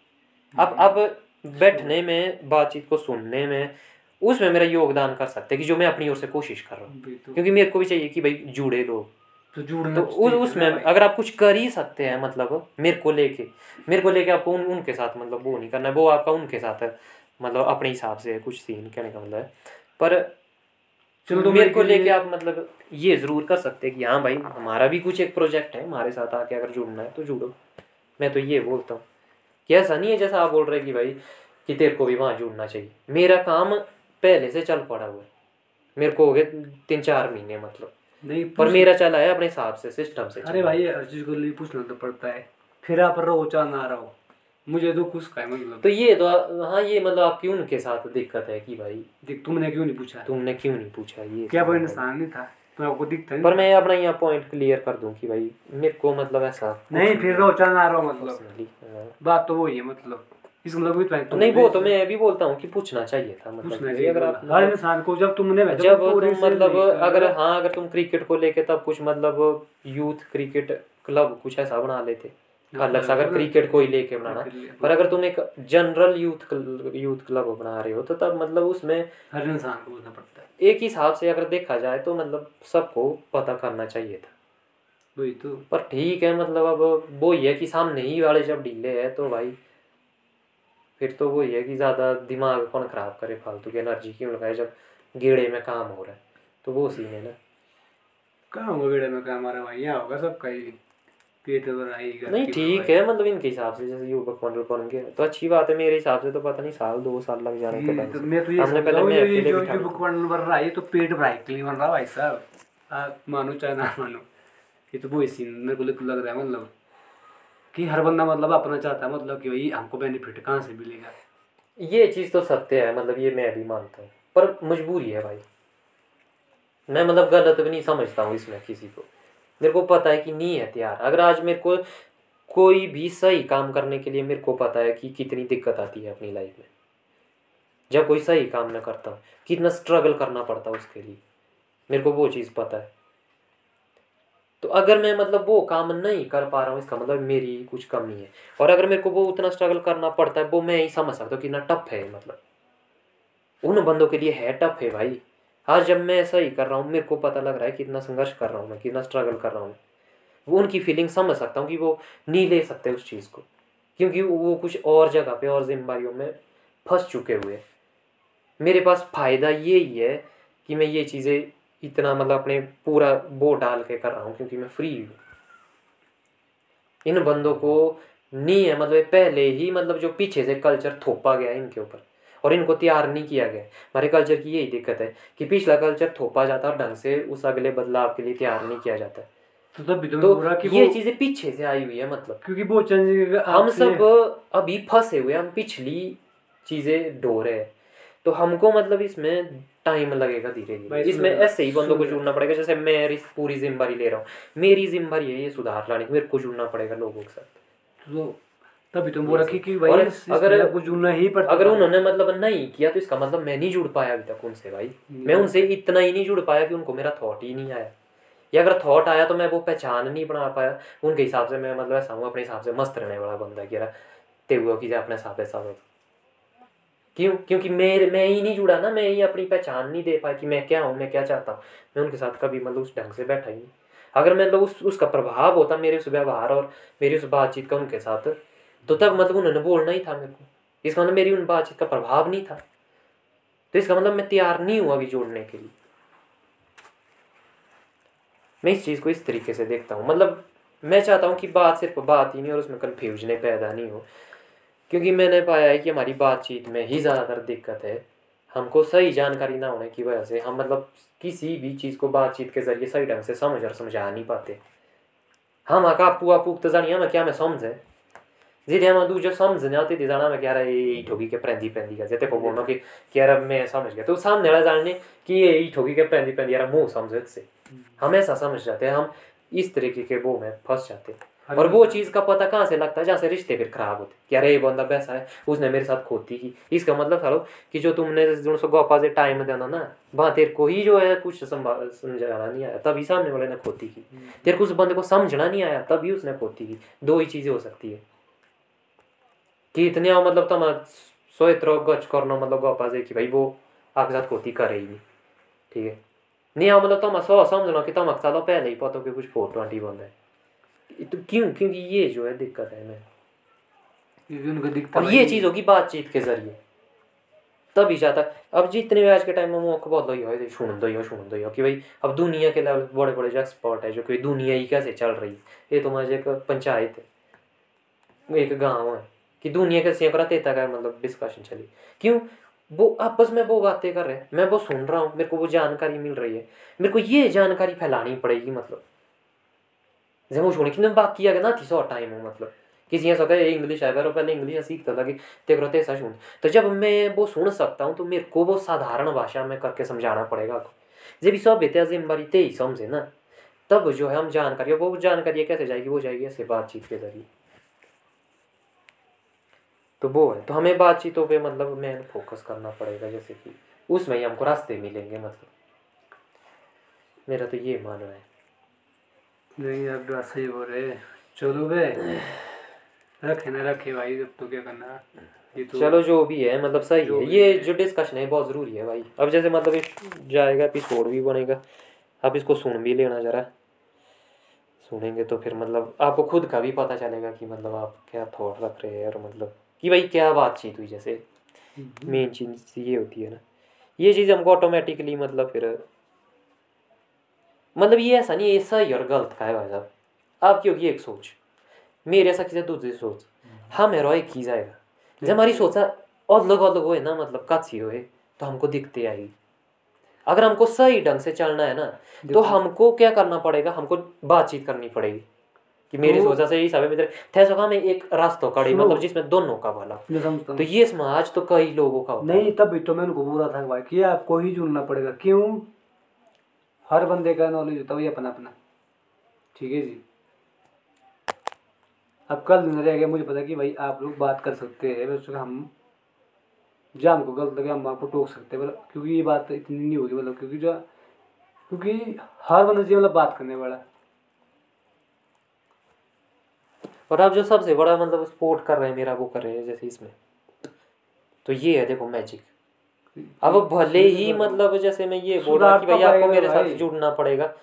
आप आप बैठने में बातचीत को सुनने में उसमें मेरा योगदान कर सकते हैं कि जो मैं अपनी ओर से कोशिश कर रहा हूँ। क्योंकि मेरे को भी चाहिए कि भाई जुड़े लोग। तो जुड़ना तो उस उसमें अगर आप कुछ कर ही सकते हैं मतलब मेरे को लेके मेरे को लेके आपको उन उनके साथ मतलब वो नहीं करना है वो आपका उनके साथ है मतलब अपने हिसाब से कुछ सीन कहने का मतलब है। पर चलो तो मेरे को लेके आप मतलब ये ज़रूर कर सकते हैं कि हाँ भाई हमारा भी कुछ एक प्रोजेक्ट है हमारे साथ आके अगर जुड़ना है तो जुड़ो। मैं तो ये बोलता हूँ कि ऐसा नहीं है जैसा आप बोल रहे कि भाई कि तेरे को भी वहाँ जुड़ना चाहिए। मेरा काम पहले से चल पड़ा हुआ है। मेरे को हो गए तीन चार महीने मतलब। नहीं पर मेरा चला है अपने हिसाब से सिस्टम से अरे भाई हर चीज़ को लिए पूछना तो पड़ता है। फिर आप रहो चाहे ना रहो मुझे तो खुश का है मतलब। तो ये तो हाँ ये मतलब आपकी उनके साथ दिक्कत है कि भाई। देख तुमने क्यों नहीं पूछा? तुमने क्यों नहीं पूछा ये क्या वो इंसान नहीं था? तो आपको दिखता पर मैं अपना यहाँ पॉइंट क्लियर कर दूँ कि भाई मेरे को मतलब ऐसा नहीं फिर रहो चाहे ना रहो मतलब। हाँ। बात तो वही है मतलब। इस मतलब भी तो नहीं वो तो मैं भी बोलता हूँ कि पूछना चाहिए था मतलब पूछना चाहिए अगर आप हर इंसान को जब तुमने जब तुम मतलब अगर हाँ अगर तुम क्रिकेट को लेके तब कुछ मतलब यूथ क्रिकेट क्लब कुछ ऐसा बना लेते। अलग से अगर क्रिकेट को ही लेके बनाना। पर अगर तुम एक जनरल यूथ यूथ क्लब बना रहे हो तो तब मतलब उसमें हर इंसान को बोलना पड़ता है। एक हिसाब से अगर देखा जाए तो मतलब सबको पता करना चाहिए था। वही तो। पर ठीक है मतलब अब वो ही है कि सामने ही वाले जब ढीले है तो भाई फिर तो वही है कि ज़्यादा दिमाग कौन खराब करे फालतू की एनर्जी क्यों लगाए जब गेड़े में काम हो रहा है? तो वो सीन है ना। कहाँ होगा बेड़े में क्या हमारा भाई यहाँ होगा सबका ही। पेट भराई घर नहीं ठीक है मतलब इनके हिसाब से जैसे युवक मंडल बन गए तो अच्छी बात है मेरे हिसाब से तो पता नहीं साल दो साल लग जाने के बाद। तो मैं तो ये हमने पहले मैं अकेले जो बिठा जो लूँ। बुक बन रहा है ये तो पेट भराई के लिए बन रहा है भाई साहब। मानो चाहे ना मानो। ये तो वही सीन मेरे को लग रहा है मतलब। कि हर बंदा मतलब अपना चाहता है मतलब कि भाई हमको बेनिफिट कहाँ से मिलेगा? ये चीज़ तो सत्य है मतलब ये मैं भी मानता हूँ, पर मजबूरी है भाई। मैं मतलब गलत भी नहीं समझता हूँ इसमें किसी को। मेरे को पता है कि नहीं है तैयार अगर आज मेरे को कोई भी सही काम करने के लिए मेरे को पता है कि कितनी दिक्कत आती है अपनी लाइफ में जब कोई सही काम ना करता कितना स्ट्रगल करना पड़ता उसके लिए, मेरे को वो चीज़ पता है। तो अगर मैं मतलब वो काम नहीं कर पा रहा हूँ, इसका मतलब मेरी कुछ कमी है। और अगर मेरे को वो उतना स्ट्रगल करना पड़ता है, वो मैं ही समझ सकता हूँ कितना टफ है मतलब। उन बंदों के लिए है टफ है भाई। आज जब मैं ऐसा ही कर रहा हूँ, मेरे को पता लग रहा है कितना संघर्ष कर रहा हूँ मैं, कितना स्ट्रगल कर रहा हूँ। वो उनकी फीलिंग समझ सकता हूँ कि वो नहीं ले सकते उस चीज़ को। क्योंकि वो कुछ और जगह पे और जिम्मेदारियों में फंस चुके हुए। मेरे पास फ़ायदा ये ही है कि मैं ये चीज़ें इतना मतलब अपने पूरा वो डाल के कर रहा हूँ क्योंकि मैं फ्री हूँ। इन बंदों को नहीं है मतलब पहले ही मतलब जो पीछे से कल्चर थोपा गया है इनके ऊपर और इनको तैयार नहीं किया गया। हमारे कल्चर की यही दिक्कत है कि पिछला कल्चर थोपा जाता है और ढंग से उस अगले बदलाव के लिए तैयार नहीं किया जाता। है तो तब तो तो कि ये चीज़ें पीछे से आई हुई है मतलब। क्योंकि वो हम सब अभी फंसे हुए हम पिछली चीज़ें ढो रहे हैं। तो हमको मतलब इसमें टाइम लगेगा धीरे धीरे। इसमें ऐसे ही बंदों को जुड़ना पड़ेगा जैसे मैं इस पूरी ज़िम्मेदारी ले रहा हूँ। मेरी ज़िम्मेदारी है ये सुधार लाने की मेरे को जुड़ना पड़ेगा लोगों के साथ। तो तभी तो बोल रहा कि कि भाई और इस- अगर- आपको जुड़ना ही पड़ता अगर उन्होंने मतलब नहीं किया तो इसका मतलब मैं नहीं जुड़ पाया अभी तक उनसे भाई। मैं उनसे इतना ही नहीं जुड़ पाया कि उनको मेरा थॉट ही नहीं आया। या अगर थॉट आया तो मैं वो पहचान नहीं बना पाया। उनके हिसाब से मैं मतलब ऐसा हूँ अपने हिसाब से मस्त रहने वाला बंदा कि यार ते हुआ कि अपने हिसाब से सब क्यों? क्योंकि मेरे, मैं ही नहीं जुड़ा ना, मैं ही अपनी पहचान नहीं दे पाया कि मैं क्या हूँ, मैं क्या चाहता हूँ। मैं उनके साथ कभी मतलब उस ढंग से बैठा ही नहीं। अगर मतलब उस, उसका प्रभाव होता मेरे उस व्यवहार और मेरी उस बातचीत का उनके साथ तो तब मतलब उन्होंने बोलना ही था मेरे को। इसका मतलब मेरी उन बातचीत का प्रभाव नहीं था। तो इसका मतलब मैं तैयार नहीं हूँ अभी जोड़ने के लिए। मैं इस चीज़ को इस तरीके से देखता हूँ। मतलब मैं चाहता हूँ कि बात सिर्फ़ बात ही नहीं और उसमें कन्फ्यूजने पैदा नहीं हो। क्योंकि मैंने पाया है कि हमारी बातचीत में ही ज़्यादातर दिक्कत है। हमको सही जानकारी ना होने की वजह से हम मतलब किसी भी चीज़ को बातचीत के ज़रिए सही ढंग से समझ और समझा नहीं पाते। हम आका आपू आपू तो जानिए मैं क्या मैं समझे जिधे हम दूजो समझ नहीं आती थी जाना मैं कह रहा ये ठोगी के प्रेंदी प्रेंदी का जैसे को बोलना कि कह रहा मैं समझ गया। तो सामने वाला जानने कि ये ठोगी के प्रेंदी प्रेंदी यार, मुँह समझे से। हम ऐसा समझ जाते हैं, हम इस तरीके के वो में फंस जाते हैं। और वो चीज़ का पता कहाँ से लगता है? जहाँ से रिश्ते फिर खराब होते कि अरे ये बंदा वैसा है उसने मेरे साथ खोती की। इसका मतलब सालो कि जो तुमने जो सो गोपा से टाइम देना ना वहाँ तेरे को ही जो है कुछ समझाना नहीं आया। तभी सामने वाले ने खोती की। तेरे को उस बंदे को समझना नहीं आया तभी उसने खोती की। दो ही चीज़ें हो सकती है। कि इतने आओ मतलब तुम सो इतरो गच करना मतलब गोपा से कि भाई वो आपके साथ खोती करे ही नहीं। ठीक है? नहीं आओ मतलब तुम सो समझना कि तुम सालों पहले ही पता कि कुछ फोर ट्वेंटी बंदा है। तो क्यों? क्योंकि ये जो है दिक्कत है मैं क्योंकि उनको दिक्कत और ये चीज़ होगी बातचीत के ज़रिए। तभी जाता अब जितने भी आज के टाइम में मौका बहुत ही हो सुन दो सुन दो कि भाई अब दुनिया के लेवल बड़े बड़े जो एक्सपर्ट है जो कि दुनिया ही कैसे चल रही है। ये तो मुझे एक पंचायत है एक गाँव है कि दुनिया कैसे करा तेता का मतलब डिस्कशन चली। क्यों? वो आपस में वो बातें कर रहे हैं। मैं वो सुन रहा हूँ मेरे को वो जानकारी मिल रही है। मेरे को ये जानकारी फैलानी पड़ेगी मतलब। जब छोड़ी कि बाकी आगे ना थी सौ टाइम हो मतलब। किसी ऐसा कहे इंग्लिश है, पर पहले इंग्लिश सीखता था कि तेरे तेसा सुन तो जब मैं वो सुन सकता हूँ तो मेरे को वो साधारण भाषा में करके समझाना पड़ेगा। जब सब बेते जिम्मेवारी ते ही समझे ना, तब जो है हम जानकारी, वो जानकारी कैसे जाएगी, वो जाएगी ऐसे बातचीत के ज़रिए। तो वो है तो हमें बातचीतों पे मतलब मेन फोकस करना पड़ेगा, जैसे कि उसमें ही हमको रास्ते मिलेंगे मतलब। मेरा तो ये मानना है। नहीं आप बात सही बोल रहे चलो बे। रखे ना रखे भाई अब तो क्या करना? ये तो चलो जो भी है मतलब सही है। ये जो डिस्कशन है बहुत ज़रूरी है भाई। अब जैसे मतलब जाएगा एपिसोड भी बनेगा। आप इसको सुन भी लेना ज़रा। सुनेंगे तो फिर मतलब आपको खुद का भी पता चलेगा कि मतलब आप क्या थॉट रख रहे हैं और मतलब कि भाई क्या बातचीत हुई जैसे हम्म। मेन चीज़ ये होती है ना। ये चीज़ हमको ऑटोमेटिकली मतलब फिर मतलब ये ऐसा नहीं ये सही और गलत का है भाई साहब। आपकी होगी एक सोच? मेरे ऐसा किसी दूसरी सोच। हाँ मेरा एक ही जाएगा। जब हमारी सोचा अलग अलग होए ना मतलब कच्ची होए तो हमको दिखते आएगी अगर हमको सही ढंग से चलना है ना तो हमको क्या करना पड़ेगा? हमको बातचीत करनी पड़ेगी। कि मेरी सोचा से ही सब मेरे थे सका में एक रास्ता कड़ी मतलब जिसमें दोनों का भला तो ये समाज तो कई लोगों का है नहीं तभी तो मैं उनको बोल था भाई कि आपको ही जुड़ना पड़ेगा। क्यों? हर बंदे का नॉलेज होता है, वही अपना अपना ठीक है जी? अब कल दिन रह गया, मुझे पता कि भाई आप लोग बात कर सकते हैं, बस हम जो हमको गलत लगे, हम आपको टोक सकते हैं मतलब क्योंकि ये बात इतनी नहीं होगी मतलब क्योंकि जो, क्योंकि हर बंदा जी मतलब बात करने वाला। और आप जो सबसे बड़ा मतलब सपोर्ट कर रहे हैं, मेरा वो कर रहे हैं, जैसे इसमें। तो ये है, देखो मैजिक अब भले ही मतलब जैसे मैं ये बोल रहा कि भाई तो आपको मेरे साथ जुड़ना पड़ेगा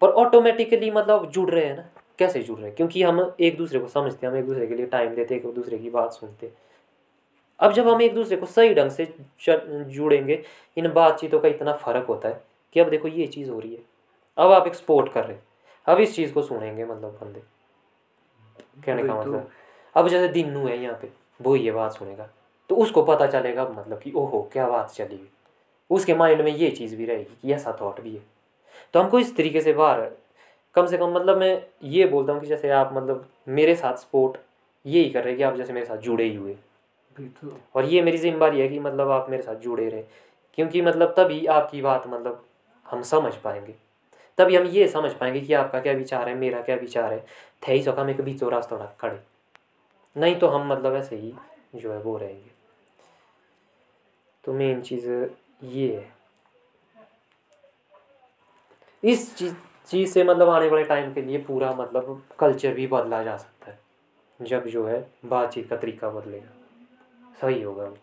पर ऑटोमेटिकली मतलब जुड़ रहे हैं ना? कैसे जुड़ रहे हैं? क्योंकि हम एक दूसरे को समझते हैं हम एक दूसरे के लिए टाइम देते हैं एक दूसरे की बात सुनते हैं। अब जब हम एक दूसरे को सही ढंग से जुड़ेंगे इन बातचीतों का इतना फ़र्क होता है कि अब देखो ये चीज़ हो रही है। अब आप एक्सपोर्ट कर रहे हैं। अब इस चीज़ को सुनेंगे मतलब बंदे। कहने का तो। मतलब अब जैसे दिनू है यहाँ पे वो ये बात सुनेगा। तो उसको पता चलेगा मतलब कि ओहो क्या बात चली उसके माइंड में ये चीज़ भी रहेगी कि ऐसा थाट भी है। तो हमको इस तरीके से बाहर कम से कम मतलब मैं ये बोलता हूँ कि जैसे आप मतलब मेरे साथ सपोर्ट यही कर रहे हैं कि आप जैसे मेरे साथ जुड़े ही हुए। और ये मेरी ज़िम्मेदारी है कि मतलब आप मेरे साथ जुड़े रहें। क्योंकि मतलब तभी आपकी बात मतलब हम समझ पाएँगे। तभी हम ये समझ पाएँगे कि आपका क्या विचार है मेरा क्या विचार है। थे ही सका में कभी चौरास थोड़ा खड़े। नहीं तो हम मतलब ऐसे ही जो है वो रहेंगे। तो मेन चीज़ ये है। इस चीज़ चीज़ से मतलब आने वाले टाइम के लिए पूरा मतलब कल्चर भी बदला जा सकता है। जब जो है बातचीत का तरीका बदलेगा। सही होगा वो।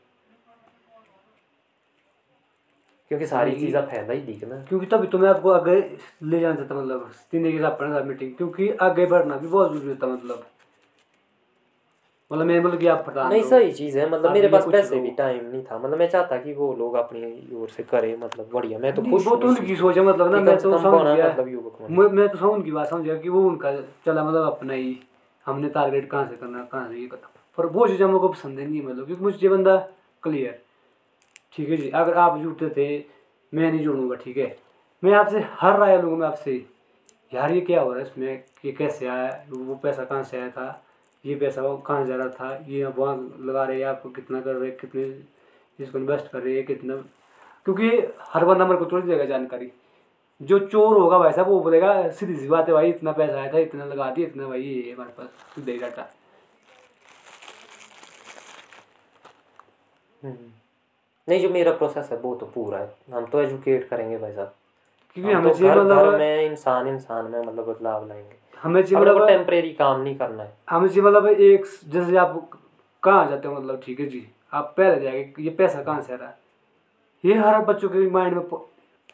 क्योंकि सारी। चीज़ें फैला ही दिख ना। क्योंकि तभी तो मैं आपको आगे ले जाना चाहता मतलब ज़िंदगी के साथ पढ़ना मीटिंग क्योंकि आगे बढ़ना भी बहुत ज़रूरी होता मतलब। मतलब मैं बोल कि आप पता नहीं सही चीज़ है मतलब मेरे पास पैसे भी टाइम नहीं था मतलब मैं चाहता कि वो लोग अपनी ओर से करें मतलब बढ़िया मैं तो खुश वो तो हूँ उनकी सोच है मतलब ना मैं तो समझ गया। मतलब। मैं तो समझ उनकी बात समझ गया कि वो उनका चला मतलब अपना ही हमने टारगेट कहाँ से करना कहाँ से ये करना। पर वो चीज़ हम को पसंद नहीं है मतलब क्योंकि मुझे बंदा क्लियर ठीक है जी अगर आप जुड़ते थे मैं नहीं जुड़ूँगा ठीक है? मैं आपसे हर राय लूँगा मैं आपसे यार ये क्या हो रहा है इसमें? ये कैसे आया? वो पैसा कहाँ से आया था? ये पैसा वो कहाँ जा रहा था? ये आप वहाँ लगा रहे हैं आपको कितना कर रहे हैं कितने इसको इन्वेस्ट कर रहे हैं कितना? क्योंकि हर बंदा मेरे को थोड़ी देगा जानकारी। जो चोर होगा भाई साहब वो बोलेगा सीधी सी बात है भाई इतना पैसा आया था इतना लगा दिया इतना भाई ये हमारे पास दे डाटा। हम्म। नहीं जो मेरा प्रोसेस है वो तो पूरा है। हम तो एजुकेट करेंगे भाई साहब। क्योंकि हम हमें तो घर घर मतलब में इंसान इंसान में मतलब बदलाव लाएँगे। हमें लोग मतलब टेम्परेरी काम नहीं करना है। हमें जी मतलब एक जैसे आप कहाँ जाते हो मतलब ठीक है जी? आप पहले जाएँगे ये पैसा कहाँ से आ रहा है? ये हर बच्चों के माइंड में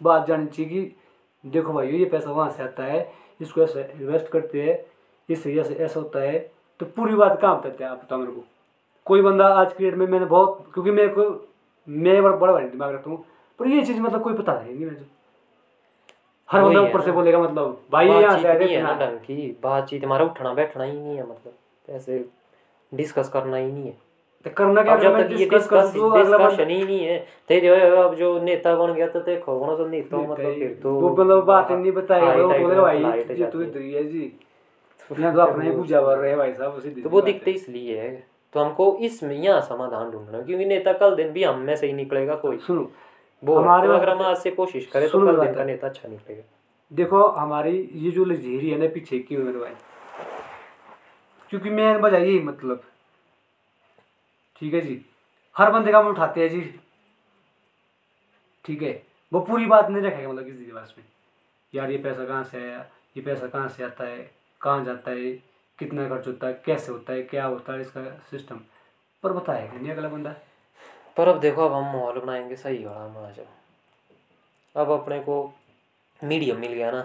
बात जानी चाहिए कि देखो भाई ये पैसा वहाँ से आता है इसको ऐसे इन्वेस्ट करते हैं इससे ऐसे ऐसा होता है तो पूरी बात कहाँ बताते हैं आप बताओ मेरे को? कोई बंदा आज की डेट में मैंने बहुत क्योंकि मेरे को मैं बड़ा बड़ा दिमाग रखता हूँ पर ये चीज़ मतलब कोई पता नहीं मुझे हर बंदा ऊपर से बोलेगा मतलब भाई यहाँ से है ना ढंग की बातचीत हमारा उठना बैठना ही नहीं है मतलब ऐसे डिस्कस करना ही नहीं है। तो करना क्या जब तक ये डिस्कस डिस्कशन ही नहीं है। ते जो है अब जो नेता बन गया तो देखो कौन सा नेता मतलब फिर तो वो मतलब बात नहीं बताएगा वो बोलेगा भाई ये तो है। इधर ही है जी। तो अपना ही पूजा कर रहे हैं भाई साहब उसी तो वो दिखते इसलिए है। तो हमको इसमें यहाँ समाधान ढूंढना क्योंकि नेता कल दिन भी हम में से ही निकलेगा कोई। सुनो। हमारे तो अगर हम आज से कोशिश करें तो कल दिन का नेता अच्छा निकलेगा। देखो हमारी ये जो लजीरी है ना पीछे की मेरे भाई क्योंकि मेन वजह यही मतलब ठीक है जी? हर बंदे का हम उठाते हैं जी। ठीक है? वो पूरी बात नहीं रखेगा मतलब किसी के पास में। यार ये पैसा कहाँ से आया? ये पैसा कहाँ से आता है? कहाँ जाता है? कितना खर्च होता है? कैसे होता है? क्या होता है इसका सिस्टम पर बताएगा नहीं अगला बंदा? पर अब देखो अब हम माहौल बनाएँगे सही वाला हम आज अब अपने को मीडियम मिल गया ना।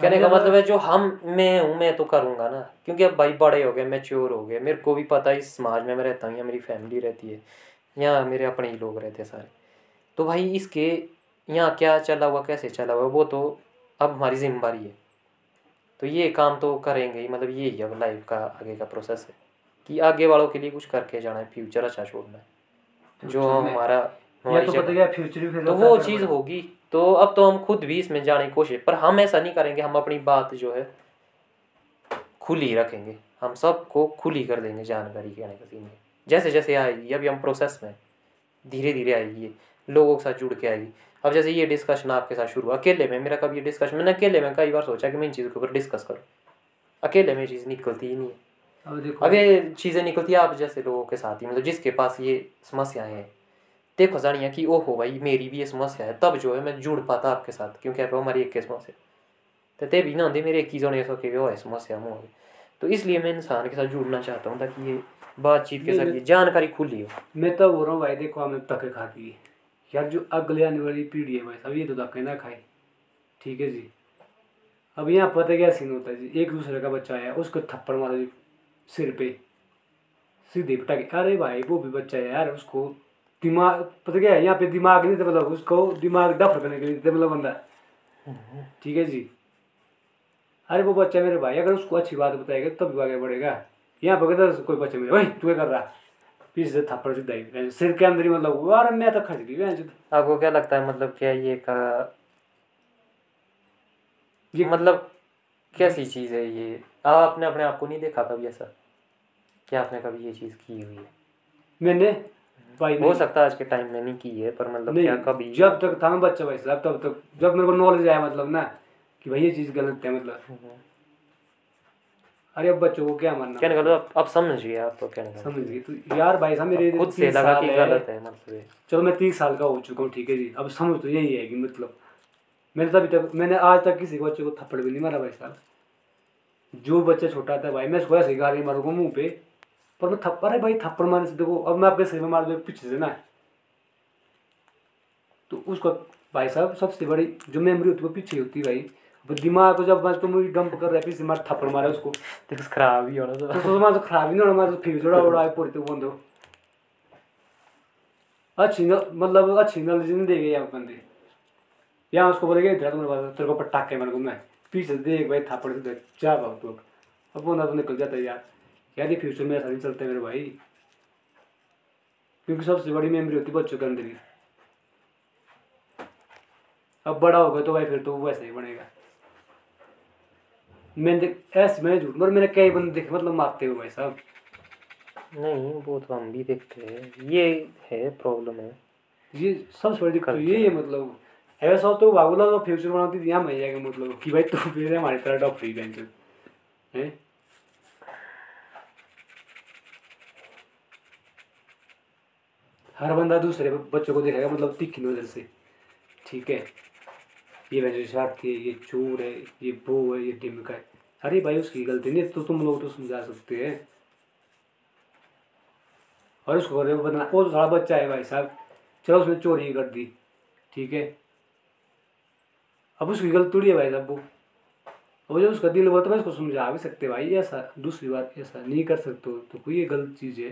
कहने का मतलब है जो हम मैं हूँ मैं तो करूँगा ना। क्योंकि अब भाई बड़े हो गए मैच्योर हो गए। मेरे को भी पता है इस समाज में मैं रहता हूँ या मेरी फैमिली रहती है। या मेरे अपने ही लोग रहते हैं सारे। तो भाई इसके यहाँ क्या चला हुआ कैसे चला हुआ वो तो अब हमारी ज़िम्मेदारी है। तो ये काम तो करेंगे ही मतलब ये ही अब लाइफ का आगे का प्रोसेस है। कि आगे वालों के लिए कुछ करके जाना है फ्यूचर अच्छा छोड़ना है। जो हमारा हमारी तो फिर तो वो चीज़ होगी। तो अब तो हम खुद भी इसमें जाने की कोशिश पर हम ऐसा नहीं करेंगे हम अपनी बात जो है खुली रखेंगे। हम सबको खुली कर देंगे जानकारी का सीन है जैसे जैसे आएगी अभी हम प्रोसेस में धीरे धीरे आएगी ये लोगों के साथ जुड़ के आएगी। अब जैसे ये डिस्कशन आपके साथ शुरू हुआ अकेले में मेरा कभी ये डिस्कशन मैंने अकेले में कई बार सोचा कि मैं इन चीज़ों के ऊपर डिस्कस करूँ। अकेले में ये चीज़ निकलती ही नहीं है। अब ये चीज़ें निकलती है आप जैसे लोगों के साथ ही मतलब जिसके पास ये समस्याएँ हैं। देखो जानिए कि ओहो भाई मेरी भी ये समस्या है तब जो है मैं जुड़ पाता आपके साथ क्योंकि आप हमारी एक समस्या तो ते भी ना होंगे मेरे एक ही जोने सो के वो है समस्या मुँह तो इसलिए मैं इंसान के साथ जुड़ना चाहता हूँ ताकि ये बातचीत के ज़रिए जानकारी खुली हो। मैं तो बोल रहा हूँ भाई देखो हमने धक्के खा दिए यार जो अगले आने वाली पीढ़ी है भाई साहब ये तो धक्के ना खाए। ठीक है जी। अब यहाँ पता क्या सीन होता है जी? एक दूसरे का बच्चा आया उसको थप्पड़ मारा जी सिर पे। सीधे पटा के अरे भाई वो भी बच्चा है यार उसको दिमाग पता क्या है यहाँ पे दिमाग नहीं था मतलब उसको दिमाग डफर करने के लिए था मतलब बंदा। ठीक है जी। अरे वो बच्चा मेरे भाई अगर उसको अच्छी बात बताएगा तब भी आगे बढ़ेगा। यहाँ पर कहता कोई बच्चा मेरे भाई तू क्या कर रहा? पीछे से थप्पड़ सीधा ही सिर के अंदर ही मतलब अरे मैं तो खच गई आपको क्या लगता है मतलब क्या ये का ये मतलब कैसी चीज़ है ये? आपने अपने आप को नहीं देखा कभी ऐसा? क्या आपने कभी ये चीज़ की हुई है? मैंने? भाई हो सकता है आज के टाइम में नहीं की है पर मतलब क्या कभी? जब तक था मैं बच्चा भाई साहब तब तक जब मेरे को नॉलेज आया मतलब ना कि भाई ये चीज़ गलत है मतलब। हम्म। अरे अब बच्चों को क्या मानना? कहने का मतलब आप अब समझिए आप तो कहने का समझ गए तो यार भाई साहब मेरे खुद से लगा कि। गलत है मतलब चलो मैं तीस साल का हो चुका हूँ ठीक है जी। अब समझ तो यही है कि मतलब मैंने तभी तक मैंने आज तक किसी बच्चे को थप्पड़ भी नहीं मारा भाई साहब। जो बच्चा छोटा था भाई मैं उसको ऐसे ही गाली मारूँगा मुँह पे पर मैं थप्पड़ अरे भाई थप्पड़ मारने से देखो अब मैं आपके सिर में मार दूँ पीछे से ना। तो उसको भाई साहब सबसे बड़ी जो मेमोरी होती है वो पीछे होती है भाई। दिमाग को जब मैं तुम डंप कर रहे पीछे मार थप्पड़ मारा उसको। तो खराब ही होना तो तो सोच मैं तो खराब ही नहीं होना मैं तो फिर जोड़ा उड़ा पूरी तो बंद हो। अच्छी मतलब अच्छी नॉलेज नहीं देगा यहाँ बंदे। यहाँ उसको बोलेगा इधर तुम्हारे पास तेरे को पटाखे मार को मैं। पीछे देख भाई थापड़ से देख जा भाग तू अब अब बंदा तो निकल जाता है यार। यार ये फ्यूचर में ऐसा नहीं चलता है मेरे भाई। क्योंकि सबसे बड़ी मेमोरी होती है बच्चों के अंदर ही। अब बड़ा होगा तो भाई फिर तो वो वैसे ही बनेगा। मैंने ऐसे मैं झूठ मगर मैंने कई बंदे देखे मतलब मारते हुए भाई साहब। नहीं वो तो हम भी देखते हैं। ये है प्रॉब्लम है। ये सबसे बड़ी दिक्कत तो. यही है मतलब। ऐसा तो बाबूला तो फ्यूचर बनाती थी, यहाँ भैया के मतलब कि। भाई तू फिर हमारी तरह डॉक्टरी बैंक है? हर बंदा दूसरे बच्चों को देखेगा मतलब तीखी नज़र से। ठीक है? ये वैसे स्वार्थी है, ये चोर है, ये बो है, ये टिमका है। अरे भाई उसकी गलती नहीं तो तुम लोग तो समझा सकते हैं। और उसको बना वो तो थोड़ा बच्चा है भाई साहब। चलो उसने चोरी कर दी। ठीक है? अब उसकी गलत है भाई साहब, वो। और जब उसका दिल हुआ तो मैं उसको समझा भी सकते भाई, ऐसा दूसरी बात, ऐसा नहीं कर सकते तो कोई ये गलत चीज़ है।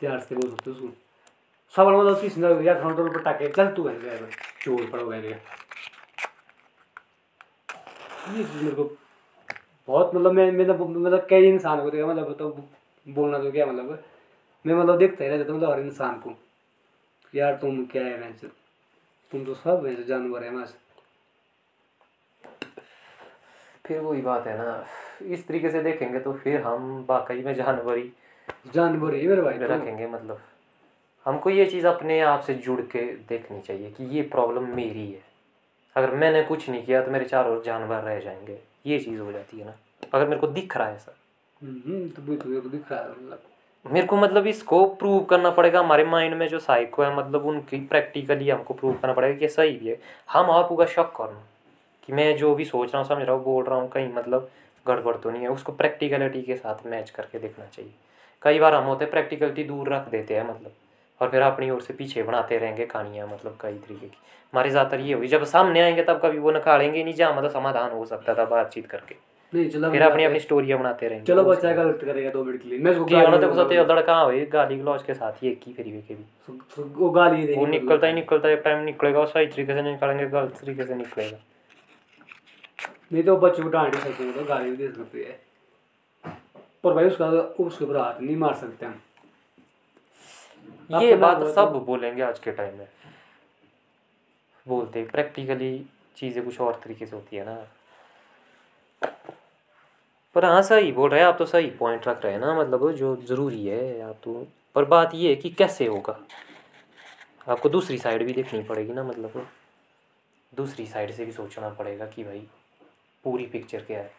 प्यार से बोल सकते उसको। सब मतलब उसकी सुंदर यार फ्रंट पर टाके चल तू भाई चोर पड़ो गए ये चीज़ मेरे को बहुत मतलब मैं मैं तो मतलब कई इंसान को देखा मतलब तो बोलना तो क्या मतलब मैं मतलब देखता ही रहता मतलब हर इंसान को। यार तुम क्या है, मैं तुम तो सब है जानवर है बस फिर वही बात है ना इस तरीके से देखेंगे तो फिर हम वाकई में जानवर ही जानवर ही मेरे भाई तो। रखेंगे मतलब हमको ये चीज़ अपने आप से जुड़ के देखनी चाहिए कि ये प्रॉब्लम मेरी है। अगर मैंने कुछ नहीं किया तो मेरे चार जानवर रह जाएँगे ये चीज़ हो जाती है ना अगर मेरे को दिख रहा है सर हम्म तो वही तो दिख रहा है मतलब। मेरे को मतलब इसको प्रूव करना पड़ेगा। हमारे माइंड में जो साइको है मतलब उनकी प्रैक्टिकली हमको प्रूव करना पड़ेगा कि सही भी है। हम आपको का शक करना कि मैं जो भी सोच रहा हूँ, समझ रहा हूँ, बोल रहा हूँ, कहीं मतलब गड़बड़ तो नहीं है। उसको प्रैक्टिकलिटी के साथ मैच करके देखना चाहिए। कई बार हम होते हैं प्रैक्टिकलिटी दूर रख देते हैं मतलब। और फिर अपनी ओर से पीछे बनाते रहेंगे कहानियाँ मतलब कई तरीके की। हमारे ज़्यादातर ये हुई, जब सामने आएँगे तब कभी वो निकालेंगे नहीं, जहाँ मतलब समाधान हो सकता था बातचीत करके। नहीं चलो फिर अपनी अपनी स्टोरियाँ बनाते रहेंगे। चलो बच्चा गलत करेगा दो मिनट के लिए मैं उसको कि गाली तो। कुछ लड़का हुए? गाली गलौज के साथ ही एक ही फिर के भी। वो गाली वो निकलता ही निकलता है टाइम निकलेगा सही तरीके से निकालेंगे गलत तरीके से निकलेगा। नहीं तो बच्चे को डांट भी सकते तो गाली भी दे सकते हैं। पर भाई उसका उसके ऊपर हाथ नहीं मार सकते हम। ये बात तो- सब बोलेंगे आज के टाइम में। बोलते प्रैक्टिकली चीज़ें कुछ और तरीके से होती है ना। पर हाँ सही बोल रहे हैं, आप तो सही पॉइंट रख रहे हैं ना मतलब जो ज़रूरी है आप तो पर बात ये है कि कैसे होगा? आपको दूसरी साइड भी देखनी पड़ेगी ना मतलब दूसरी साइड से भी सोचना पड़ेगा कि भाई, पूरी पिक्चर क्या है?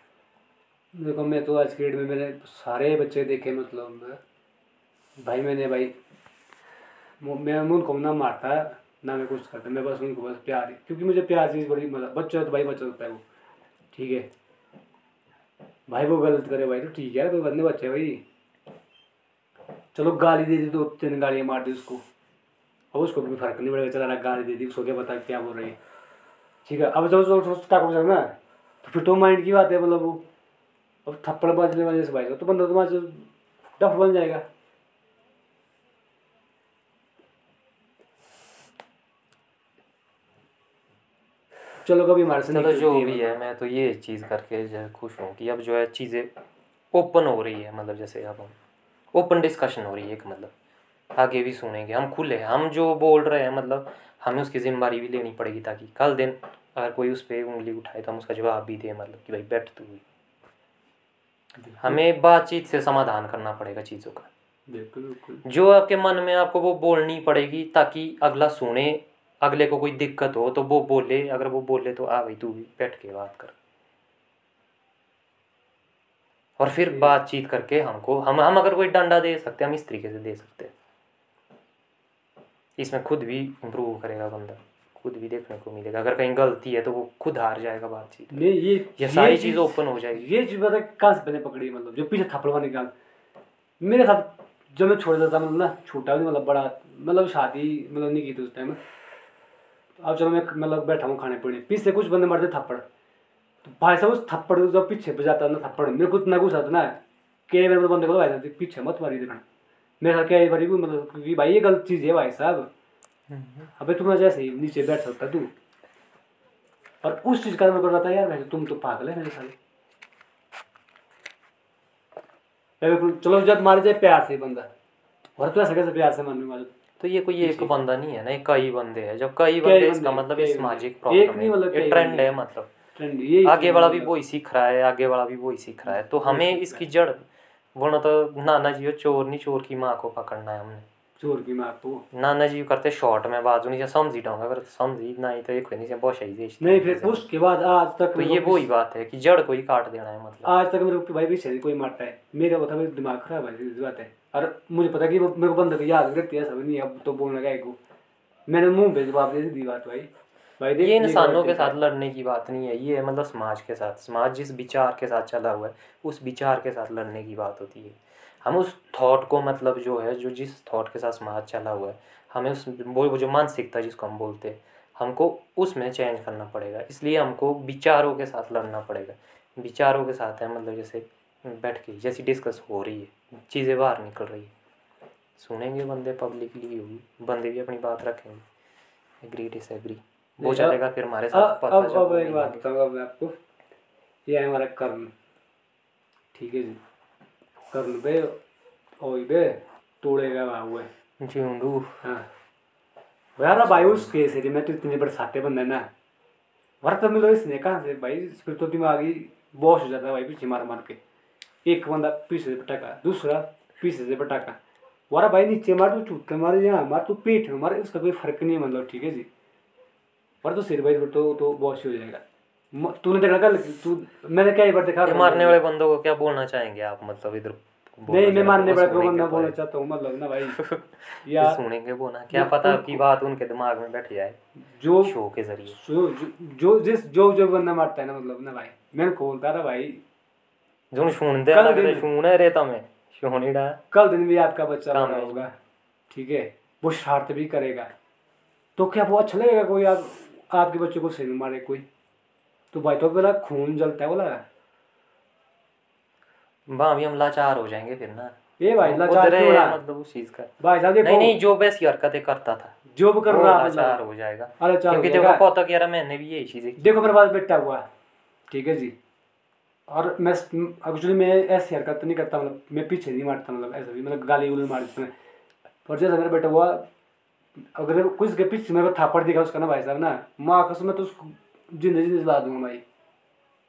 देखो, मैं तो आज डेट में मैंने सारे बच्चे देखे मतलब मैं भाई मैंने भाई, मैं उनको ना मारता, ना मैं कुछ करता, मैं बस उनको बस प्यार, क्योंकि मुझे प्यार चीज़ बड़ी मतलब बच्चा तो भाई बच्चा होता है वो, ठीक है? भाई, वो गलत करे भाई तो ठीक है, कोई बंदे बच्चे भाई। चलो गाली दे दी तो तीन गालियाँ मार दी उसको। अब उसको भी फ़र्क नहीं पड़ेगा, चला गाली दे दी, उसको क्या पता क्या बोल रही है। ठीक है, अब जब जो टाको ना तो फिर तो माइंड की बात है मतलब वो। अब थप्पड़ बजने वाले से भाई तो बंदा तुम्हारा डफ बन जाएगा। चलो कभी हमारे से चलो जो भी मतलब। है मैं तो ये चीज़ करके जो खुश हूँ कि अब जो है चीज़ें ओपन हो रही है मतलब जैसे अब हम ओपन डिस्कशन हो रही है एक मतलब। आगे भी सुनेंगे हम खुले हैं हम जो बोल रहे हैं मतलब हमें उसकी ज़िम्मेदारी भी लेनी पड़ेगी ताकि कल दिन अगर कोई उस पर उंगली उठाए तो हम उसका जवाब भी दें मतलब कि भाई बैठ तू भी। हमें बातचीत से समाधान करना पड़ेगा चीज़ों का। जो आपके मन में आपको वो बोलनी पड़ेगी ताकि अगला सुने अगले को कोई दिक्कत हो तो वो बोले अगर वो बोले तो आ भाई तू भी बैठ के बात कर। और फिर बातचीत करके हमको हम हम अगर कोई डंडा दे सकते हम इस तरीके से दे सकते हैं। इसमें खुद भी इम्प्रूव करेगा बंदा खुद भी देखने को मिलेगा। अगर कहीं गलती है तो वो खुद हार जाएगा बातचीत। नहीं ये ये सारी चीज़- ओपन हो जाएगी। ये चीज़ पता कहाँ से मैंने पकड़ी मतलब जो पीछे थप्पड़ मारने का मेरे साथ जब मैं छोड़ देता मतलब ना छोटा भी मतलब बड़ा मतलब शादी मतलब नहीं की थी उस टाइम अब चलो मैं मतलब बैठा हूँ खाने पीने। पीछे कुछ बंदे मारते थप्पड़। तो भाई साहब उस थप्पड़ जब पीछे बजाता ना थप्पड़ मेरे को इतना गुस्सा आता ना। कि मेरे बंदे को भाई साहब पीछे मत मारी देखना मेरे साथ क्या बारी मतलब क्योंकि भाई ये गलत चीज़ है भाई साहब। अबे तुम जैसे ही नीचे बैठ सकता तू। और उस चीज़ का मैं कर रहा था यार भाई तुम तो पागल है मेरे साथ चलो जब मारे जाए प्यार से बंदा। और तो ऐसा कैसे प्यार से मारने वाले तो ये कोई एक बंदा नहीं है ना ये कई बंदे हैं जब कई बंदे इसका मतलब ये सामाजिक प्रॉब्लम है। ट्रेंड है मतलब। आगे वाला भी वही सीख रहा है आगे वाला भी वही सीख रहा है। तो हमें इसकी जड़ बोलना तो नाना जी चोर नहीं चोर की माँ को पकड़ना है हमने। ज़ोर की मैं आपको नाना जी करते शॉर्ट में बात नहीं समझी डाऊँगा अगर समझी ना ही तो एक नहीं से बहुत सही देश नहीं फिर उसके बाद आज तक तो ये को वो ही बात है कि जड़ को ही काट देना है मतलब। आज तक मेरे को भाई से कोई मारता है। मेरा बता मेरा दिमाग खराब है बात है और मुझे पता कि मेरे को बंद को याद रहती है सब नहीं अब तो बोलने का को मैंने मुँह पे जवाब दे दी बात भाई। भाई देख ये इंसानों के साथ लड़ने की बात नहीं है ये मतलब समाज के साथ समाज जिस विचार के साथ चला हुआ है उस विचार के साथ लड़ने की बात होती है। हम उस थॉट को मतलब जो है जो जिस थॉट के साथ समाज चला हुआ है हमें उस वो जो मानसिकता जिसको हम बोलते हैं हमको उसमें चेंज करना पड़ेगा। इसलिए हमको विचारों के साथ लड़ना पड़ेगा। विचारों के साथ है मतलब जैसे बैठ के जैसी डिस्कस हो रही है चीज़ें बाहर निकल रही है। सुनेंगे बंदे पब्लिकली होगी बंदे भी अपनी बात रखेंगे। एग्री डिसएग्री वो चलेगा फिर हमारे साथ पता अब अब एक बात बताऊँगा मैं आपको। ये है हमारा कर्म ठीक है जी। कर्म पे ओई बे तोड़ेगा बाबू है जिऊंडू हाँ। यार भाई उस केस है मैं तो इतने बरसाते बंदा ना। वर्त मिलो इसने कहाँ से? भाई फिर तो दिमाग ही बॉस हो जाता है भाई पीछे मार मार के। एक बंदा पीछे से पटाखा दूसरा पीछे से पटाखा। वारा भाई नीचे मार तू चूट मार यहाँ मार तू पेट में मार उसका कोई फ़र्क नहीं है मतलब ठीक है जी? और तो सिर भाई तो तो बॉस ही हो जाएगा तूने देखा कल तू मैंने कई बार देखा मारने वाले बंदों को क्या बोलना चाहेंगे आप मतलब इधर नहीं मैं मारने वाला को बंदा बोलना चाहता हूँ मतलब ना भाई। यार सुनेंगे वो ना क्या पता उनको- की बात उनके दिमाग में बैठ जाए जो शो के ज़रिए। जो जिस जो जो बंदा मारता है ना मतलब ना भाई मैंने खोलता था भाई जो सुनते कल दिन- सुने रे तमें सुनीड़ा कल दिन भी आपका बच्चा काम होगा। ठीक है? वो शरारत भी करेगा। तो क्या वो अच्छा लगेगा कोई? आप आपके बच्चे को में मारे कोई? तो भाई तो बोला खून जलता है बोला। वहाँ भी हम लाचार हो जाएँगे फिर ना। ये भाई लाचार क्यों रहा? मतलब उस चीज़ का। भाई साहब नहीं नहीं जो वैसी हरकतें करता था। जो भी कर रहा लाचार मतलब हो जाएगा। क्योंकि देखो पता क्या रहा मैंने भी यही चीज़ें देखो मेरे पास बेटा हुआ। ठीक है जी। और मैं एक्चुअली मैं ऐसी हरकत नहीं करता मतलब मैं पीछे नहीं मारता मतलब ऐसा भी मतलब गाली गुली मार देता मैं और जैसा मेरा बेटा हुआ, अगर कुछ के पीछे मेरे को थापड़ दिखा, उसका ना भाई साहब ना, माँ कसम मैं तो उसको ज़िंदगी ज़िंदगी जला दूँगा भाई।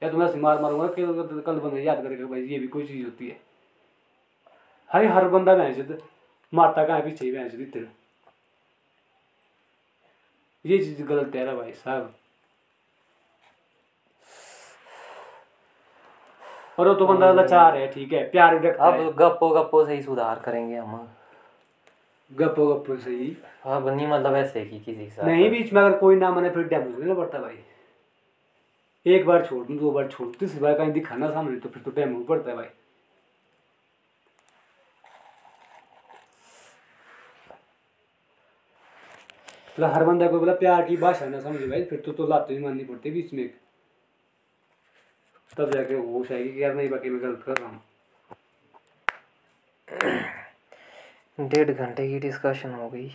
या तो मैं मार मारूँगा कि कल बंदा याद करेगा भाई, ये भी कोई चीज़ होती है। हर हर बंदा भैंस मारता कहाँ पीछे ही भैंस इतने ये चीज़ गलत है ना भाई साहब। और वो तो बंदा लाचार है। ठीक है प्यार भी रखता अब है। गप्पो गप्पो से ही सुधार करेंगे हम। गप्पो गप्पो से ही अब नहीं मतलब ऐसे कि किसी के साथ। नहीं बीच में अगर कोई ना मने फिर डैमेज नहीं पड़ता भाई। एक बार छोड़ दूँ दो बार छोड़ दूँ, बार कहीं दिखाना सामने तो फिर तो डैमेज पड़ता है भाई। मतलब हर बंदा को बोला प्यार की भाषा ना समझे भाई फिर तो तो लाते ही माननी पड़ती है बीच में तब जाके होश आएगी कि यार नहीं बाकी मैं गलत कर रहा हूँ। डेढ़ घंटे की डिस्कशन हो गई।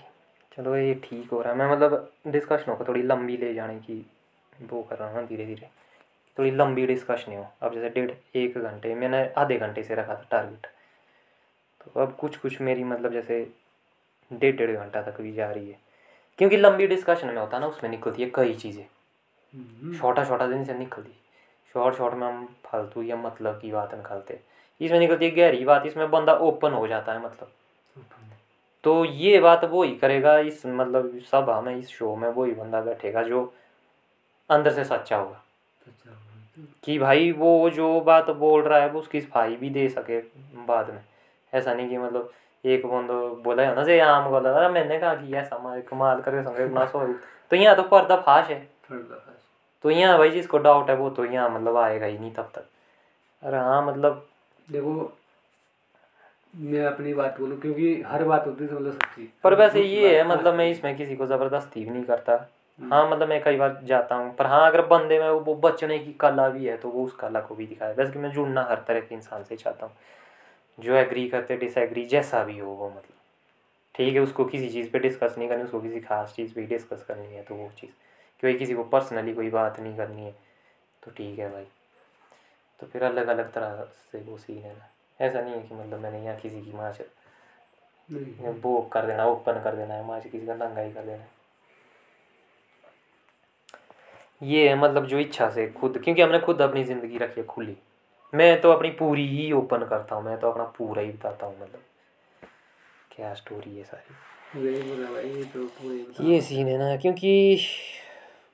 चलो ये ठीक हो रहा है। मैं मतलब डिस्कशनों को थोड़ी लंबी ले जाने की वो कर रहा हूँ धीरे धीरे थोड़ी लंबी डिस्कशन हो अब जैसे डेढ़ एक घंटे मैंने आधे घंटे से रखा था टारगेट तो अब कुछ कुछ मेरी मतलब जैसे डेढ़ डेढ़ घंटा तक भी जा रही है। क्योंकि लंबी डिस्कशन में होता है ना उसमें निकलती है कई चीज़ें। छोटा छोटा दिन से निकलती शॉर्ट शॉर्ट में हम फालतू या मतलब की बात निकालते इसमें निकलती है गहरी बात इसमें बंदा ओपन हो जाता है मतलब। तो ये बात वो ही करेगा इस मतलब सभा में इस शो में वो ही बंदा बैठेगा जो अंदर से सच्चा होगा। कि भाई वो जो बात बोल रहा है वो उसकी सफ़ाई भी दे सके बाद में। ऐसा नहीं कि मतलब एक बंदो बोला है ना से आम बोला मैंने कहा कि ऐसा कमाल करके संगे ना सो तो यहाँ तो पर्दाफाश है। तो यहाँ भाई जिसको डाउट है वो तो यहाँ मतलब आएगा ही नहीं तब तक। अरे हाँ मतलब देखो मैं अपनी बात बोलूँ क्योंकि हर बात होती है तो मतलब सच्ची। पर वैसे ये है मतलब मैं इसमें किसी को ज़बरदस्ती भी नहीं करता। हम्म। हाँ मतलब मैं कई बार जाता हूँ पर हाँ अगर बंदे में वो बचने की कला भी है तो वो उस कला को भी दिखाए वैसे कि मैं जुड़ना हर तरह के इंसान से चाहता हूँ। जो एग्री करते डिसएग्री जैसा भी हो वो मतलब। ठीक है उसको किसी चीज़ पे डिस्कस नहीं करनी उसको किसी खास चीज़ पे डिस्कस करनी है तो वो चीज़। क्योंकि किसी को पर्सनली कोई बात नहीं करनी है तो ठीक है भाई। तो फिर अलग अलग तरह से वो सीन है ना। ऐसा नहीं है कि मतलब मैंने यहाँ किसी की माँ नहीं। वो कर देना ओपन कर देना है माँ किसी का नंगा ही कर देना है। ये है मतलब जो इच्छा से खुद क्योंकि हमने खुद अपनी ज़िंदगी रखी है खुली। मैं तो अपनी पूरी ही ओपन करता हूँ मैं तो अपना पूरा ही बताता हूँ मतलब। क्या स्टोरी है सारी। भाई ये तो सीन है ना क्योंकि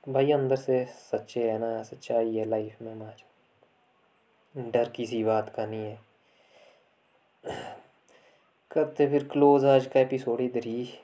भाई अंदर से सच्चे है ना सच्चाई है लाइफ में हमारे डर किसी बात का नहीं है। करते फिर क्लोज आज का एपिसोड इधर ही।